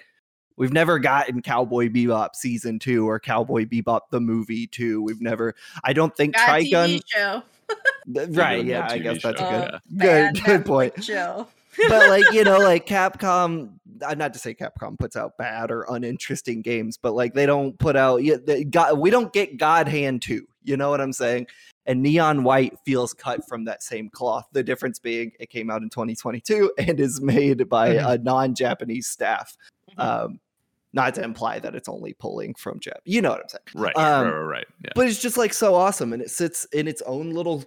we've never gotten Cowboy Bebop season two or Cowboy Bebop the movie two. We've never. I don't think Got a Trigun. TV show. Right? Yeah, that I TV guess that's show, a Uh, good, yeah. Bad good, good point. Netflix Show. but like you know like capcom uh, not to say capcom puts out bad or uninteresting games but like they don't put out yeah, they got we don't get god hand 2 you know what i'm saying and neon white feels cut from that same cloth the difference being it came out in 2022 and is made by Mhm. a non-japanese staff Mhm. um not to imply that it's only pulling from jap you know what i'm saying Right. Um, right, right, right. Yeah. but it's just like so awesome and it sits in its own little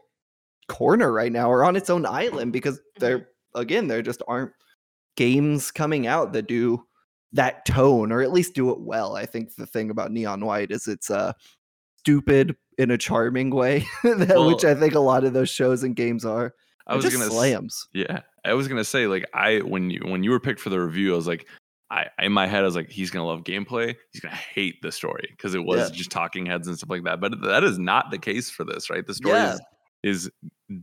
corner right now or on its own island because there again there just aren't games coming out that do that tone or at least do it well i think the thing about neon white is it's a stupid in a charming way that, which i think a lot of those shows and games are I was gonna slams Yeah, I was gonna say like I when you when you were picked for the review, I was like, I in my head I was like, he's gonna love gameplay, he's gonna hate the story because it was Yeah. just talking heads and stuff like that. But that is not the case for this, right? The story Yeah. is, is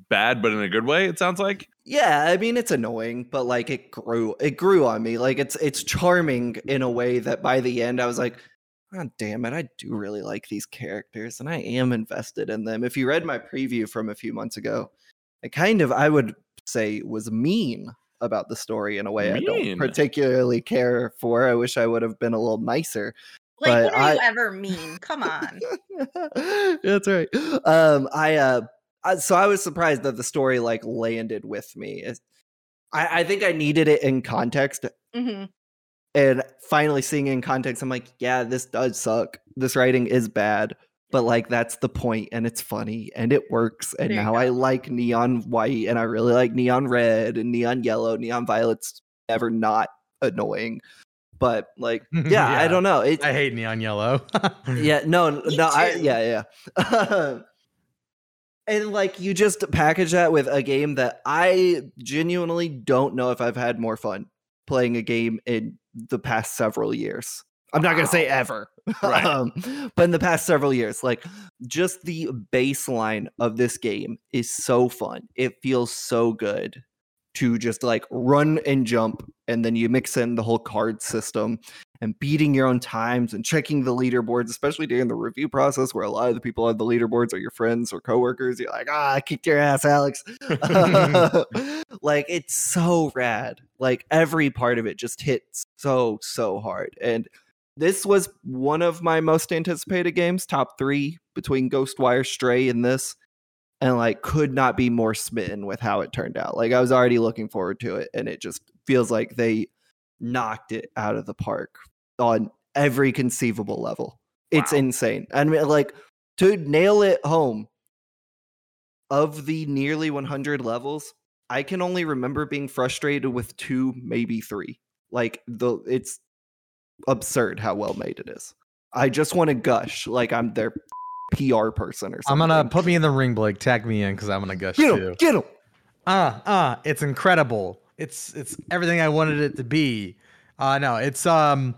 bad, but in a good way. It sounds like. Yeah, I mean it's annoying, but like it grew it grew on me. Like it's it's charming in a way that by the end I was like, God damn it, I do really like these characters and I am invested in them. If you read my preview from a few months ago, I kind of I would say was mean about the story in a way I don't particularly care for. I wish I would have been a little nicer. Like, But when are I- you ever mean? Come on. That's right. Um, I uh, I, so I was surprised that the story like landed with me. It's- I, I think I needed it in context, hmm and finally seeing in context, I'm like, yeah, this does suck. This writing is bad, but like that's the point, and it's funny, and it works. And now I like neon white, and I really like neon red and neon yellow. Neon violet's never not annoying, but like, yeah, I don't know. It, I hate neon yellow. yeah, no, no, I, yeah, yeah. And like you just package that with a game that I genuinely don't know if I've had more fun playing a game in the past several years. I'm not gonna say ever, Right. um, but in the past several years, like just the baseline of this game is so fun. It feels so good to just like run and jump, and then you mix in the whole card system and beating your own times and checking the leaderboards, especially during the review process where a lot of the people on the leaderboards are your friends or coworkers. You're like, ah, I kicked your ass, Alex. like it's so rad. Like every part of it just hits so, so hard. And this was one of my most anticipated games, top three between Ghostwire, Stray, and this. And like could not be more smitten with how it turned out. Like I was already looking forward to it, and it just feels like they knocked it out of the park on every conceivable level. It's Wow. insane. I mean, like to nail it home. Of the nearly 100 levels, I can only remember being frustrated with two, maybe three. Like the it's absurd how well made it is. I just want to gush like I'm their PR person or something. I'm gonna put me in the ring, Blake. Tag me in because I'm gonna gush get too. him, get him. Ah, ah, it's incredible. It's it's everything I wanted it to be. Uh no, it's um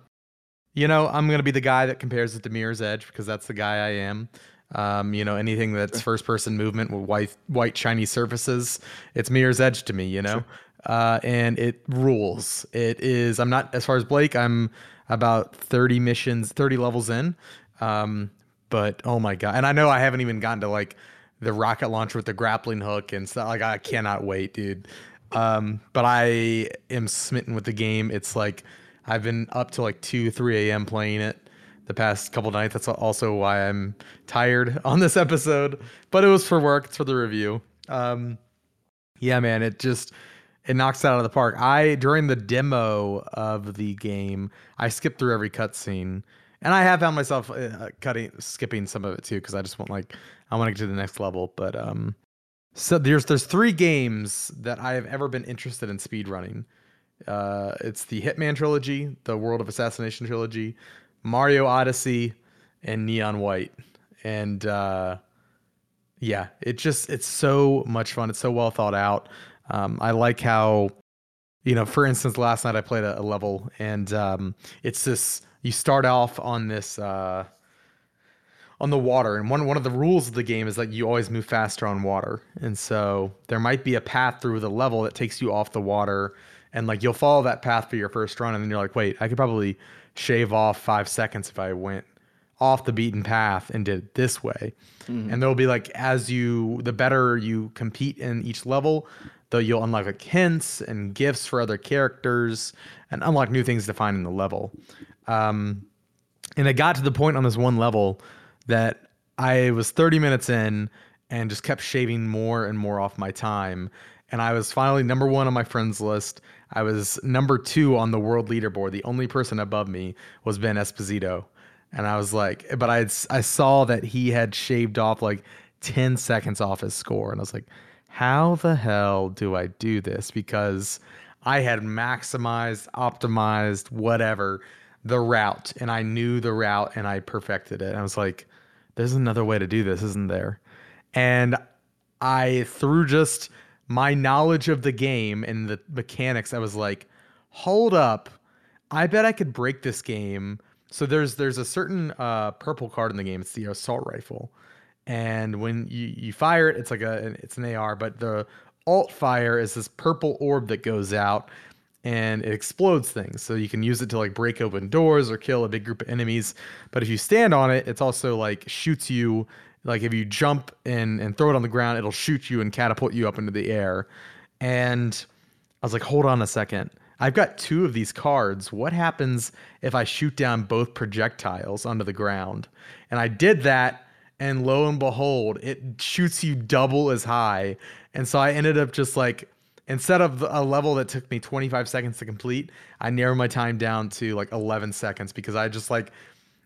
you know, I'm gonna be the guy that compares it to Mirror's Edge because that's the guy I am. Um, you know, anything that's first person movement with white white shiny surfaces, it's Mirror's Edge to me, you know? Uh and it rules. It is I'm not as far as Blake, I'm about 30 missions, 30 levels in. Um, but oh my god. And I know I haven't even gotten to like the rocket launcher with the grappling hook and stuff. Like I cannot wait, dude. Um, but I am smitten with the game. It's like I've been up to like two, three a.m. playing it the past couple nights. That's also why I'm tired on this episode. But it was for work. It's for the review. Um, yeah, man. It just it knocks it out of the park. I during the demo of the game, I skipped through every cutscene, and I have found myself uh, cutting, skipping some of it too because I just want like I want to get to the next level. But um, so there's there's three games that I have ever been interested in speedrunning. Uh, it's the Hitman trilogy, the World of Assassination trilogy, Mario Odyssey, and Neon White. And uh, yeah, it just it's so much fun. It's so well thought out. Um, I like how, you know, for instance, last night I played a, a level, and um, it's this. You start off on this. Uh, on the water and one one of the rules of the game is that you always move faster on water. And so there might be a path through the level that takes you off the water and like you'll follow that path for your first run and then you're like wait i could probably shave off five seconds if i went off the beaten path and did it this way. And there'll be like as you the better you compete in each level though you'll unlock like hints and gifts for other characters and unlock new things to find in the level um, and it got to the point on this one level that I was 30 minutes in and just kept shaving more and more off my time. And I was finally number one on my friends list. I was number two on the world leaderboard. The only person above me was Ben Esposito. And I was like, but I I saw that he had shaved off like 10 seconds off his score. And I was like, how the hell do I do this? Because I had maximized, optimized, whatever the route and I knew the route and I perfected it. And I was like, there's another way to do this, isn't there? And I, through just my knowledge of the game and the mechanics, I was like, hold up. I bet I could break this game. So there's there's a certain uh, purple card in the game. It's the assault rifle, and when you, you fire it, it's like a it's an AR. But the alt fire is this purple orb that goes out, and it explodes things. So you can use it to like break open doors or kill a big group of enemies. But if you stand on it, it's also like shoots you. Like if you jump and and throw it on the ground, it'll shoot you and catapult you up into the air. And I was like, hold on a second. I've got two of these cards. What happens if I shoot down both projectiles onto the ground? And I did that, and lo and behold, it shoots you double as high. And so I ended up just like, instead of a level that took me 25 seconds to complete, I narrowed my time down to like 11 seconds because I just like,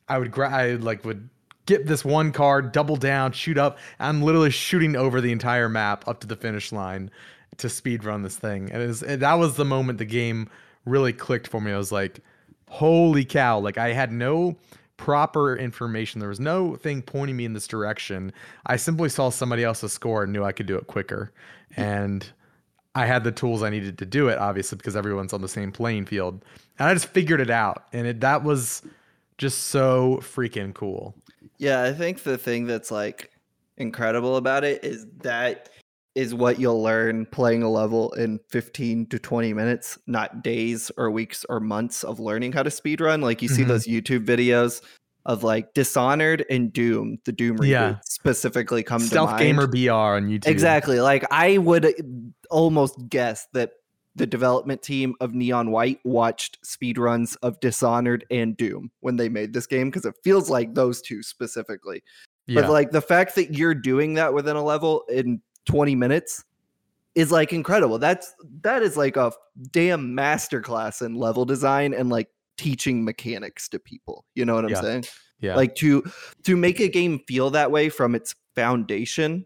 I would grab, I like would get this one card, double down, shoot up. I'm literally shooting over the entire map up to the finish line to speed run this thing. And it was, and that was the moment the game really clicked for me. I was like, holy cow. Like I had no proper information. There was no thing pointing me in this direction. I simply saw somebody else's score and knew I could do it quicker. And I had the tools I needed to do it, obviously, because everyone's on the same playing field. And I just figured it out. And it, that was just so freaking cool. Yeah, I think the thing that's like incredible about it is that is what you'll learn playing a level in 15 to 20 minutes, not days or weeks or months of learning how to speedrun. Like you see Mhm. those YouTube videos of like Dishonored and Doom, the Doom reboot Yeah. specifically come to Stealth mind. Gamer BR on YouTube. Exactly. Like I would uh, almost guess that the development team of Neon White watched speedruns of Dishonored and Doom when they made this game because it feels like those two specifically. Yeah. But like the fact that you're doing that within a level in 20 minutes is like incredible. That's that is like a damn masterclass in level design and like teaching mechanics to people. You know what I'm Yeah. saying? yeah. Like to to make a game feel that way from its foundation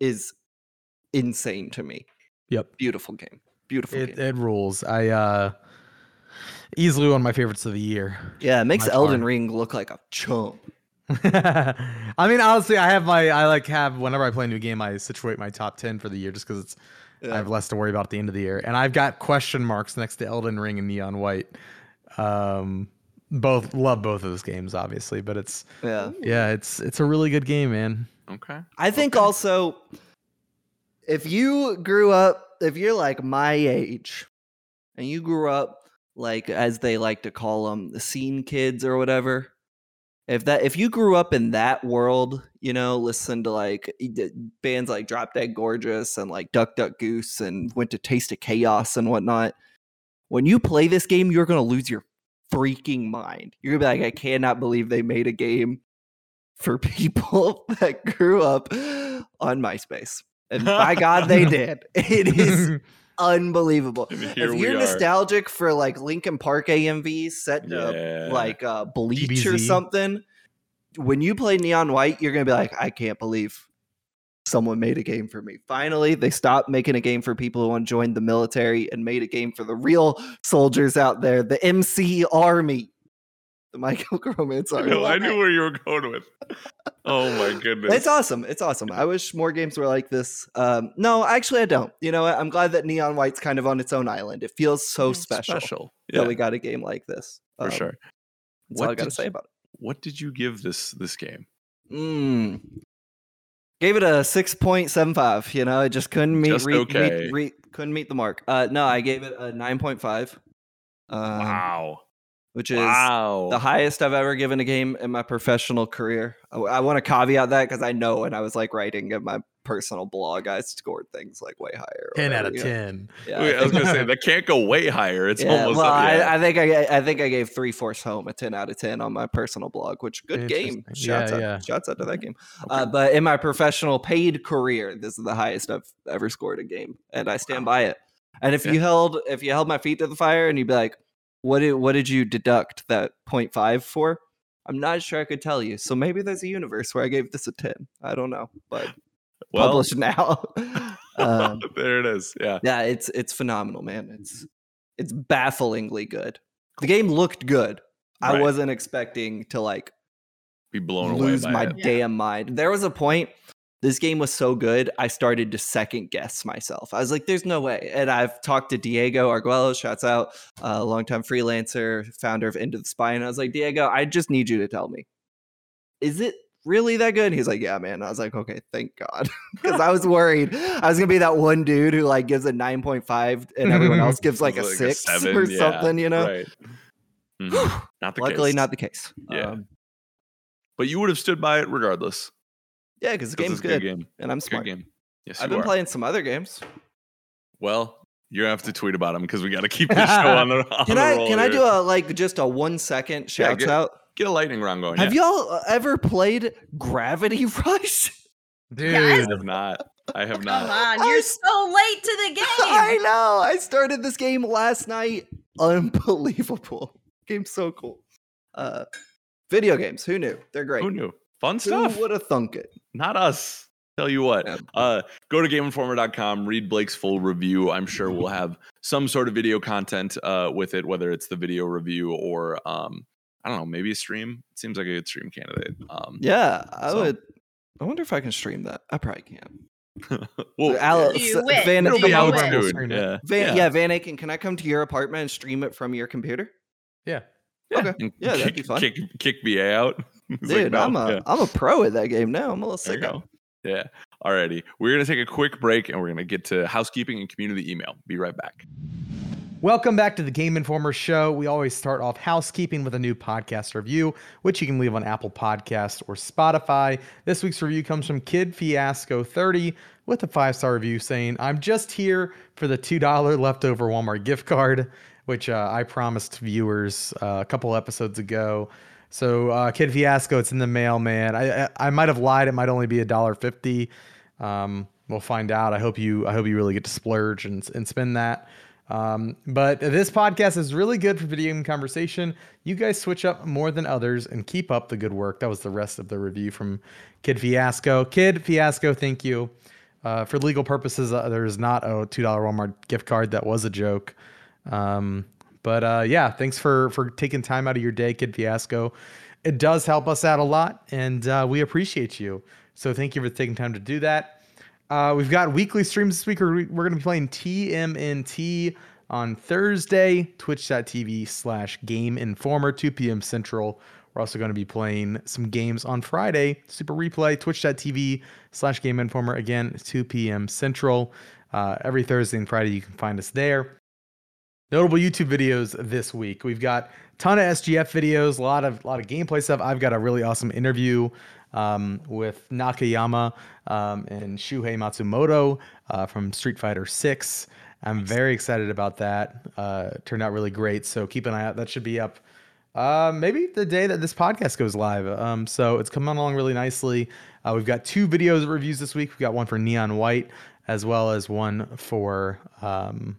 is insane to me. Yep. Beautiful game. Beautiful it, game. it rules. I uh easily one of my favorites of the year. yeah, it makes Elden fun. Ring look like a chump. I mean, honestly, I have my I like have whenever I play a new game, I situate my top ten for the year just because it's I have less to worry about at the end of the year, and I've got question marks next to Elden Ring and Neon White. Um, both love both of those games, obviously, but it's yeah. yeah, it's it's a really good game, man. Okay. I think Okay. also if you grew up, if you're like my age and you grew up like as they like to call them the scene kids or whatever, if that if you grew up in that world, you know, listen to like d- bands like Drop Dead Gorgeous and like Duck Duck Goose and went to Taste of Chaos and whatnot, when you play this game, you're gonna lose your freaking mind. You're gonna be like, I cannot believe they made a game for people that grew up on MySpace. And by God, they did. It is unbelievable. If you're are. nostalgic for like Linkin Park AMVs set to Yeah. like uh, Bleach or something, when you play Neon White, you're gonna be like, I can't believe someone made a game for me. Finally, they stopped making a game for people who want to join the military and made a game for the real soldiers out there, the MC Army. The Michael Romance I, Army. know, I knew where you were going with. Oh my goodness. It's awesome. It's awesome. I wish more games were like this. Um, no, actually, I don't. You know, what? I'm glad that Neon White's kind of on its own island. It feels so Mm, special, Special. Yeah, that we got a game like this. for Um, sure. That's all I What got to did say you- about What did you give this this game? Mm. Gave it a six point seven five. You know, it just couldn't meet, Just re- okay. meet- re- couldn't meet the mark. Uh, no, I gave it a nine point five. Um, wow. which is Wow. the highest I've ever given a game in my professional career. I, want to caveat that because I know when I was like writing in my personal blog, I scored things like way higher. or ten out of whatever, yeah. ten. Yeah, Wait, I was think- gonna say that can't go way higher. It's yeah, almost well, up- yeah. I, I think I, I think I gave Three Force Home a ten out of ten on my personal blog, which good game. Interesting. Shouts Yeah, out, yeah. shouts out to that game. Uh, but in my professional paid career, this is the highest I've ever scored a game, and I stand by it. And if Yeah. you held if you held my feet to the fire and you'd be like, "What did what did you deduct that 0.5 for?" I'm not sure I could tell you. So maybe there's a universe where I gave this a 10. I don't know, but well, published now. um, there it is. Yeah. yeah, it's it's phenomenal, man. It's it's bafflingly good. The game looked good. I wasn't expecting to like Be blown lose away by my it. Yeah. damn mind. There was a point this game was so good, I started to second guess myself. I was like, there's no way. And I've talked to Diego Arguello, shouts out, a longtime freelancer, founder of Into the Spine. And I was like, Diego, I just need you to tell me, is it really that good? And he's like, yeah, man. I was like, okay, thank God. Because I was worried I was going to be that one dude who like gives a 9.5 and everyone else gives like a It's six seven, or yeah, something, you know? Right. Mhm. Not the Luckily, case. not the case. Yeah. Um, But you would have stood by it regardless. yeah, because the game's a good, game. and I'm Good smart. game. Yes, I've been are. playing some other games. Well, you have to tweet about them because we got to keep the show on the. On Can the I can I do a like just a one second Yeah, get- out? Get a lightning round going? Have yeah. y'all uh, ever played Gravity Rush? Dude, Yes. I have not. I have not. Come on, you're s- so late to the game. I know. I started this game last night. Unbelievable. Game's so cool. Uh video games. Who knew? They're great. Who knew? Fun stuff. Who stuff. would have thunk it? Not us. Tell you what. Uh, go to GameInformer.com. Read Blake's full review. I'm sure we'll have some sort of video content uh, with it, whether it's the video review or um, I don't know, maybe a stream. It seems like a good stream candidate. Um, Yeah, I So- would. I wonder if I can stream that. I probably can. well, Al- Do s- it. Van, it'll Do be it. out We'll it. Yeah. Van, yeah. Van Aken, can I come to your apartment and stream it from your computer? Yeah. Okay. And Yeah, that'd kick, be fun. Kick, kick BA out. He's like, Dude, "No." I'm a Yeah. am a pro at that game now. I'm a little There you sick. go. Yeah. Alrighty. We're gonna take a quick break and we're gonna get to housekeeping and community email. Be right back. Welcome back to the Game Informer Show. We always start off housekeeping with a new podcast review, which you can leave on Apple Podcast or Spotify. This week's review comes from Kid Fiasco 30 with a five star review saying, I'm just here for the $2 leftover Walmart gift card, which uh, I promised viewers uh, a couple episodes ago. So, uh, Kid Fiasco, it's in the mail, man. I, I, I might have lied. It might only be a dollar fifty. Um, we'll find out. I hope you I hope you really get to splurge and, and spend that. Um, but this podcast is really good for video game conversation. You guys switch up more than others and keep up the good work. That was the rest of the review from Kid Fiasco. Kid Fiasco, thank you. Uh, for legal purposes, uh, there is not a two dollar Walmart gift card. That was a joke. Um, but uh, yeah, thanks for for taking time out of your day, Kid Fiasco. It does help us out a lot, and uh, we appreciate you. So thank you for taking time to do that. Uh, we've got weekly streams this week. We're, we're going to be playing TMNT on Thursday, twitch.tv slash Game Informer, 2 p.m. Central. We're also going to be playing some games on Friday, Super Replay, twitch.tv slash Game Informer, again, 2 p.m. Central. Uh, every Thursday and Friday, you can find us there. Notable YouTube videos this week. We've got a ton of SGF videos, a lot of a lot of gameplay stuff. I've got a really awesome interview um, with Nakayama um, and Shuhei Matsumoto uh, from Street Fighter 6. I'm very excited about that. Uh, turned out really great. So keep an eye out. That should be up uh, maybe the day that this podcast goes live. Um, so it's coming along really nicely. Uh, we've got two videos reviews this week. We've got one for Neon White as well as one for um,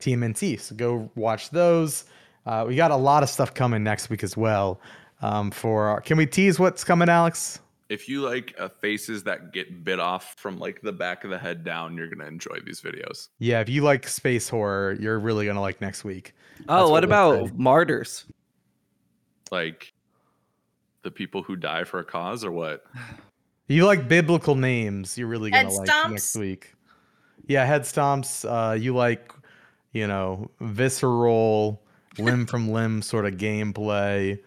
TMNT. So go watch those. Uh, we got a lot of stuff coming next week as well. Um, for our, can we tease what's coming, Alex? If you like uh, faces that get bit off from like the back of the head down, you're gonna enjoy these videos. Yeah, if you like space horror, you're really gonna like next week. Oh, what what about we'll martyrs? Like the people who die for a cause or what? You like biblical names, you're really gonna Head like stomps? next week. Yeah, head stomps. Uh, you like, you know, visceral, limb from limb sort of gameplay.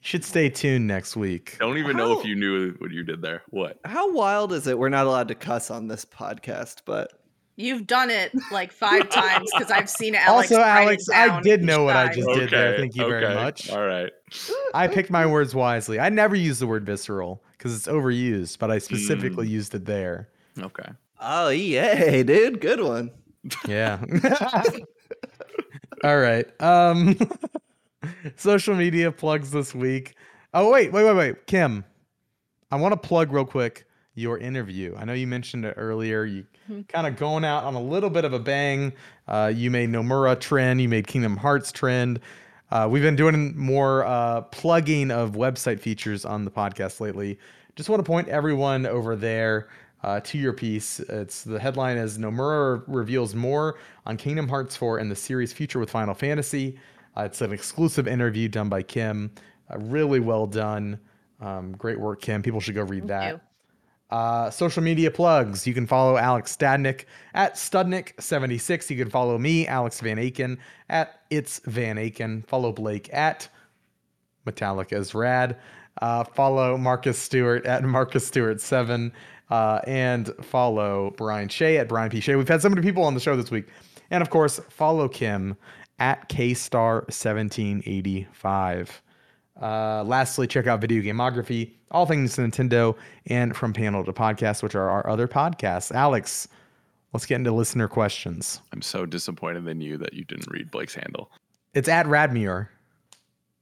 You should stay tuned next week. Don't even know if you knew what you did there. What? How wild is it? We're not allowed to cuss on this podcast, but You've done it like five times because I've seen Alex. also, Alex, I did know what I time. just did there. Thank you very much. All right. I picked my words wisely. I never use the word visceral because it's overused, but I specifically used it there. Okay. oh yay, dude, good one. Yeah. All right. Um social media plugs this week. Oh wait, wait, wait, wait. Kim. I want to plug real quick your interview. I know you mentioned it earlier. You Mhm. kind of going out on a little bit of a bang. Uh, you made Nomura trend, you made Kingdom Hearts trend. Uh, we've been doing more uh, plugging of website features on the podcast lately. Just want to point everyone over there uh, to your piece. It's the headline is Nomura reveals more on Kingdom Hearts 4 and the series future with Final Fantasy. Uh, it's an exclusive interview done by Kim. Uh, really well done. Um, great work, Kim. People should go read Thank that. Uh, social media plugs. You can follow Alex Stadnik at Studnik76. You can follow me, Alex Van Aken, at It's Van Aken. Follow Blake at Metallica is Rad. Uh, follow Marcus Stewart at Marcus Stewart 7. Uh, and follow Brian Shea at Brian P. Shea. We've had so many people on the show this week. And of course, follow Kim at KStar1785. Uh, lastly, check out Video Gameography, all things Nintendo, and From Panel to Podcast, which are our other podcasts. Alex, let's get into listener questions. I'm so disappointed in you that you didn't read Blake's handle. It's at Radmuir.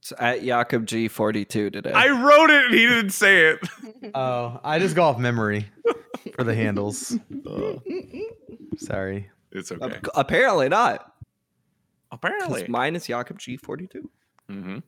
It's at Jakob G42 today. I wrote it and he didn't say it. Oh, I just go off memory for the handles. Uh, Sorry. it's Ap- okay. Apparently not. 'Cause Apparently. Mine is Jakob G42. hmm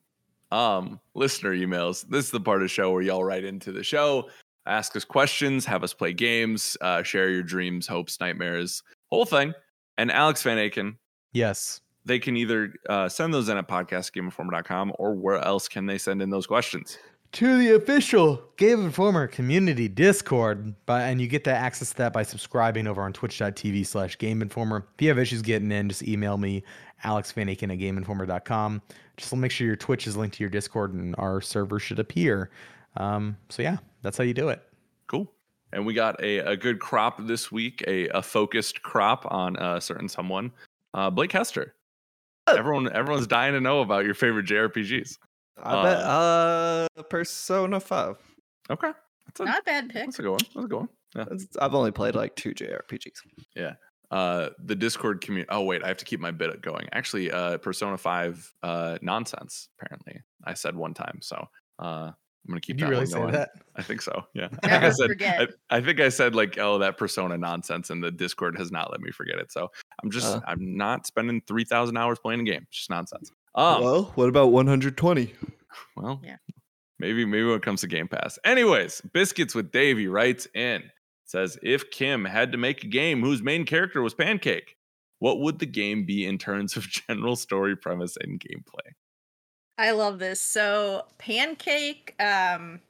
Um, listener emails. This is the part of the show where y'all write into the show, ask us questions, have us play games, uh, share your dreams, hopes, nightmares, whole thing. And Alex Van Aken, Yes. they can either uh, send those in at podcastgameinformer.com or where else can they send in those questions? to the official Game Informer community Discord. But and you get that access to that by subscribing over on twitch.tv slash Game Informer. If you have issues getting in, just email me, Alex Van Aken at GameInformer.com. Just make sure your Twitch is linked to your Discord and our server should appear. Um, so yeah, that's how you do it. Cool. And we got a, a good crop this week, a, a focused crop on a certain someone. Uh, Blake Hester. Everyone, everyone's dying to know about your favorite JRPGs. I bet uh Persona 5. Okay, that's a, Not a bad pick. that's a good one. That's a good one. Yeah. I've only played like two JRPGs. Uh, the Discord community. Oh wait, I have to keep my bit going. Actually, uh, Persona Five, uh, nonsense. Apparently, I said one time. So, uh, I'm gonna keep Did you really one say going. that? I think so. Yeah. I think Never I said. forget. I, I think I said like, oh, that Persona nonsense, and the Discord has not let me forget it. So I'm just, Uh. I'm not spending three thousand hours playing a game. It's just nonsense. Um, well, what about 120? well, Yeah. maybe maybe when it comes to Game Pass. Anyways, Biscuits with Davey writes in says if Kim had to make a game whose main character was Pancake, what would the game be in terms of general story premise and gameplay? I love this. So Pancake, um,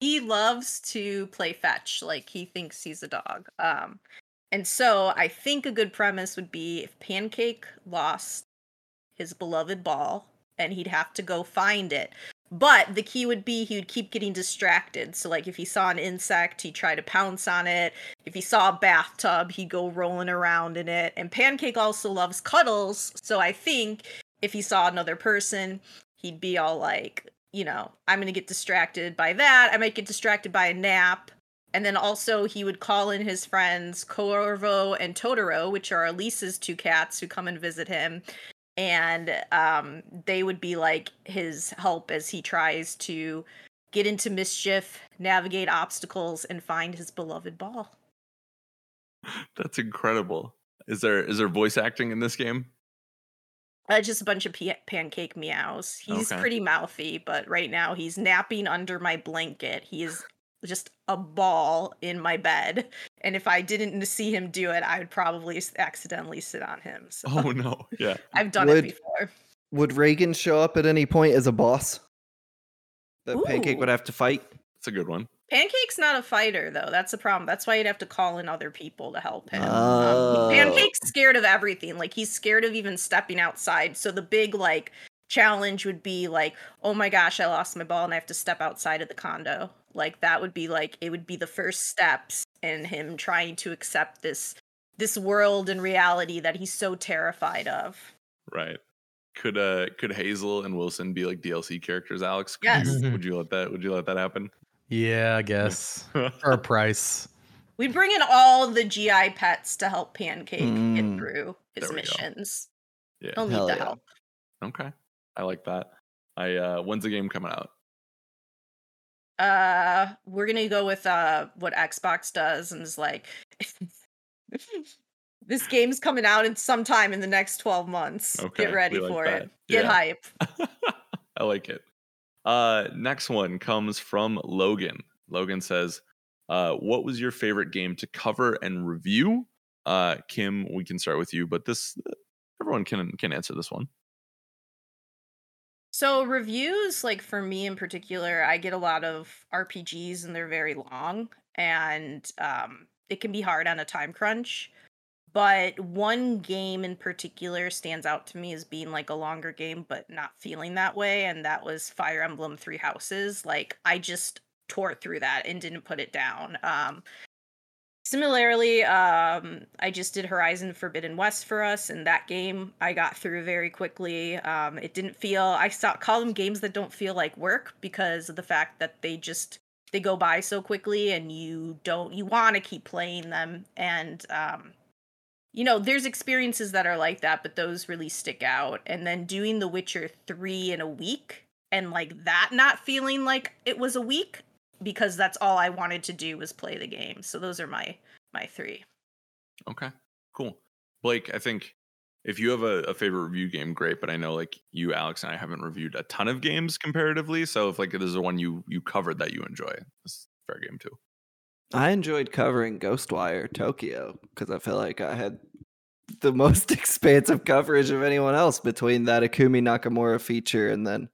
he loves to play fetch. Like he thinks he's a dog. Um, and so I think a good premise would be if Pancake lost his beloved ball, and he'd have to go find it. But the key would be he would keep getting distracted. So like if he saw an insect, he'd try to pounce on it. If he saw a bathtub, he'd go rolling around in it. And Pancake also loves cuddles. So I think if he saw another person, he'd be all like, you know, I'm gonna get distracted by that. I might get distracted by a nap. And then also he would call in his friends Corvo and Totoro, which are Elise's two cats who come and visit him. And um, they would be like his help as he tries to get into mischief, navigate obstacles, and find his beloved ball. That's incredible. Is there is there voice acting in this game? Uh, just a bunch of pa- pancake meows. He's Okay. pretty mouthy, but right now he's napping under my blanket. He is just a ball in my bed. And if I didn't see him do it, I would probably accidentally sit on him. So Oh no, yeah. I've done Would- it before. Would Reagan show up at any point as a boss? That Pancake would have to fight? It's a good one. Pancake's not a fighter, though. That's the problem. That's why you'd have to call in other people to help him. Um, Oh. Pancake's scared of everything. Like he's scared of even stepping outside. So the big like challenge would be like, oh my gosh, I lost my ball and I have to step outside of the condo. Like that would be like it would be the first steps in him trying to accept this this world and reality that he's so terrified of. Right. Could uh could Hazel and Wilson be like DLC characters, Alex? Could Yes. You, would you let that would you let that happen? Yeah, I guess for a price. We'd bring in all the GI pets to help Pancake Mm. get through his There we go. missions. yeah. He'll need Hell the yeah. help. Okay. I like that. I uh when's the game coming out? Uh we're gonna go with uh what xbox does and is like this game's coming out in sometime in the next 12 months Okay, get ready like for that. it get Yeah. hype I like it. Uh next one comes from Logan. Logan says, uh, what was your favorite game to cover and review? Uh Kim, we can start with you, but this everyone can can answer this one. So reviews like for me in particular i get a lot of rpgs and they're very long and um it can be hard on a time crunch but one game in particular stands out to me as being like a longer game but not feeling that way and that was fire emblem three houses like i just tore through that and didn't put it down um similarly um i just did horizon forbidden west for us and that game i got through very quickly. Um it didn't feel i saw, call them games that don't feel like work because of the fact that they just they go by so quickly and you don't you want to keep playing them. And um you know there's experiences that are like that but those really stick out. And then doing the witcher 3 in a week and like that not feeling like it was a week because that's all i wanted to do was play the game so those are my my three Okay, cool. Blake, I think if you have a, a favorite review game, great. But I know like you, Alex, and I haven't reviewed a ton of games comparatively. So if like there's a one you you covered that you enjoy, it's a fair game too. I enjoyed covering Ghostwire Tokyo because I feel like I had the most expansive coverage of anyone else between that Ikumi Nakamura feature and then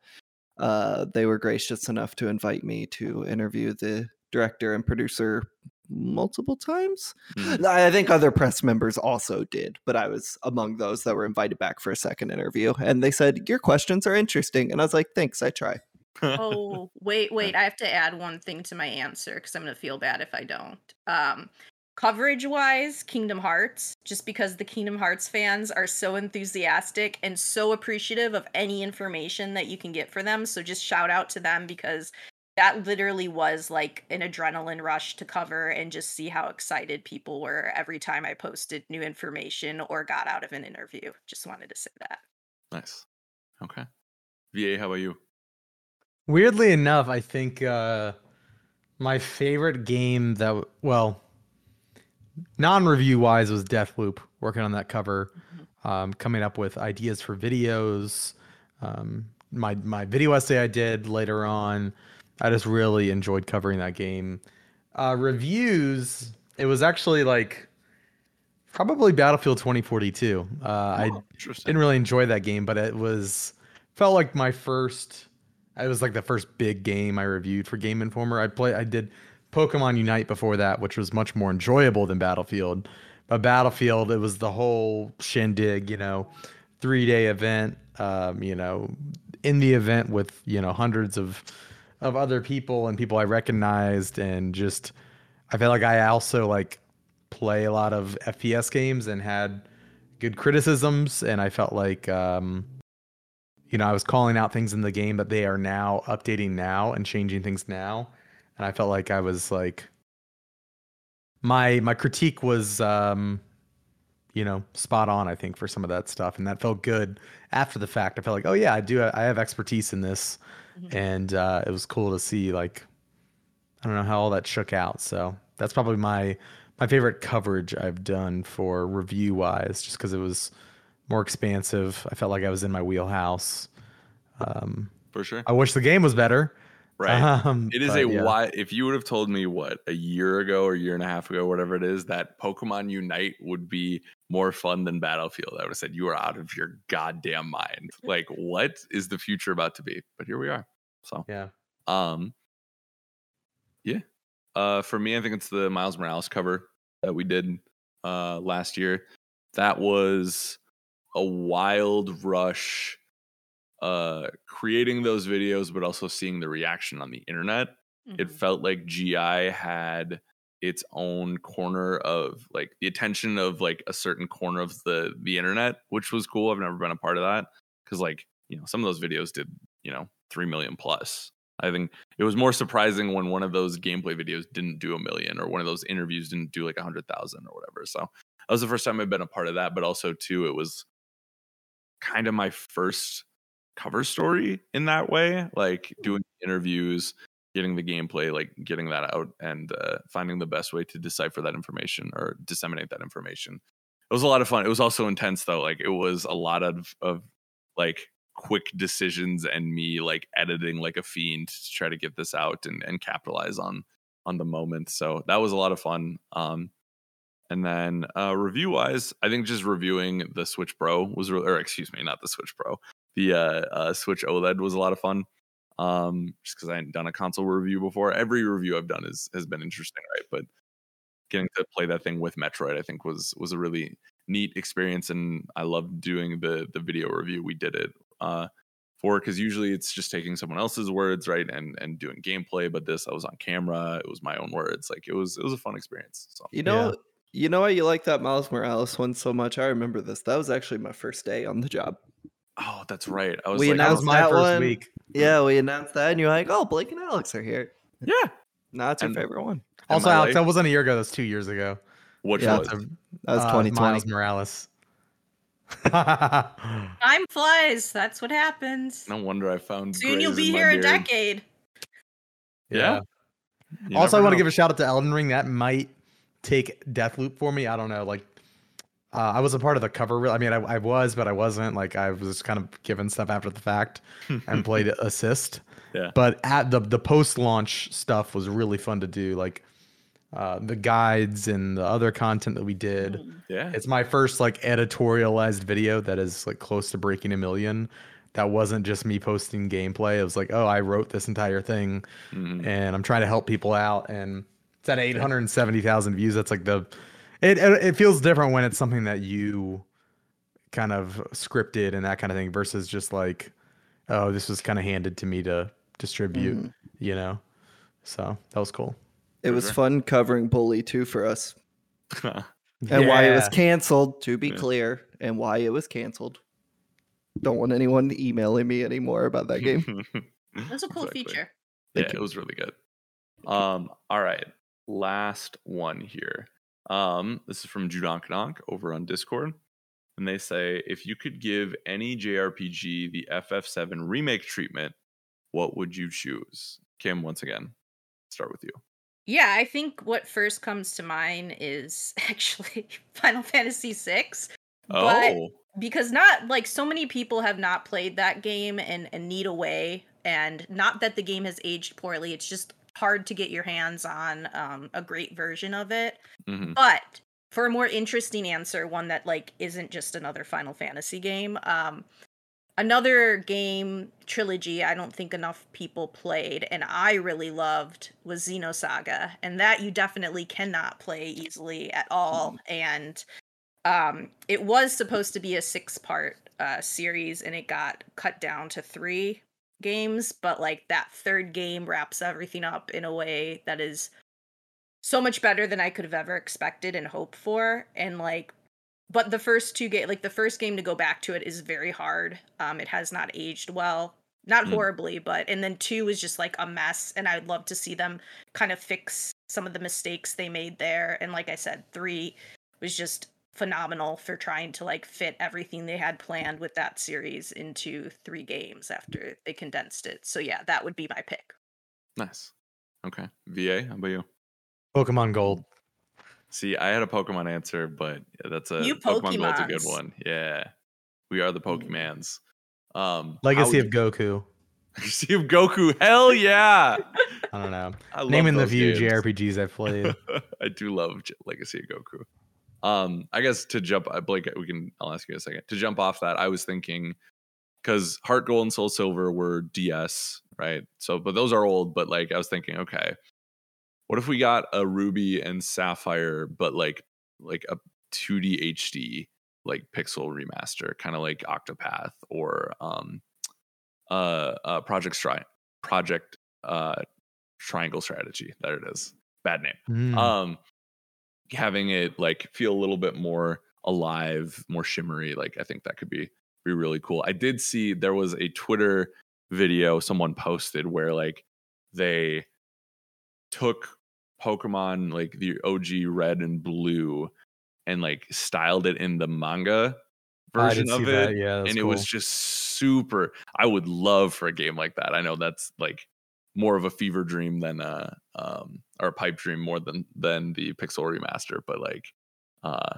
uh, they were gracious enough to invite me to interview the director and producer multiple times. Mm. I think other press members also did, but I was among those that were invited back for a second interview. And they said, Your questions are interesting. And I was like, Thanks, I try. oh wait wait i have to add one thing to my answer because i'm gonna feel bad if i don't um coverage wise kingdom hearts just because the kingdom hearts fans are so enthusiastic and so appreciative of any information that you can get for them so just shout out to them because that literally was like an adrenaline rush to cover and just see how excited people were every time i posted new information or got out of an interview just wanted to say that nice. Okay. VA, how about you? Weirdly enough, I think uh, my favorite game that well, non-review wise was Deathloop. Working on that cover, um, coming up with ideas for videos. Um, my my video essay I did later on. I just really enjoyed covering that game. Uh, reviews. It was actually like probably Battlefield 2042. Uh, I Oh, interesting. didn't really enjoy that game, but it was felt like my first. It was like the first big game I reviewed for Game Informer. I play. I did Pokemon Unite before that, which was much more enjoyable than Battlefield. But Battlefield, it was the whole shindig, you know, three day event. Um, you know, in the event with you know hundreds of of other people and people I recognized, and just I felt like I also like play a lot of FPS games and had good criticisms, and I felt like um, you know I was calling out things in the game that they are now updating now and changing things now, and I felt like I was like my my critique was um, you know spot on. I think for some of that stuff, and that felt good after the fact. I felt like oh yeah, I do I have expertise in this, Mhm. and uh, it was cool to see like I don't know how all that shook out. So that's probably my my favorite coverage I've done for review wise, just because it was more expansive. I felt like I was in my wheelhouse. Um, For sure. I wish the game was better. Right. Um, It is a yeah. why. If you would have told me what a year ago or year and a half ago, whatever it is, that Pokemon Unite would be more fun than Battlefield, I would have said you are out of your goddamn mind. Like, what is the future about to be? But here we are. So, Yeah. um, yeah. Uh, for me, I think it's the Miles Morales cover that we did uh last year. That was a wild rush uh creating those videos but also seeing the reaction on the internet. It Mhm. felt like gi had its own corner of like the attention of like a certain corner of the the internet which was cool. I've never been a part of that because like you know some of those videos did you know 3 million plus. I think it was more surprising when one of those gameplay videos didn't do a million or one of those interviews didn't do like a hundred thousand or whatever. So that was the first time i've been a part of that but also too it was kind of my first cover story in that way like doing interviews getting the gameplay like getting that out and uh, finding the best way to decipher that information or disseminate that information. It was a lot of fun. It was also intense though like it was a lot of of like quick decisions and me like editing like a fiend to try to get this out and and capitalize on on the moment. So that was a lot of fun um and then uh review wise i think just reviewing the switch pro was re- or excuse me not the switch pro the uh, uh switch oled was a lot of fun um just because i hadn't done a console review before every review i've done is has been interesting right but getting to play that thing with metroid i think was was a really neat experience and i loved doing the the video review we did it uh for because usually it's just taking someone else's words right and and doing gameplay but this i was on camera it was my own words like it was it was a fun experience so You know, you know why you like that Miles Morales one so much? I remember this. That was actually my first day on the job. Oh that's right i was We like That announced was my first one. week. Yeah, we announced that, and you're like, "Oh, Blake and Alex are here." yeah Now it's your And- favorite one. Also, Alex, life- that wasn't a year ago. That's two years ago. which Yeah, was That's a- That was uh, 2020. Miles Morales. time flies that's what happens no wonder i found soon you'll be in here a decade Yeah. You also, I never want to give a shout out to Elden Ring. That might take Deathloop for me. I don't know. Like, uh, I was a part of the cover. re- I mean, I, I was, but I wasn't. Like, I was kind of given stuff after the fact and played assist. Yeah. But at the the post launch stuff was really fun to do. Like, uh, the guides and the other content that we did. Mm. Yeah. It's my first like editorialized video that is like close to breaking a million. That wasn't just me posting gameplay. It was like, oh, I wrote this entire thing Mhm. and I'm trying to help people out. And it's at 870,000 views. That's like the, it, it it feels different when it's something that you kind of scripted and that kind of thing versus just like, oh, this was kind of handed to me to distribute, Mhm. you know? So that was cool. It was sure. fun covering Bully too for us and why it was canceled, to be Yeah. clear, and why it was canceled. Don't want anyone emailing me anymore about that game. That's a cool Exactly. feature. yeah, Thank it was really good. Um, all right. Last one here. Um, this is from Judonkanonk over on Discord. And they say if you could give any JRPG the FF7 remake treatment, what would you choose? Kim, once again, start with you. Yeah, I think what first comes to mind is actually Final Fantasy VI. But Oh, because not like so many people have not played that game and, and need a way and not that the game has aged poorly it's just hard to get your hands on um, a great version of it. Mhm. but for a more interesting answer one that like isn't just another final fantasy game um another game trilogy i don't think enough people played and i really loved was xenosaga and that you definitely cannot play easily at all. And um it was supposed to be a six part uh series and it got cut down to three games but like that third game wraps everything up in a way that is so much better than i could have ever expected and hoped for and like but the first two game like the first game to go back to it is very hard um it has not aged well not Mm. horribly but and then two is just like a mess and i would love to see them kind of fix some of the mistakes they made there and like i said three was just phenomenal for trying to like fit everything they had planned with that series into three games after they condensed it so yeah that would be my pick nice. Okay. VA, how about you? Pokemon Gold. See, I had a Pokemon answer, but that's a You Pokemon Gold's a good one. Yeah. We are the Pokemans. Um Legacy would of Goku. Legacy of Goku. Hell yeah. I don't know. I love Naming the those few games. JRPGs I've played. I do love Legacy of Goku. Um, I guess to jump, uh, Blake, we can. I'll ask you a second. To jump off that, I was thinking because Heart Gold and Soul Silver were DS, right? So, but those are old. But like, I was thinking, okay, what if we got a Ruby and Sapphire, but like like a 2D HD like pixel remaster, kind of like Octopath or um uh, uh Project Stri- Project uh Triangle Strategy. There it is. Bad name Mm. um having it like feel a little bit more alive more shimmery like i think that could be be really cool. I did see there was a twitter video someone posted where like they took pokemon like the og red and blue and like styled it in the manga version of it that, Yeah, and it was just super i would love for a game like that. I know that's like more of a fever dream than a um or a pipe dream more than than the pixel remaster but like uh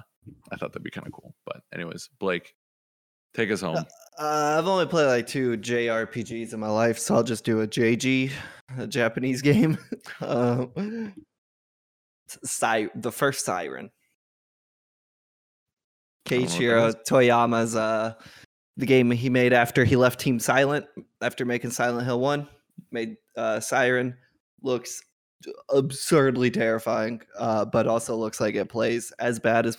i thought that'd be kind of cool but anyways blake take us home Uh, I've only played like two JRPGs in my life, so I'll just do a JG, a Japanese game. um, the first Siren. don't know what that Keiichiro. Toyama's uh, the game he made after he left Team Silent, after making Silent Hill 1, made uh, Siren. Looks absurdly terrifying, uh, but also looks like it plays as bad as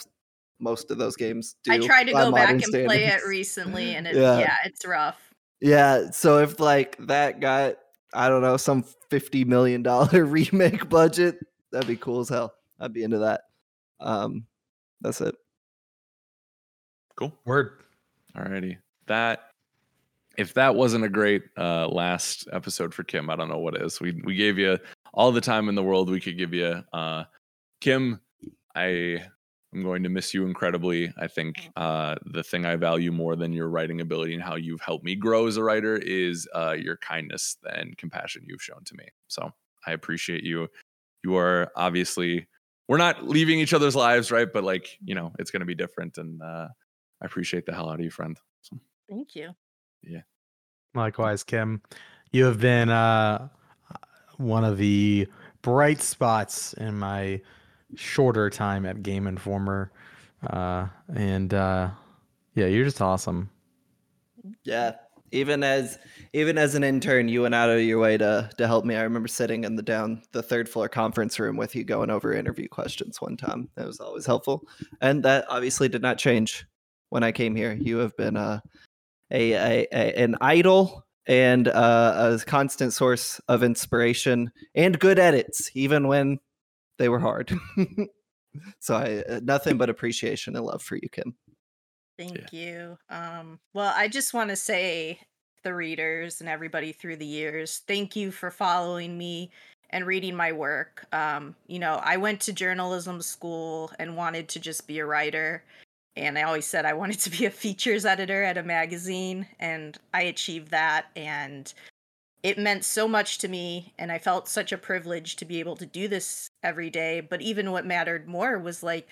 most of those games do. i tried to go back modern and play it recently and it, Yeah. yeah it's rough Yeah, so if like that got I don't know some fifty million dollar remake budget, that'd be cool as hell. I'd be into that. Um, that's it. cool Word. alrighty that if that wasn't a great uh last episode for kim i don't know what is. We we gave you all the time in the world we could give you. Uh kim i am going to miss you incredibly. I think uh the thing i value more than your writing ability and how you've helped me grow as a writer is uh your kindness and compassion you've shown to me. So i appreciate you. You are obviously we're not leaving each other's lives right? But like you know it's going to be different and uh i appreciate the hell out of you friend. So, thank you Likewise, Kim. You have been uh, one of the bright spots in my shorter time at Game Informer. Uh, and uh, yeah, you're just awesome. Yeah. Even as even as an intern, you went out of your way to to help me. I remember sitting in the down the third floor conference room with you going over interview questions one time. That was always helpful. And that obviously did not change when I came here. You have been uh, a, a, a an idol and uh, a constant source of inspiration and good edits, even when they were hard. so I uh, nothing but appreciation and love for you, Kim. Thank you. Um, well, I just want to say the readers and everybody through the years, thank you for following me and reading my work. Um, you know, I went to journalism school and wanted to just be a writer. And I always said I wanted to be a features editor at a magazine, and I achieved that. And it meant so much to me, and I felt such a privilege to be able to do this every day. But even what mattered more was like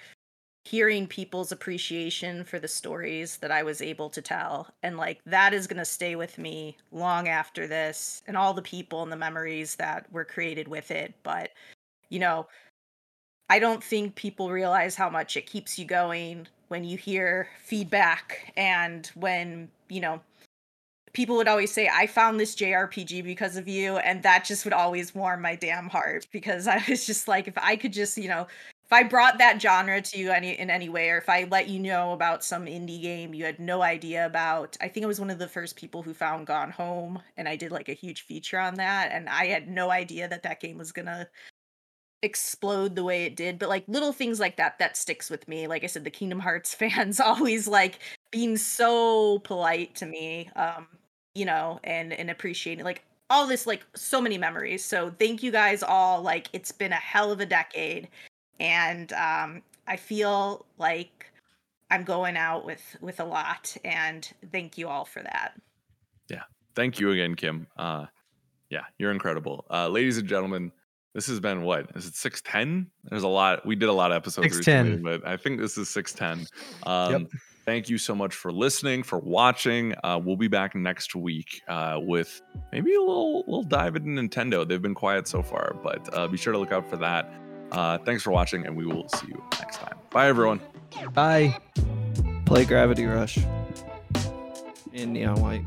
hearing people's appreciation for the stories that I was able to tell. And like that is going to stay with me long after this and all the people and the memories that were created with it. But, you know, I don't think people realize how much it keeps you going when you hear feedback and when, you know, people would always say, I found this JRPG because of you. And that just would always warm my damn heart because I was just like, if I could just, you know, if I brought that genre to you any in any way, or if I let you know about some indie game you had no idea about, I think I was one of the first people who found Gone Home, and I did like a huge feature on that, and I had no idea that that game was gonna explode the way it did. But like little things like that, that sticks with me. Like I said, the Kingdom Hearts fans always like being so polite to me, um, you know, and and appreciating like all this like so many memories. So thank you guys all. Like it's been a hell of a decade and um, I feel like I'm going out with with a lot, and thank you all for that. Yeah, thank you again, Kim. Uh, yeah, you're incredible, uh, ladies and gentlemen. This has been what is it six ten? There's a lot. We did a lot of episodes 610. recently, but I think this is six ten. Um, Yep. Thank you so much for listening, for watching. Uh, we'll be back next week uh, with maybe a little little dive into Nintendo. They've been quiet so far, but uh, be sure to look out for that. Uh, thanks for watching, and we will see you next time. Bye, everyone. Bye. Play Gravity Rush in neon white.